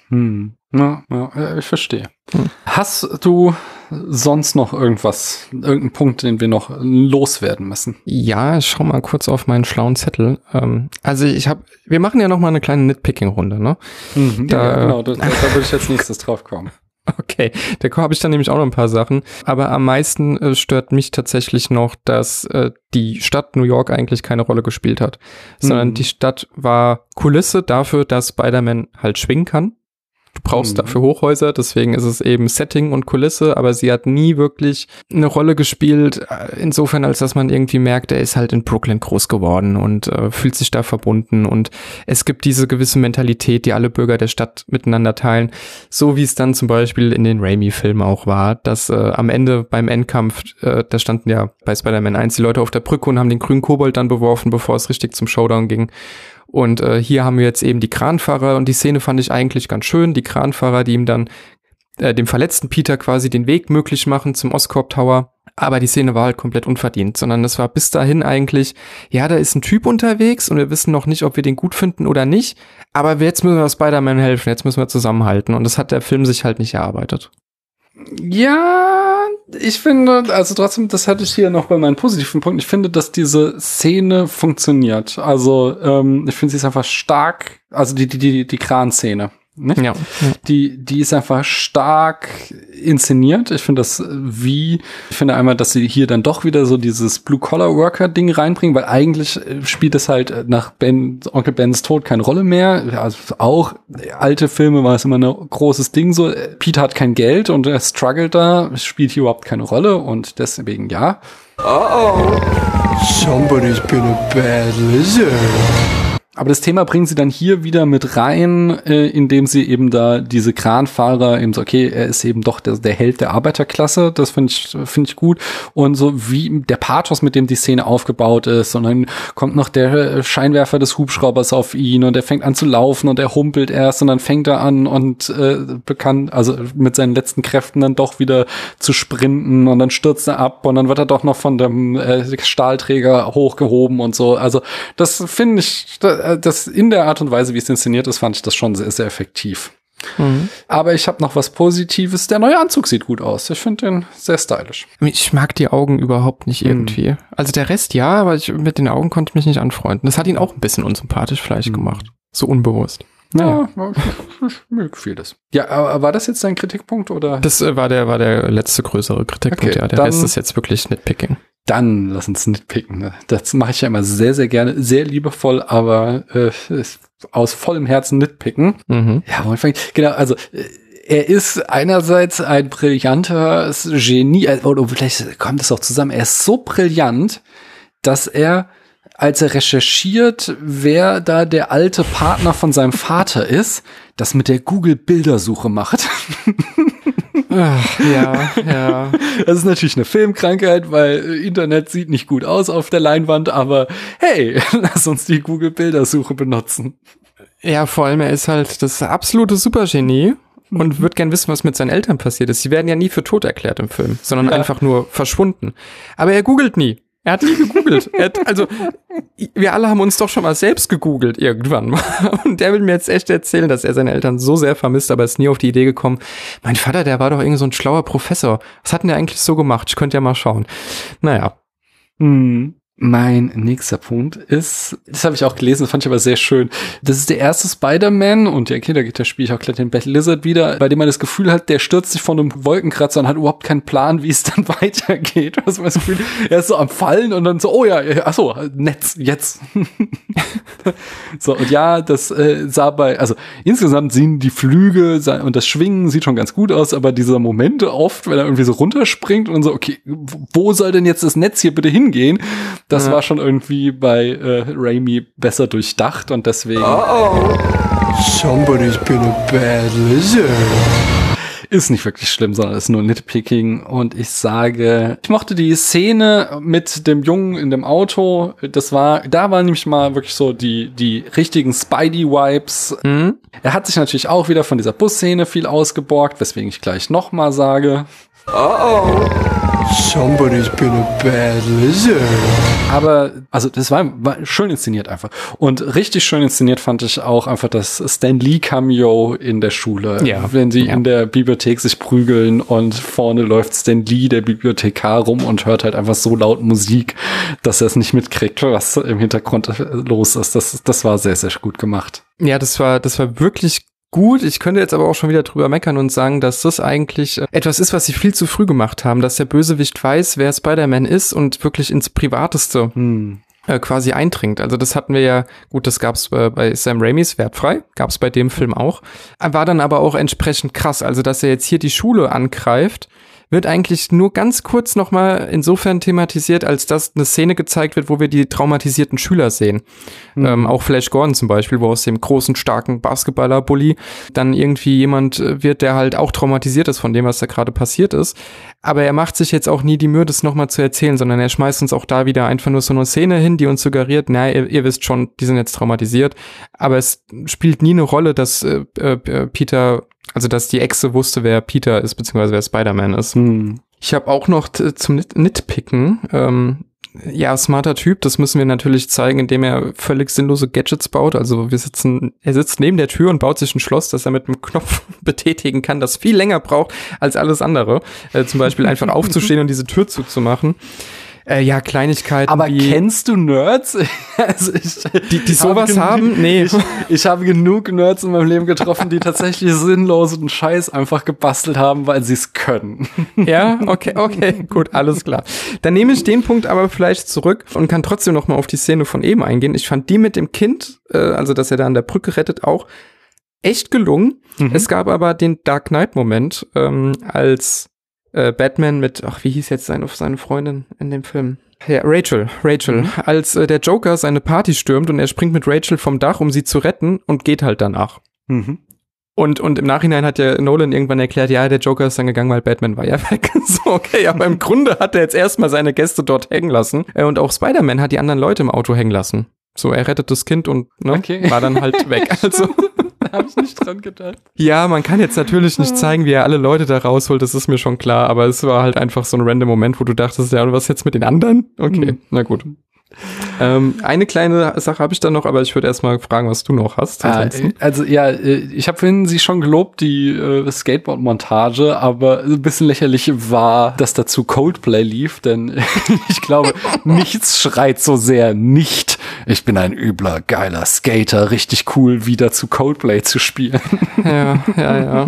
Hm. Ja, ja, ich verstehe. Hm. Hast du sonst noch irgendwas, irgendeinen Punkt, den wir noch loswerden müssen? Ja, ich schau mal kurz auf meinen schlauen Zettel. Ähm, also ich habe, wir machen ja noch mal eine kleine Nitpicking-Runde, ne? Mhm, da, ja, genau, da, da würde ich jetzt nächstes drauf kommen. [laughs] Okay, da habe ich dann nämlich auch noch ein paar Sachen. Aber am meisten äh, stört mich tatsächlich noch, dass äh, die Stadt New York eigentlich keine Rolle gespielt hat, sondern mhm. die Stadt war Kulisse dafür, dass Spider-Man halt schwingen kann. Du brauchst mhm. dafür Hochhäuser, deswegen ist es eben Setting und Kulisse, aber sie hat nie wirklich eine Rolle gespielt, äh, insofern als dass man irgendwie merkt, er ist halt in Brooklyn groß geworden und äh, fühlt sich da verbunden. Und es gibt diese gewisse Mentalität, die alle Bürger der Stadt miteinander teilen, so wie es dann zum Beispiel in den Raimi-Filmen auch war, dass äh, am Ende beim Endkampf, äh, da standen ja bei Spider-Man 1 die Leute auf der Brücke und haben den grünen Kobold dann beworfen, bevor es richtig zum Showdown ging und äh, hier haben wir jetzt eben die Kranfahrer und die Szene fand ich eigentlich ganz schön. Die Kranfahrer, die ihm dann äh, dem verletzten Peter quasi den Weg möglich machen zum Oscorp Tower. Aber die Szene war halt komplett unverdient, sondern es war bis dahin eigentlich, ja, da ist ein Typ unterwegs und wir wissen noch nicht, ob wir den gut finden oder nicht. Aber jetzt müssen wir Spider-Man helfen, jetzt müssen wir zusammenhalten. Und das hat der Film sich halt nicht erarbeitet. Ja, ich finde, also trotzdem, das hatte ich hier noch bei meinen positiven Punkten. Ich finde, dass diese Szene funktioniert. Also, ähm, ich finde, sie ist einfach stark. Also die, die, die, die Kran-Szene. Nicht? Ja. Die, die ist einfach stark inszeniert. Ich finde das wie, ich finde einmal, dass sie hier dann doch wieder so dieses Blue-Collar-Worker-Ding reinbringen, weil eigentlich spielt es halt nach Ben, Onkel Bens Tod keine Rolle mehr. Also auch alte Filme war es immer ein großes Ding so. Pete hat kein Geld und er struggelt da, spielt hier überhaupt keine Rolle und deswegen ja. Oh oh. Somebody's been a bad lizard. Aber das Thema bringen sie dann hier wieder mit rein, äh, indem sie eben da diese Kranfahrer eben so, okay, er ist eben doch der, der Held der Arbeiterklasse, das finde ich, finde ich gut. Und so wie der Pathos, mit dem die Szene aufgebaut ist. Und dann kommt noch der Scheinwerfer des Hubschraubers auf ihn und er fängt an zu laufen und er humpelt erst und dann fängt er an und äh, bekannt, also mit seinen letzten Kräften dann doch wieder zu sprinten und dann stürzt er ab und dann wird er doch noch von dem äh, Stahlträger hochgehoben und so. Also das finde ich, äh, das in der Art und Weise, wie es inszeniert ist, fand ich das schon sehr, sehr effektiv. Mhm. Aber ich habe noch was Positives. Der neue Anzug sieht gut aus. Ich finde den sehr stylisch. Ich mag die Augen überhaupt nicht mhm. irgendwie. Mhm. Also der Rest ja, aber ich, mit den Augen konnte ich mich nicht anfreunden. Das hat ihn auch ein bisschen unsympathisch vielleicht mhm. gemacht. So unbewusst. Ja, ja. [laughs] mir gefiel das. Ja, aber war das jetzt dein Kritikpunkt oder? Das äh, war der war der letzte größere Kritikpunkt. Okay, ja, der Rest ist jetzt wirklich Nitpicking. Dann lass uns nitpicken. Ne? Das mache ich ja immer sehr, sehr gerne, sehr liebevoll, aber äh, aus vollem Herzen nitpicken. Mhm. Ja, wo fängt, genau, also äh, er ist einerseits ein brillanter Genie, äh, oder vielleicht kommt es auch zusammen, er ist so brillant, dass er, als er recherchiert, wer da der alte Partner von seinem Vater ist, das mit der Google-Bildersuche macht. [laughs] Ach, ja, ja. Das ist natürlich eine Filmkrankheit, weil Internet sieht nicht gut aus auf der Leinwand, aber hey, [laughs] lass uns die Google-Bildersuche benutzen. Ja, vor allem er ist halt das absolute Supergenie und wird gern wissen, was mit seinen Eltern passiert ist. Sie werden ja nie für tot erklärt im Film, sondern Ja. einfach nur verschwunden. Aber er googelt nie. Er hat nie gegoogelt. hat, also, wir alle haben uns doch schon mal selbst gegoogelt irgendwann. Und der will mir jetzt echt erzählen, dass er seine Eltern so sehr vermisst, aber ist nie auf die Idee gekommen. Mein Vater, der war doch irgendwie so ein schlauer Professor. Was hat denn der eigentlich so gemacht? Ich könnte ja mal schauen. Naja. Hm. Mein nächster Punkt ist, das habe ich auch gelesen, fand ich aber sehr schön. Das ist der erste Spider-Man und ja, okay, da geht der Spiel ich auch gleich den Battle Lizard wieder, bei dem man das Gefühl hat, der stürzt sich von einem Wolkenkratzer und hat überhaupt keinen Plan, wie es dann [laughs] weitergeht. Also man das Gefühl, er ist so am Fallen und dann so, oh ja, ach so, Netz, jetzt. [laughs] so, und ja, das äh, sah bei, also insgesamt sehen die Flüge und das Schwingen sieht schon ganz gut aus, aber dieser Momente oft, wenn er irgendwie so runterspringt und so, okay, wo soll denn jetzt das Netz hier bitte hingehen? Das Ja. war schon irgendwie bei äh, Raimi besser durchdacht und deswegen Somebody's been a bad lizard. ist nicht wirklich schlimm, sondern ist nur Nitpicking. Und ich sage, ich mochte die Szene mit dem Jungen in dem Auto. Das war, da war nämlich mal wirklich so die, die richtigen Spidey-Vibes. Hm? Er hat sich natürlich auch wieder von dieser Busszene viel ausgeborgt, weswegen ich gleich nochmal sage. Somebody's been a bad lizard. Aber, also das war, war schön inszeniert einfach. Und richtig schön inszeniert fand ich auch einfach das Stan Lee Cameo in der Schule. Ja. Wenn sie Ja. in der Bibliothek sich prügeln und vorne läuft Stan Lee, der Bibliothekar, rum und hört halt einfach so laut Musik, dass er es nicht mitkriegt, was im Hintergrund los ist. Das, das war sehr, sehr gut gemacht. Ja, das war, das war wirklich gut. Ich könnte jetzt aber auch schon wieder drüber meckern und sagen, dass das eigentlich äh, etwas ist, was sie viel zu früh gemacht haben, dass der Bösewicht weiß, wer Spider-Man ist und wirklich ins Privateste Hm. äh, quasi eindringt. Also das hatten wir ja, gut, das gab's äh, bei Sam Raimis wertfrei, gab's bei dem Film auch. War dann aber auch entsprechend krass. Also dass er jetzt hier die Schule angreift, wird eigentlich nur ganz kurz nochmal insofern thematisiert, als dass eine Szene gezeigt wird, wo wir die traumatisierten Schüler sehen. Ähm, auch Flash Gordon zum Beispiel, wo aus dem großen, starken Basketballer-Bully dann irgendwie jemand äh, wird, der halt auch traumatisiert ist von dem, was da gerade passiert ist. Aber er macht sich jetzt auch nie die Mühe, das nochmal zu erzählen, sondern er schmeißt uns auch da wieder einfach nur so eine Szene hin, die uns suggeriert, na, ihr, ihr wisst schon, die sind jetzt traumatisiert. Aber es spielt nie eine Rolle, dass äh, äh, Peter, also dass die Echse wusste, wer Peter ist, beziehungsweise wer Spider-Man ist. Hm. Ich habe auch noch zum Nit Nitpicken, ähm, ja, smarter Typ, das müssen wir natürlich zeigen, indem er völlig sinnlose Gadgets baut. Also wir sitzen, er sitzt neben der Tür und baut sich ein Schloss, das er mit einem Knopf [laughs] betätigen kann, das viel länger braucht als alles andere. Äh, zum Beispiel einfach aufzustehen und diese Tür zuzumachen. Äh, ja, Kleinigkeiten Aber wie kennst du Nerds? [laughs] also ich, die, die sowas genug- haben? Nee. Ich, ich habe genug Nerds in meinem Leben getroffen, die tatsächlich [laughs] sinnlosen Scheiß einfach gebastelt haben, weil sie es können. [laughs] Ja, okay, okay, gut, alles klar. Dann nehme ich den Punkt aber vielleicht zurück und kann trotzdem noch mal auf die Szene von eben eingehen. Ich fand die mit dem Kind, äh, also dass er da an der Brücke rettet, auch echt gelungen. Es gab aber den Dark Knight-Moment, ähm, als äh, Batman mit, ach, wie hieß jetzt seine, seine Freundin in dem Film? Ja, Rachel, Rachel, als äh, der Joker seine Party stürmt und er springt mit Rachel vom Dach, um sie zu retten und geht halt danach. Mhm. Und, und im Nachhinein hat ja Nolan irgendwann erklärt, ja, der Joker ist dann gegangen, weil Batman war ja [laughs] weg. so, okay, aber im Grunde hat er jetzt erstmal seine Gäste dort hängen lassen. Äh, Und auch Spider-Man hat die anderen Leute im Auto hängen lassen. So, er rettet das Kind und ne, Okay. war dann halt weg. [laughs] Also, [laughs] Da habe ich nicht dran gedacht. ja, man kann jetzt natürlich nicht zeigen, wie er alle Leute da rausholt, das ist mir schon klar, aber es war halt einfach so ein random Moment, wo du dachtest, ja, und was jetzt mit den anderen? Okay, Hm. na gut. Ähm, eine kleine Sache habe ich dann noch, aber ich würde erstmal fragen, was du noch hast. Ah, also ja, äh, ich habe vorhin sie schon gelobt, die äh, Skateboard-Montage, aber ein bisschen lächerlich war, dass dazu Coldplay lief, denn [laughs] ich glaube, nichts schreit so sehr nicht. Ich bin ein übler, geiler Skater, richtig cool, wieder zu Coldplay zu spielen. ja, ja, ja.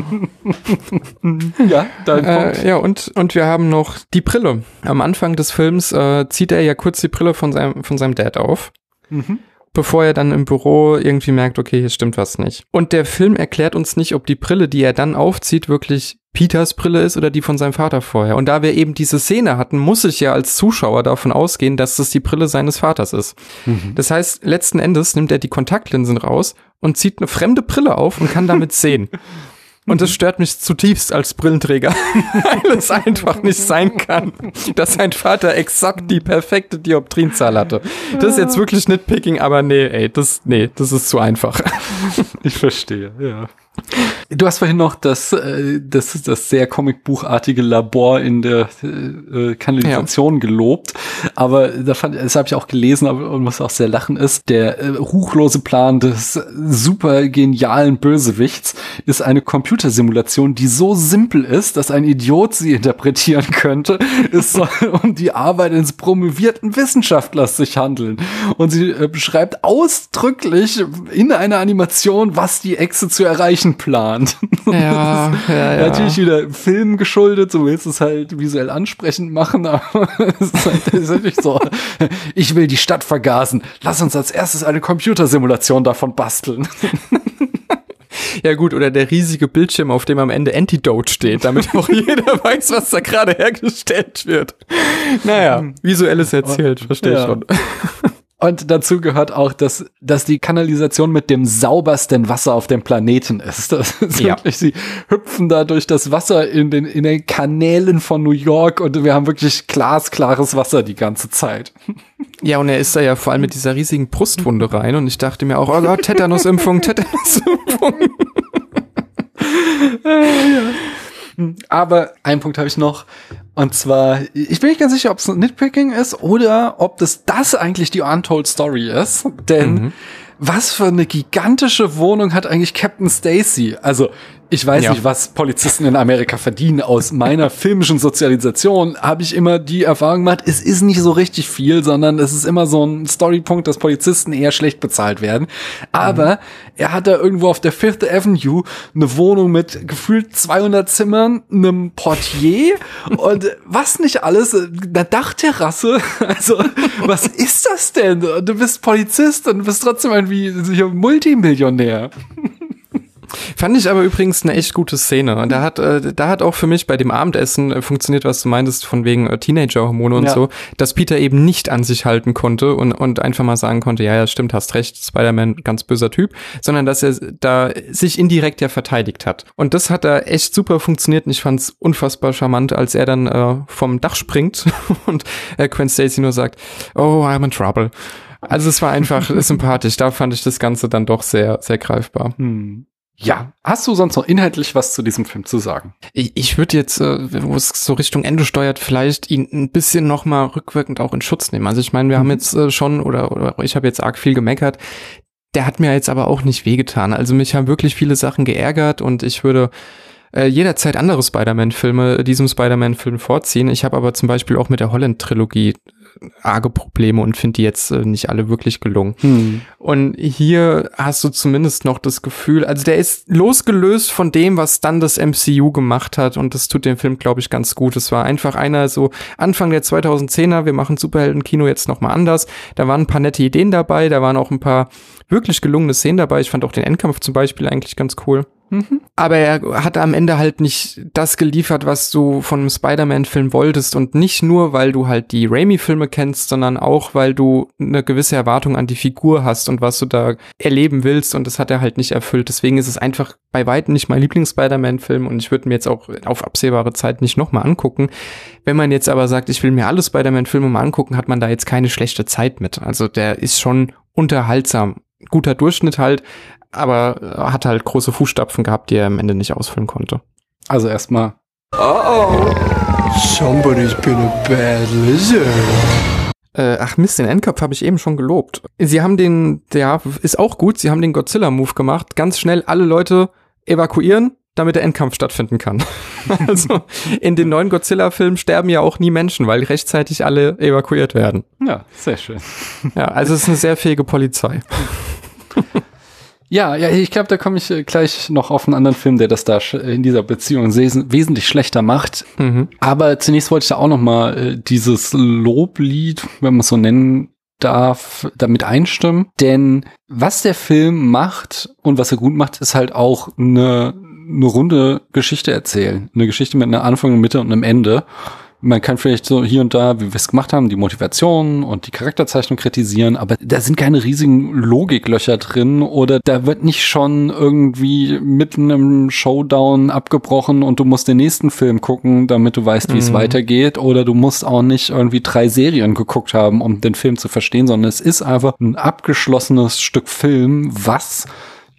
ja, dein Äh, ja, und, und wir haben noch die Brille. Am Anfang des Films äh, zieht er ja kurz die Brille von seinem, von seinem Dad auf. Mhm. Bevor er dann im Büro irgendwie merkt, okay, hier stimmt was nicht. Und der Film erklärt uns nicht, ob die Brille, die er dann aufzieht, wirklich Peters Brille ist oder die von seinem Vater vorher. Und da wir eben diese Szene hatten, muss ich ja als Zuschauer davon ausgehen, dass das die Brille seines Vaters ist. Das heißt, letzten Endes nimmt er die Kontaktlinsen raus und zieht eine fremde Brille auf und kann damit sehen. [laughs] Und das stört mich zutiefst als Brillenträger, [laughs] weil es einfach nicht sein kann, dass sein Vater exakt die perfekte Dioptrienzahl hatte. Das ist jetzt wirklich Nitpicking, aber nee, ey, das, nee, das ist zu einfach. Ich verstehe, ja. Du hast vorhin noch das, äh, das, das sehr comicbuchartige Labor in der äh, Kanalisation ja. gelobt. Aber da fand, das habe ich auch gelesen aber, und muss auch sehr lachen ist. Der äh, ruchlose Plan des super genialen Bösewichts ist eine Computersimulation, die so simpel ist, dass ein Idiot sie interpretieren könnte. Es soll [laughs] um die Arbeit eines promovierten Wissenschaftlers sich handeln. Und sie äh, beschreibt ausdrücklich in einer Animation, was die Echse zu erreichen plant. Ja, ja, [laughs] ja. Natürlich wieder Film geschuldet, so willst du es halt visuell ansprechend machen, [laughs] aber es ist halt tatsächlich so, [laughs] ich will die Stadt vergasen, lass uns als erstes eine Computersimulation davon basteln. Ja gut, oder der riesige Bildschirm, auf dem am Ende Antidote steht, damit auch jeder weiß, was da gerade hergestellt wird. Naja, visuelles erzählt, verstehe ja. schon. Und dazu gehört auch, dass, dass die Kanalisation mit dem saubersten Wasser auf dem Planeten ist. [laughs] Das ist ja. wirklich, sie hüpfen da durch das Wasser in den, in den Kanälen von New York und wir haben wirklich glasklares Wasser die ganze Zeit. [laughs] Ja, und er ist da ja vor allem mit dieser riesigen Brustwunde rein und ich dachte mir auch, oh Gott, Tetanusimpfung, [laughs] Tetanusimpfung. ja. Aber einen Punkt habe ich noch. Und zwar, ich bin nicht ganz sicher, ob es Nitpicking ist oder ob das das eigentlich die Untold Story ist. Denn mhm. was für eine gigantische Wohnung hat eigentlich Captain Stacy? Also ich weiß ja. nicht, was Polizisten in Amerika verdienen. Aus meiner [laughs] filmischen Sozialisation habe ich immer die Erfahrung gemacht, es ist nicht so richtig viel, sondern es ist immer so ein Storypunkt, dass Polizisten eher schlecht bezahlt werden. Aber mhm. er hat da irgendwo auf der Fifth Avenue eine Wohnung mit gefühlt 200 Zimmern, einem Portier und [laughs] was nicht alles, eine Dachterrasse. [laughs] Also, was ist das denn? Du bist Polizist und bist trotzdem irgendwie Multimillionär. Fand ich aber übrigens eine echt gute Szene. Und da hat, äh, da hat auch für mich bei dem Abendessen äh, funktioniert, was du meintest, von wegen äh, Teenager-Hormone und ja. so, dass Peter eben nicht an sich halten konnte und, und einfach mal sagen konnte, ja, ja, stimmt, hast recht, Spider-Man, ganz böser Typ, sondern dass er da sich indirekt ja verteidigt hat. Und das hat da echt super funktioniert und ich fand's unfassbar charmant, als er dann äh, vom Dach springt [laughs] und äh, Gwen Stacy nur sagt, oh, I'm in trouble. Also es war einfach [laughs] sympathisch. Da fand ich das Ganze dann doch sehr, sehr greifbar. Hm. Ja, hast du sonst noch inhaltlich was zu diesem Film zu sagen? Ich, ich würde jetzt, äh, wo es so Richtung Ende steuert, vielleicht ihn ein bisschen noch mal rückwirkend auch in Schutz nehmen. Also ich meine, wir mhm. haben jetzt äh, schon oder, oder ich habe jetzt arg viel gemeckert. Der hat mir jetzt aber auch nicht wehgetan. Also mich haben wirklich viele Sachen geärgert und ich würde äh, jederzeit andere Spider-Man-Filme diesem Spider-Man-Film vorziehen. Ich habe aber zum Beispiel auch mit der Holland-Trilogie arge Probleme und finde die jetzt äh, nicht alle wirklich gelungen. Hm. Und hier hast du zumindest noch das Gefühl, also der ist losgelöst von dem, was dann das MCU gemacht hat und das tut dem Film, glaube ich, ganz gut. Es war einfach einer so Anfang der 2010er, wir machen Superhelden-Kino jetzt nochmal anders. Da waren ein paar nette Ideen dabei, da waren auch ein paar wirklich gelungene Szenen dabei. Ich fand auch den Endkampf zum Beispiel eigentlich ganz cool. Mhm. Aber er hat am Ende halt nicht das geliefert, was du von einem Spider-Man-Film wolltest. Und nicht nur, weil du halt die Raimi-Filme kennst, sondern auch, weil du eine gewisse Erwartung an die Figur hast und was du da erleben willst. Und das hat er halt nicht erfüllt. Deswegen ist es einfach bei weitem nicht mein Lieblings-Spider-Man-Film. Und ich würde mir jetzt auch auf absehbare Zeit nicht nochmal angucken. Wenn man jetzt aber sagt, ich will mir alle Spider-Man-Filme mal angucken, hat man da jetzt keine schlechte Zeit mit. Also der ist schon unterhaltsam guter Durchschnitt halt, aber hat halt große Fußstapfen gehabt, die er am Ende nicht ausfüllen konnte. Also erstmal. Oh oh. Somebody's been a bad lizard. Äh, ach Mist, den Endkopf habe ich eben schon gelobt. Sie haben den, der ist auch gut, sie haben den Godzilla-Move gemacht. Ganz schnell alle Leute evakuieren, damit der Endkampf stattfinden kann. [laughs] also in den neuen Godzilla-Filmen sterben ja auch nie Menschen, weil rechtzeitig alle evakuiert werden. Ja, sehr schön. Ja, also es ist eine sehr fähige Polizei. [laughs] Ja, ja, ich glaube, da komme ich äh, gleich noch auf einen anderen Film, der das da in dieser Beziehung wesentlich schlechter macht. Mhm. Aber zunächst wollte ich da auch noch mal äh, dieses Loblied, wenn man es so nennen darf, damit einstimmen. Denn was der Film macht und was er gut macht, ist halt auch eine, eine runde Geschichte erzählen. Eine Geschichte mit einer Anfang, Mitte und einem Ende man kann vielleicht so hier und da, wie wir es gemacht haben, die Motivation und die Charakterzeichnung kritisieren, aber da sind keine riesigen Logiklöcher drin oder da wird nicht schon irgendwie mitten im Showdown abgebrochen und du musst den nächsten Film gucken, damit du weißt, wie mhm. es weitergeht oder du musst auch nicht irgendwie drei Serien geguckt haben, um den Film zu verstehen, sondern es ist einfach ein abgeschlossenes Stück Film, was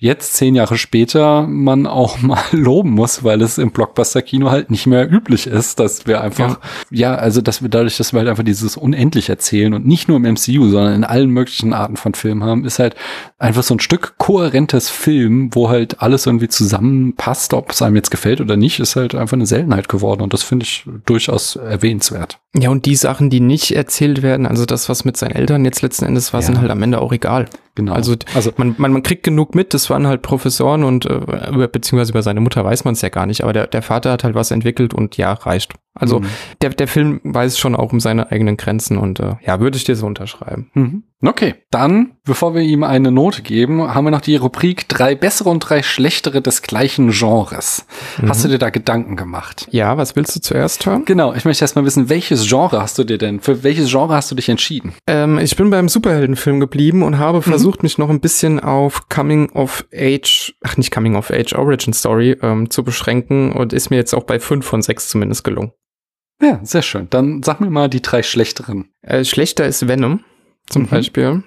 jetzt zehn Jahre später man auch [laughs] mal loben muss, weil es im Blockbuster-Kino halt nicht mehr üblich ist, dass wir einfach, ja. ja, also dass wir dadurch, dass wir halt einfach dieses unendlich erzählen und nicht nur im MCU, sondern in allen möglichen Arten von Filmen haben, ist halt einfach so ein Stück kohärentes Film, wo halt alles irgendwie zusammenpasst, ob es einem jetzt gefällt oder nicht, ist halt einfach eine Seltenheit geworden und das finde ich durchaus erwähnenswert. Ja, und die Sachen, die nicht erzählt werden, also das, was mit seinen Eltern jetzt letzten Endes war, ja. sind halt am Ende auch egal. Genau. Also, also man, man, man kriegt genug mit, das waren halt Professoren und äh, beziehungsweise über seine Mutter weiß man es ja gar nicht, aber der, der Vater hat halt was entwickelt und ja, reicht. Also mhm. der, der Film weiß schon auch um seine eigenen Grenzen und äh, ja, würde ich dir so unterschreiben. Mhm. Okay, dann, bevor wir ihm eine Note geben, haben wir noch die Rubrik drei bessere und drei schlechtere des gleichen Genres. Mhm. Hast du dir da Gedanken gemacht? Ja, was willst du zuerst hören? Genau, ich möchte erst mal wissen, welches Genre hast du dir denn, für welches Genre hast du dich entschieden? Ähm, ich bin beim Superheldenfilm geblieben und habe mhm. versucht, mich noch ein bisschen auf Coming of Age, ach nicht Coming of Age, Origin Story ähm, zu beschränken und ist mir jetzt auch bei fünf von sechs zumindest gelungen. Ja, sehr schön. Dann sag mir mal die drei schlechteren. Äh, schlechter ist Venom zum mhm. Beispiel.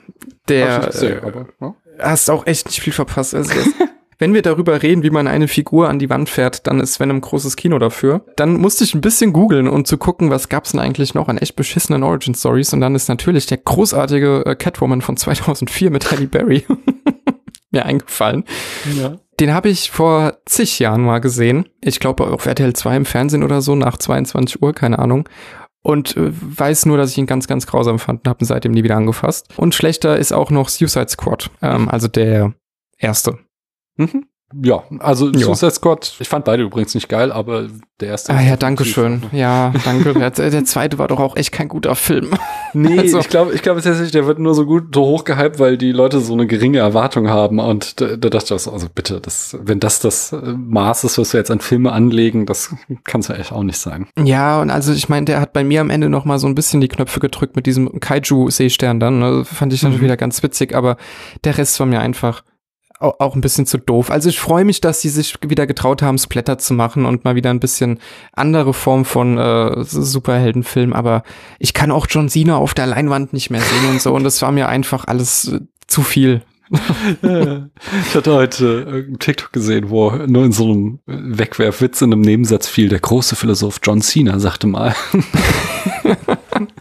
Der sehr, aber, ja. hast auch echt nicht viel verpasst. Also [laughs] wenn wir darüber reden, wie man eine Figur an die Wand fährt, dann ist Venom großes Kino dafür. Dann musste ich ein bisschen googeln, um zu gucken, was gab's denn eigentlich noch an echt beschissenen Origin Stories. Und dann ist natürlich der großartige äh, Catwoman von 2004 mit Halle Berry [laughs] mir eingefallen. Ja. Den habe ich vor zig Jahren mal gesehen. Ich glaube auf RTL 2 im Fernsehen oder so nach 22 Uhr, keine Ahnung. Und äh, weiß nur, dass ich ihn ganz, ganz grausam fand und habe ihn seitdem nie wieder angefasst. Und schlechter ist auch noch Suicide Squad, ähm, also der erste. Mhm. Ja, also ja. Suicide Squad, ich fand beide übrigens nicht geil, aber der erste. Ah ja, danke schön. Ja, danke. der, der, zweite war doch auch echt kein guter Film. [laughs] Nee, also. ich glaube, ich glaube tatsächlich, der wird nur so gut so hochgehypt, weil die Leute so eine geringe Erwartung haben und da, da dachte ich, also bitte, das, wenn das das Maß ist, was wir jetzt an Filme anlegen, das kann es ja echt auch nicht sein. Ja, und also ich meine, der hat bei mir am Ende noch mal so ein bisschen die Knöpfe gedrückt mit diesem Kaiju-Seestern dann. Ne? Fand ich natürlich mhm. wieder ganz witzig, aber der Rest war mir einfach auch ein bisschen zu doof. Also ich freue mich, dass sie sich wieder getraut haben, Splatter zu machen und mal wieder ein bisschen andere Form von äh, Superheldenfilm. Aber ich kann auch John Cena auf der Leinwand nicht mehr sehen und so. Und das war mir einfach alles äh, zu viel. [laughs] ich hatte heute einen TikTok gesehen, wo nur in so einem Wegwerfwitz in einem Nebensatz fiel, der große Philosoph John Cena sagte mal. [laughs]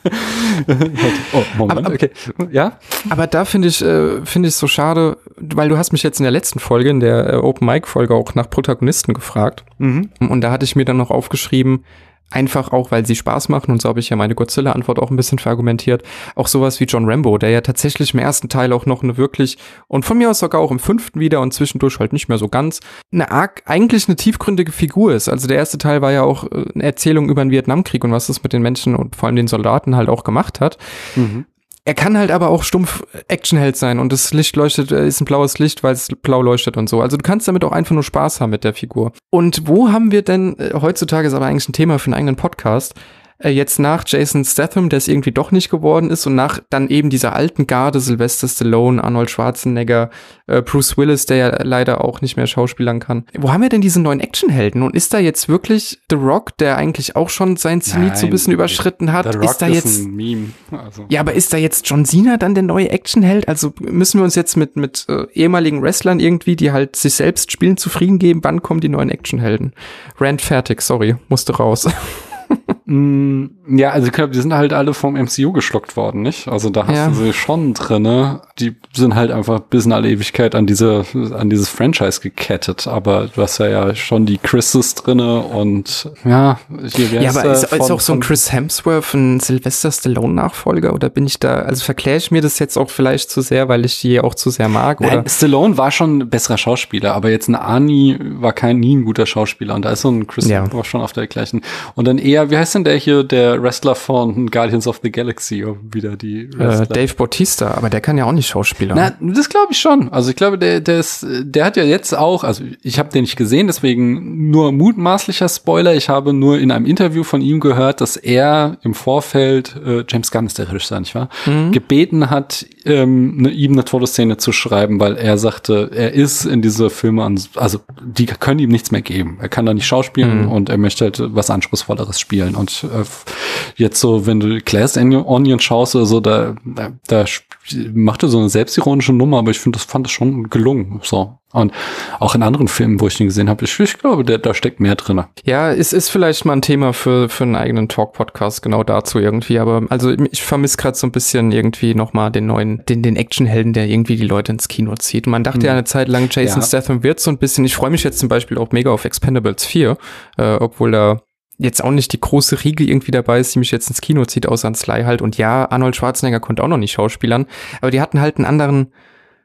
[laughs] oh, Moment, aber, okay. Ja? Aber da finde ich, äh, finde ich so schade, weil du hast mich jetzt in der letzten Folge, in der äh, Open Mic Folge auch nach Protagonisten gefragt. Mhm. Und da hatte ich mir dann noch aufgeschrieben, Einfach auch, weil sie Spaß machen und so habe ich ja meine Godzilla-Antwort auch ein bisschen verargumentiert. Auch sowas wie John Rambo, der ja tatsächlich im ersten Teil auch noch eine wirklich und von mir aus sogar auch im fünften wieder und zwischendurch halt nicht mehr so ganz eine arg, eigentlich eine tiefgründige Figur ist. Also der erste Teil war ja auch äh, eine Erzählung über den Vietnamkrieg und was das mit den Menschen und vor allem den Soldaten halt auch gemacht hat. Mhm. Er kann halt aber auch stumpf Actionheld sein und das Licht leuchtet, äh, ist ein blaues Licht, weil es blau leuchtet und so. Also du kannst damit auch einfach nur Spaß haben mit der Figur. Und wo haben wir denn, äh, heutzutage ist aber eigentlich ein Thema für einen eigenen Podcast, äh, jetzt nach Jason Statham, der es irgendwie doch nicht geworden ist, und nach dann eben dieser alten Garde, Sylvester Stallone, Arnold Schwarzenegger, äh, Bruce Willis, der ja leider auch nicht mehr schauspielern kann. Wo haben wir denn diese neuen Actionhelden? Und ist da jetzt wirklich The Rock, der eigentlich auch schon sein Zenit so ein bisschen überschritten hat? Ist da jetzt. Ist. Also. Ja, aber ist da jetzt John Cena dann der neue Actionheld? Also müssen wir uns jetzt mit, mit äh, ehemaligen Wrestlern irgendwie, die halt sich selbst spielen, zufrieden geben? Wann kommen die neuen Actionhelden? Rand fertig, sorry, musste raus. [laughs] Mm, ja, also ich glaube, die sind halt alle vom MCU geschluckt worden, nicht? Also da hast ja. du sie schon drinne. Die sind halt einfach bis in alle Ewigkeit an diese, an dieses Franchise gekettet. Aber du hast ja, ja schon die Chris's drinne und ja, hier Ja, aber ist, von, ist auch so ein Chris Hemsworth ein Sylvester Stallone Nachfolger oder bin ich da, also verkläre ich mir das jetzt auch vielleicht zu sehr, weil ich die auch zu sehr mag? Nein, oder? Stallone war schon ein besserer Schauspieler, aber jetzt ein Arnie war kein nie ein guter Schauspieler und da ist so ein Chris ja. Hemsworth schon auf der gleichen. Und dann eher, wie heißt denn der hier, der Wrestler von Guardians of the Galaxy, wieder die Äh, Dave Bautista, aber der kann ja auch nicht Schauspieler. Na, das glaube ich schon. Also ich glaube, der, der ist, der hat ja jetzt auch, also ich habe den nicht gesehen, deswegen nur mutmaßlicher Spoiler. Ich habe nur in einem Interview von ihm gehört, dass er im Vorfeld, äh, James Gunn ist der Regisseur, nicht wahr? Mhm. Gebeten hat, ähm, ne, ihm eine Todesszene zu schreiben, weil er sagte, er ist in diese Filme, an, also die können ihm nichts mehr geben. Er kann da nicht schauspielen mhm. und er möchte halt was Anspruchsvolleres spielen. Und äh, jetzt so, wenn du Glass Onion schaust oder so, da, da, da machte so eine selbstironische Nummer, aber ich finde, das fand das schon gelungen. So. Und auch in anderen Filmen, wo ich den gesehen habe, ich, ich glaube, der, da steckt mehr drin. Ja, es ist vielleicht mal ein Thema für, für einen eigenen Talk-Podcast genau dazu irgendwie, aber also ich vermisse gerade so ein bisschen irgendwie nochmal den neuen, den, den Actionhelden, der irgendwie die Leute ins Kino zieht. Man dachte hm. ja eine Zeit lang, Jason ja. Statham wird so ein bisschen, ich freue mich jetzt zum Beispiel auch mega auf Expendables 4, äh, obwohl da jetzt auch nicht die große Riege irgendwie dabei ist, die mich jetzt ins Kino zieht, außer an Sly halt. Und ja, Arnold Schwarzenegger konnte auch noch nicht schauspielern, aber die hatten halt einen anderen,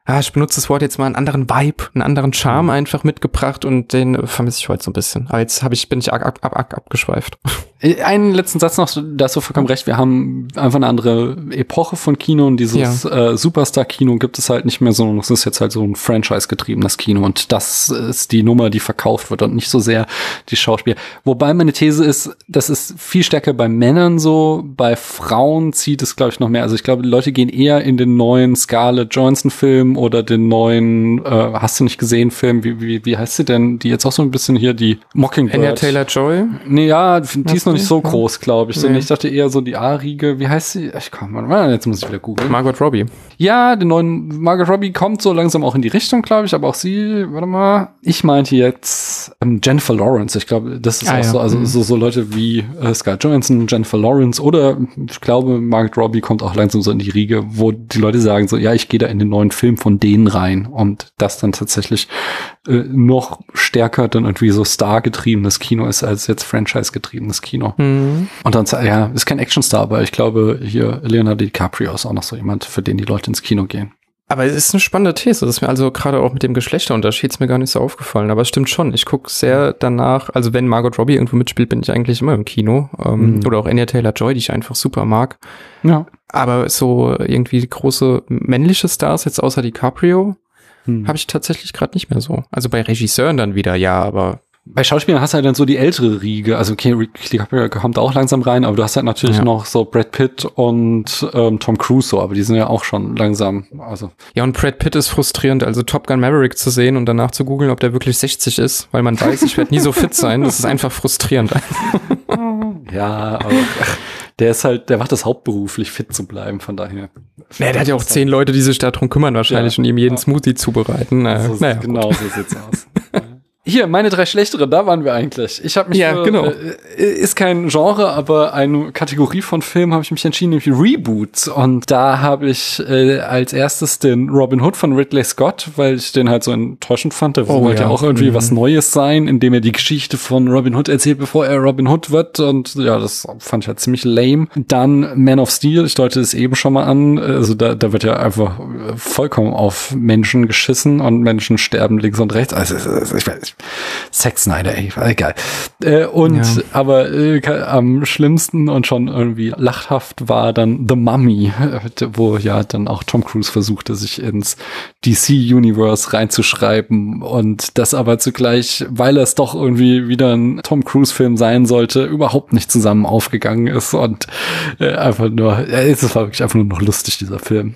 ah, ich benutze das Wort jetzt mal, einen anderen Vibe, einen anderen Charme mhm. einfach mitgebracht und den vermisse ich heute so ein bisschen. Aber jetzt hab ich, bin ich ab, ab, ab, abgeschweift. Äh, einen letzten Satz noch, da hast du vollkommen recht. Wir haben einfach eine andere Epoche von Kino und dieses ja. äh, Superstar-Kino gibt es halt nicht mehr so. Es ist jetzt halt so ein Franchise-getriebenes Kino und das ist die Nummer, die verkauft wird und nicht so sehr die Schauspieler. Wobei meine These ist, das ist viel stärker bei Männern so. Bei Frauen zieht es, glaube ich, noch mehr. Also ich glaube, die Leute gehen eher in den neuen Scarlett Johansson-Film oder den neuen, äh, hast du nicht gesehen, Film, wie, wie, wie heißt sie denn? Die jetzt auch so ein bisschen hier, die Mockingbird. Anya Taylor-Joy? Nee, ja, die ist noch nicht so groß, glaube ich. Nee. Ich dachte eher so die A-Riege. Wie heißt sie? Ich komm jetzt muss ich wieder googeln. Margot Robbie. Ja, den neuen Margot Robbie kommt so langsam auch in die Richtung, glaube ich. Aber auch sie, warte mal. Ich meinte jetzt ähm, Jennifer Lawrence. Ich glaube, das ist ah, auch ja. so, also mhm. so, so Leute wie äh, Scarlett Johansson, Jennifer Lawrence oder ich glaube, Margot Robbie kommt auch langsam so in die Riege, wo die Leute sagen so, ja, ich gehe da in den neuen Film von denen rein und das dann tatsächlich äh, noch stärker dann irgendwie so Star-getriebenes Kino ist als jetzt Franchise-getriebenes Kino. Mhm. Und dann, ja, ist kein Actionstar, aber ich glaube, hier Leonardo DiCaprio ist auch noch so jemand, für den die Leute ins Kino gehen. Aber es ist eine spannende These. Das ist mir also gerade auch mit dem Geschlechterunterschied ist mir gar nicht so aufgefallen. Aber es stimmt schon. Ich gucke sehr danach, also wenn Margot Robbie irgendwo mitspielt, bin ich eigentlich immer im Kino. Ähm, mhm. Oder auch Anya Taylor-Joy, die ich einfach super mag. Ja. Aber so irgendwie große männliche Stars, jetzt außer DiCaprio, hm. habe ich tatsächlich gerade nicht mehr so. Also bei Regisseuren dann wieder, ja, aber bei Schauspielern hast du halt dann so die ältere Riege. Also okay, DiCaprio kommt auch langsam rein, aber du hast halt natürlich ja. noch so Brad Pitt und ähm, Tom Cruise so, aber die sind ja auch schon langsam. Also ja, und Brad Pitt ist frustrierend, also Top Gun Maverick zu sehen und danach zu googeln, ob der wirklich 60 ist, weil man weiß, ich werde nie so fit sein. Das ist einfach frustrierend. [laughs] ja, aber der ist halt, der macht das hauptberuflich, fit zu bleiben, von daher. Ja, der hat ja auch zehn Leute, die sich darum kümmern wahrscheinlich ja, und ihm jeden ja. Smoothie zubereiten. Äh, so, naja, genau gut. so sieht's aus. [laughs] Hier, meine drei schlechtere, da waren wir eigentlich. Ich habe mich ja, für, genau. Äh, ist kein Genre, aber eine Kategorie von Filmen habe ich mich entschieden, nämlich Reboots. Und da habe ich äh, als erstes den Robin Hood von Ridley Scott, weil ich den halt so enttäuschend fand. Der oh, wollte ja auch irgendwie mhm. was Neues sein, indem er die Geschichte von Robin Hood erzählt, bevor er Robin Hood wird. Und ja, das fand ich halt ziemlich lame. Dann Man of Steel, ich deute es eben schon mal an. Also da, da wird ja einfach vollkommen auf Menschen geschissen und Menschen sterben links und rechts. Also ich weiß, Sex Snyder, ey, egal. Äh, und ja. aber äh, am schlimmsten und schon irgendwie lachhaft war dann The Mummy, wo ja dann auch Tom Cruise versuchte, sich ins DC-Universe reinzuschreiben und das aber zugleich, weil es doch irgendwie wieder ein Tom Cruise-Film sein sollte, überhaupt nicht zusammen aufgegangen ist und äh, einfach nur, äh, es war wirklich einfach nur noch lustig, dieser Film.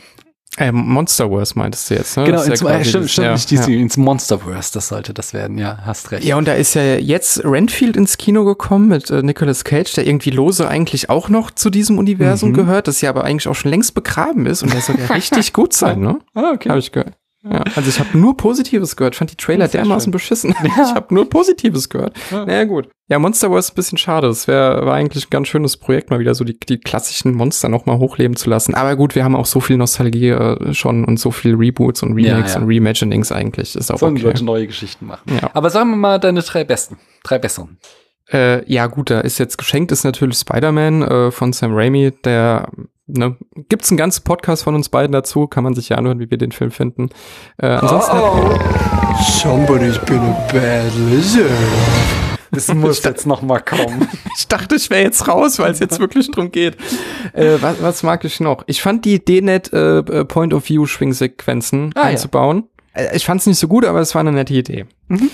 Äh, Monsterverse meintest du jetzt, ne? Genau, ins, ja stimmt, stimmt, ja, nicht DC, ja. ins Monsterverse, das sollte das werden, ja, hast recht. Ja, und da ist ja jetzt Renfield ins Kino gekommen mit äh, Nicolas Cage, der irgendwie lose eigentlich auch noch zu diesem Universum mhm. gehört, das ja aber eigentlich auch schon längst begraben ist und der soll ja [laughs] richtig gut sein, ne? Ah, okay. Hab ich gehört. Ja, also ich habe nur Positives gehört. Ich fand die Trailer dermaßen schön. beschissen. Ja. [laughs] Ich habe nur Positives gehört. Ja. Naja, gut. Ja, Monster Wars ist ein bisschen schade. Das wär, war eigentlich ein ganz schönes Projekt, mal wieder so die, die klassischen Monster nochmal hochleben zu lassen. Aber gut, wir haben auch so viel Nostalgie äh, schon und so viel Reboots und Remakes ja, und Reimaginings eigentlich. Ist auch Sollen okay. Leute neue Geschichten machen. Aber sagen wir mal deine drei besten. Drei besseren. Äh, ja, gut, da ist jetzt geschenkt, ist natürlich Spider-Man äh, von Sam Raimi, der ne, gibt es einen ganzen Podcast von uns beiden dazu, kann man sich ja anhören, wie wir den Film finden. Äh, ansonsten oh, somebody's been a bad lizard. Das muss jetzt noch mal kommen. [laughs] ich dachte, ich wäre jetzt raus, weil es jetzt wirklich drum geht. Äh, was, was mag ich noch? Ich fand die D-Net äh, äh Point-of-View-Schwingsequenzen ah, einzubauen. Ja. Äh, ich fand es nicht so gut, aber es war eine nette Idee. Mhm.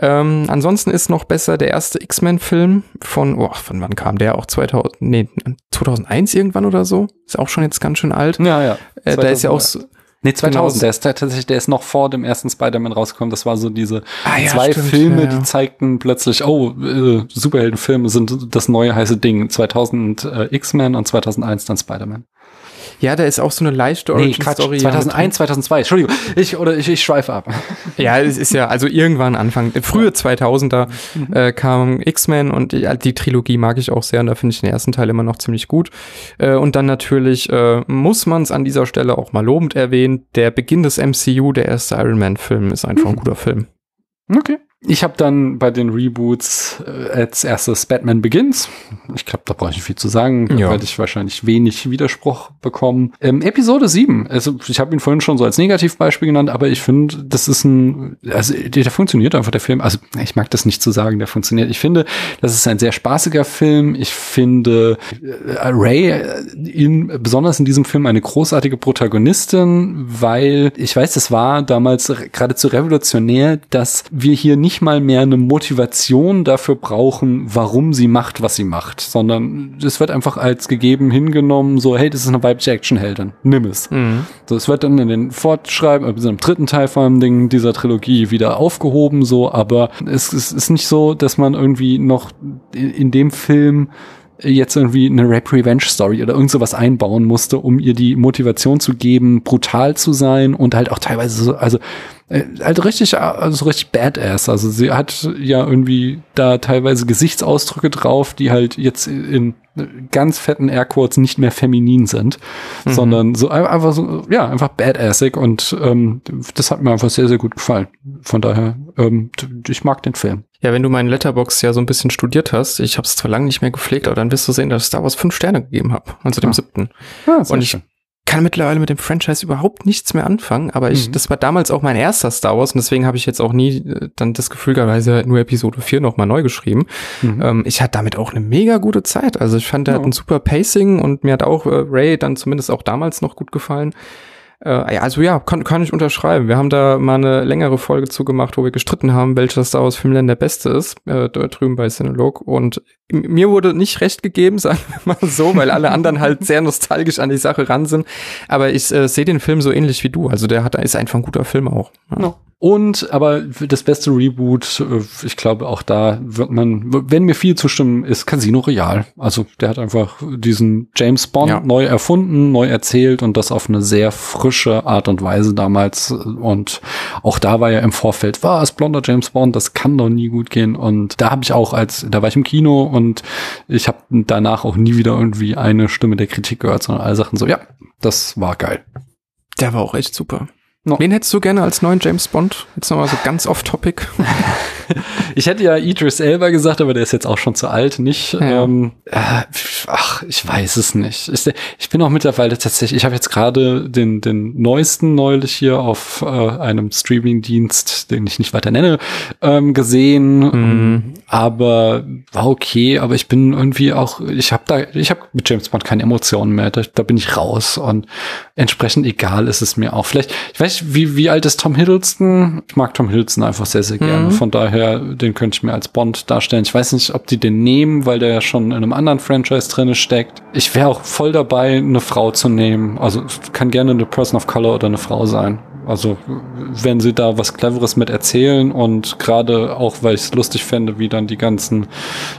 Ähm, ansonsten ist noch besser der erste X-Men-Film von, oh, von wann kam der? Auch 2000, nee, 2001 irgendwann oder so? Ist auch schon jetzt ganz schön alt. Ja, ja. Äh, da ist ja auch so, Nee, 2000, genau. der ist tatsächlich, der ist noch vor dem ersten Spider-Man rausgekommen. Das war so diese ah, ja, zwei stimmt, Filme, ja, ja. die zeigten plötzlich, oh, äh, Superheldenfilme sind das neue heiße Ding. 2000 äh, X-Men und 2001 dann Spider-Man. Ja, da ist auch so eine leichte nee, Quatsch, 2001, 2002, Entschuldigung, ich, oder ich, ich schweife ab. [laughs] Ja, es ist ja, also irgendwann Anfang, frühe 2000er mhm. äh, kam X-Men und die, die, Trilogie mag ich auch sehr und da finde ich den ersten Teil immer noch ziemlich gut. Äh, und dann natürlich äh, muss man es an dieser Stelle auch mal lobend erwähnen, der Beginn des MCU, der erste Iron Man-Film, ist einfach mhm. ein guter Film. Okay. Ich habe dann bei den Reboots äh, als erstes Batman Begins. Ich glaube, da brauche ich nicht viel zu sagen. Da ja. werde ich wahrscheinlich wenig Widerspruch bekommen. Ähm, Episode 7. Also ich habe ihn vorhin schon so als Negativbeispiel genannt, aber ich finde, das ist ein, also der, funktioniert einfach, der Film. Also ich mag das nicht zu sagen, der funktioniert. Ich finde, das ist ein sehr spaßiger Film. Ich finde äh, Ray äh, in, besonders in diesem Film eine großartige Protagonistin, weil ich weiß, das war damals geradezu revolutionär, dass wir hier nicht nicht mal mehr eine Motivation dafür brauchen, warum sie macht, was sie macht, sondern es wird einfach als gegeben hingenommen, so, hey, das ist eine weibliche Actionheldin, nimm es. Mhm. So, es wird dann in den Fortschreiben, also im dritten Teil vor allem dieser Trilogie wieder aufgehoben, so, aber es, es ist nicht so, dass man irgendwie noch in, in dem Film jetzt irgendwie eine Rap Revenge Story oder irgend sowas einbauen musste, um ihr die Motivation zu geben, brutal zu sein und halt auch teilweise so, also äh, halt richtig, also richtig badass. Also sie hat ja irgendwie da teilweise Gesichtsausdrücke drauf, die halt jetzt in ganz fetten Airquotes nicht mehr feminin sind, mhm. sondern so einfach so, ja, einfach badassig und ähm, das hat mir einfach sehr, sehr gut gefallen. Von daher, ähm, ich mag den Film. Ja, wenn du meinen Letterbox ja so ein bisschen studiert hast, ich habe es zwar lange nicht mehr gepflegt, aber dann wirst du sehen, dass ich Star Wars fünf Sterne gegeben habe, also dem ah. siebten. Ah, und ich schön kann mittlerweile mit dem Franchise überhaupt nichts mehr anfangen, aber ich, mhm. das war damals auch mein erster Star Wars und deswegen habe ich jetzt auch nie äh, dann das Gefühl gehabt, halt nur Episode 4 nochmal neu geschrieben. Mhm. Ähm, ich hatte damit auch eine mega gute Zeit. Also ich fand, der ja. hat ein super Pacing und mir hat auch äh, Ray dann zumindest auch damals noch gut gefallen. Äh, ja, also ja, kann, kann ich unterschreiben. Wir haben da mal eine längere Folge zugemacht, wo wir gestritten haben, welcher Star Wars Film denn der beste ist, äh, drüben bei Cinelog. Und mir wurde nicht recht gegeben, [laughs] sagen wir mal so, weil alle anderen halt sehr nostalgisch an die Sache ran sind. Aber ich äh, sehe den Film so ähnlich wie du. Also der hat, ist einfach ein guter Film auch. Ja. No. Und aber das beste Reboot, äh, ich glaube auch da wird man, wenn mir viel zustimmen, ist Casino Royale. Also der hat einfach diesen James Bond ja. neu erfunden, neu erzählt und das auf eine sehr frische Art und Weise damals. Und auch da war ja im Vorfeld, was blonder James Bond, das kann doch nie gut gehen. Und da habe ich auch als, da war ich im Kino und ich habe danach auch nie wieder irgendwie eine Stimme der Kritik gehört, sondern alle Sachen so, ja, das war geil. Der war auch echt super. No. Wen hättest du gerne als neuen James Bond? Jetzt nochmal so ganz off-topic. [laughs] ich hätte ja Idris Elba gesagt, aber der ist jetzt auch schon zu alt, nicht? Ja. Ähm, äh, ach, ich weiß es nicht. Ich, ich bin auch mittlerweile tatsächlich, ich habe jetzt gerade den, den neuesten neulich hier auf äh, einem Streaming-Dienst, den ich nicht weiter nenne, ähm, gesehen. Mhm. Aber war okay, aber ich bin irgendwie auch, ich habe da, ich habe mit James Bond keine Emotionen mehr. Da, da bin ich raus und entsprechend egal ist es mir auch. Vielleicht, ich weiß nicht, wie, wie alt ist Tom Hiddleston? Ich mag Tom Hiddleston einfach sehr, sehr gerne. Mhm. Von daher, den könnte ich mir als Bond darstellen. Ich weiß nicht, ob die den nehmen, weil der ja schon in einem anderen Franchise drinne steckt. Ich wäre auch voll dabei, eine Frau zu nehmen. Also kann gerne eine Person of Color oder eine Frau sein. Also wenn sie da was Cleveres mit erzählen und gerade auch, weil ich es lustig fände, wie dann die ganzen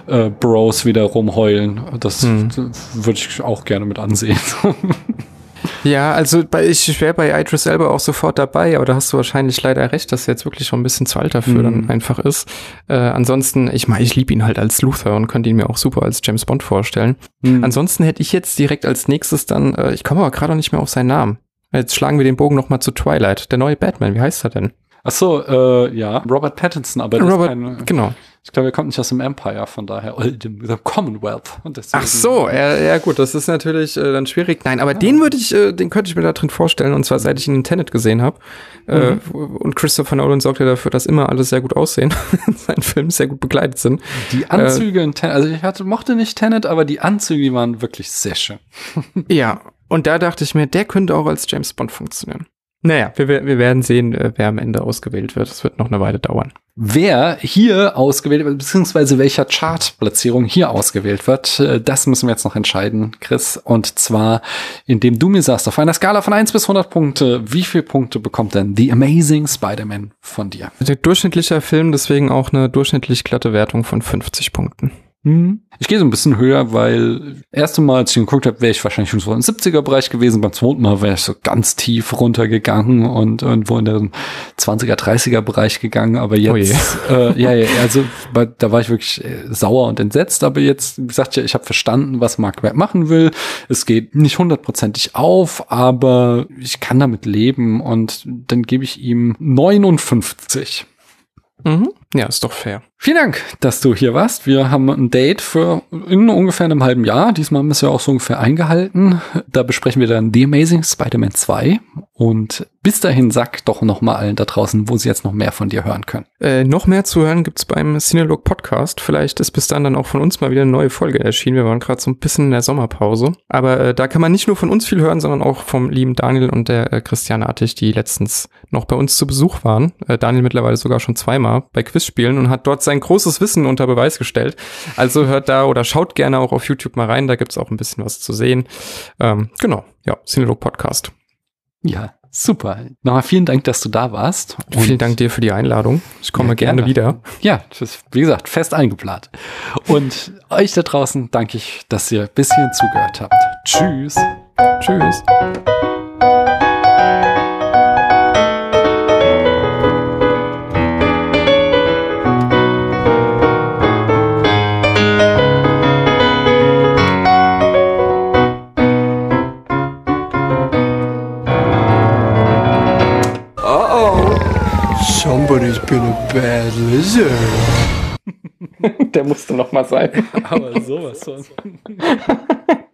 äh, Bros wieder rumheulen, das hm. würde ich auch gerne mit ansehen. [laughs] Ja, also bei, ich wäre bei Idris Elba auch sofort dabei, aber da hast du wahrscheinlich leider recht, dass er jetzt wirklich schon ein bisschen zu alt dafür mhm. dann einfach ist. Äh, ansonsten, ich meine, ich liebe ihn halt als Luther und könnte ihn mir auch super als James Bond vorstellen. Mhm. Ansonsten hätte ich jetzt direkt als nächstes dann, äh, ich komme aber gerade nicht mehr auf seinen Namen. Jetzt schlagen wir den Bogen nochmal zu Twilight. Der neue Batman, wie heißt er denn? Ach so, äh, ja, Robert Pattinson, aber Robert, ist kein, genau. Ich glaube, er kommt nicht aus dem Empire, von daher, oder dem, dem Commonwealth. Ach so, ja, ja gut, das ist natürlich äh, dann schwierig. Nein, aber ja. den würde ich, äh, den könnte ich mir da drin vorstellen, und zwar seit ich ihn in Tenet gesehen habe. Äh, mhm. Äh, und Christopher Nolan sorgt ja dafür, dass immer alles sehr gut aussehen, [laughs] seinen Filmen sehr gut begleitet sind. Die Anzüge äh, in Tenet, also ich hatte, mochte nicht Tenet, aber die Anzüge, die waren wirklich sehr schön. [laughs] ja, und da dachte ich mir, der könnte auch als James Bond funktionieren. Naja, wir, wir werden sehen, äh, wer am Ende ausgewählt wird. Es wird noch eine Weile dauern. Wer hier ausgewählt wird, beziehungsweise welcher Chartplatzierung hier ausgewählt wird, äh, das müssen wir jetzt noch entscheiden, Chris. Und zwar, indem du mir sagst, auf einer Skala von 1 bis 100 Punkte, wie viele Punkte bekommt denn The Amazing Spider-Man von dir? Der durchschnittlicher Film, deswegen auch eine durchschnittlich glatte Wertung von 50 Punkten. Hm. Ich gehe so ein bisschen höher, weil erste Mal, als ich geguckt habe, wäre ich wahrscheinlich schon so im 70er-Bereich gewesen. Beim zweiten Mal wäre ich so ganz tief runtergegangen und irgendwo in den 20er, 30er-Bereich gegangen. Aber jetzt, oh äh, ja, ja, also da war ich wirklich äh, sauer und entsetzt. Aber jetzt, wie gesagt, ich habe verstanden, was Mark Webb machen will. Es geht nicht hundertprozentig auf, aber ich kann damit leben und dann gebe ich ihm 59. Mhm. Ja, ist doch fair. Vielen Dank, dass du hier warst. Wir haben ein Date für in ungefähr einem halben Jahr. Diesmal haben wir es ja auch so ungefähr eingehalten. Da besprechen wir dann The Amazing Spider-Man 2. Und bis dahin sag doch noch mal allen da draußen, wo sie jetzt noch mehr von dir hören können. Äh, noch mehr zu hören gibt's beim Cinelog Podcast. Vielleicht ist bis dann dann auch von uns mal wieder eine neue Folge erschienen. Wir waren gerade so ein bisschen in der Sommerpause. Aber äh, da kann man nicht nur von uns viel hören, sondern auch vom lieben Daniel und der äh, Christiane Artig, die letztens noch bei uns zu Besuch waren. Äh, Daniel mittlerweile sogar schon zweimal bei Quiz spielen und hat dort sein großes Wissen unter Beweis gestellt. Also hört da oder schaut gerne auch auf YouTube mal rein, da gibt's auch ein bisschen was zu sehen. Ähm, genau, ja, Cinelog Podcast. Ja, super. Nochmal vielen Dank, dass du da warst. Und vielen Dank dir für die Einladung. Ich komme ja, gerne, gerne wieder. Ja, ist, wie gesagt, fest eingeplant. Und euch da draußen danke ich, dass ihr bis hierhin zugehört habt. Tschüss. Tschüss. Somebody's been a bad lizard. Der musste noch mal sein. Aber sowas von. [laughs]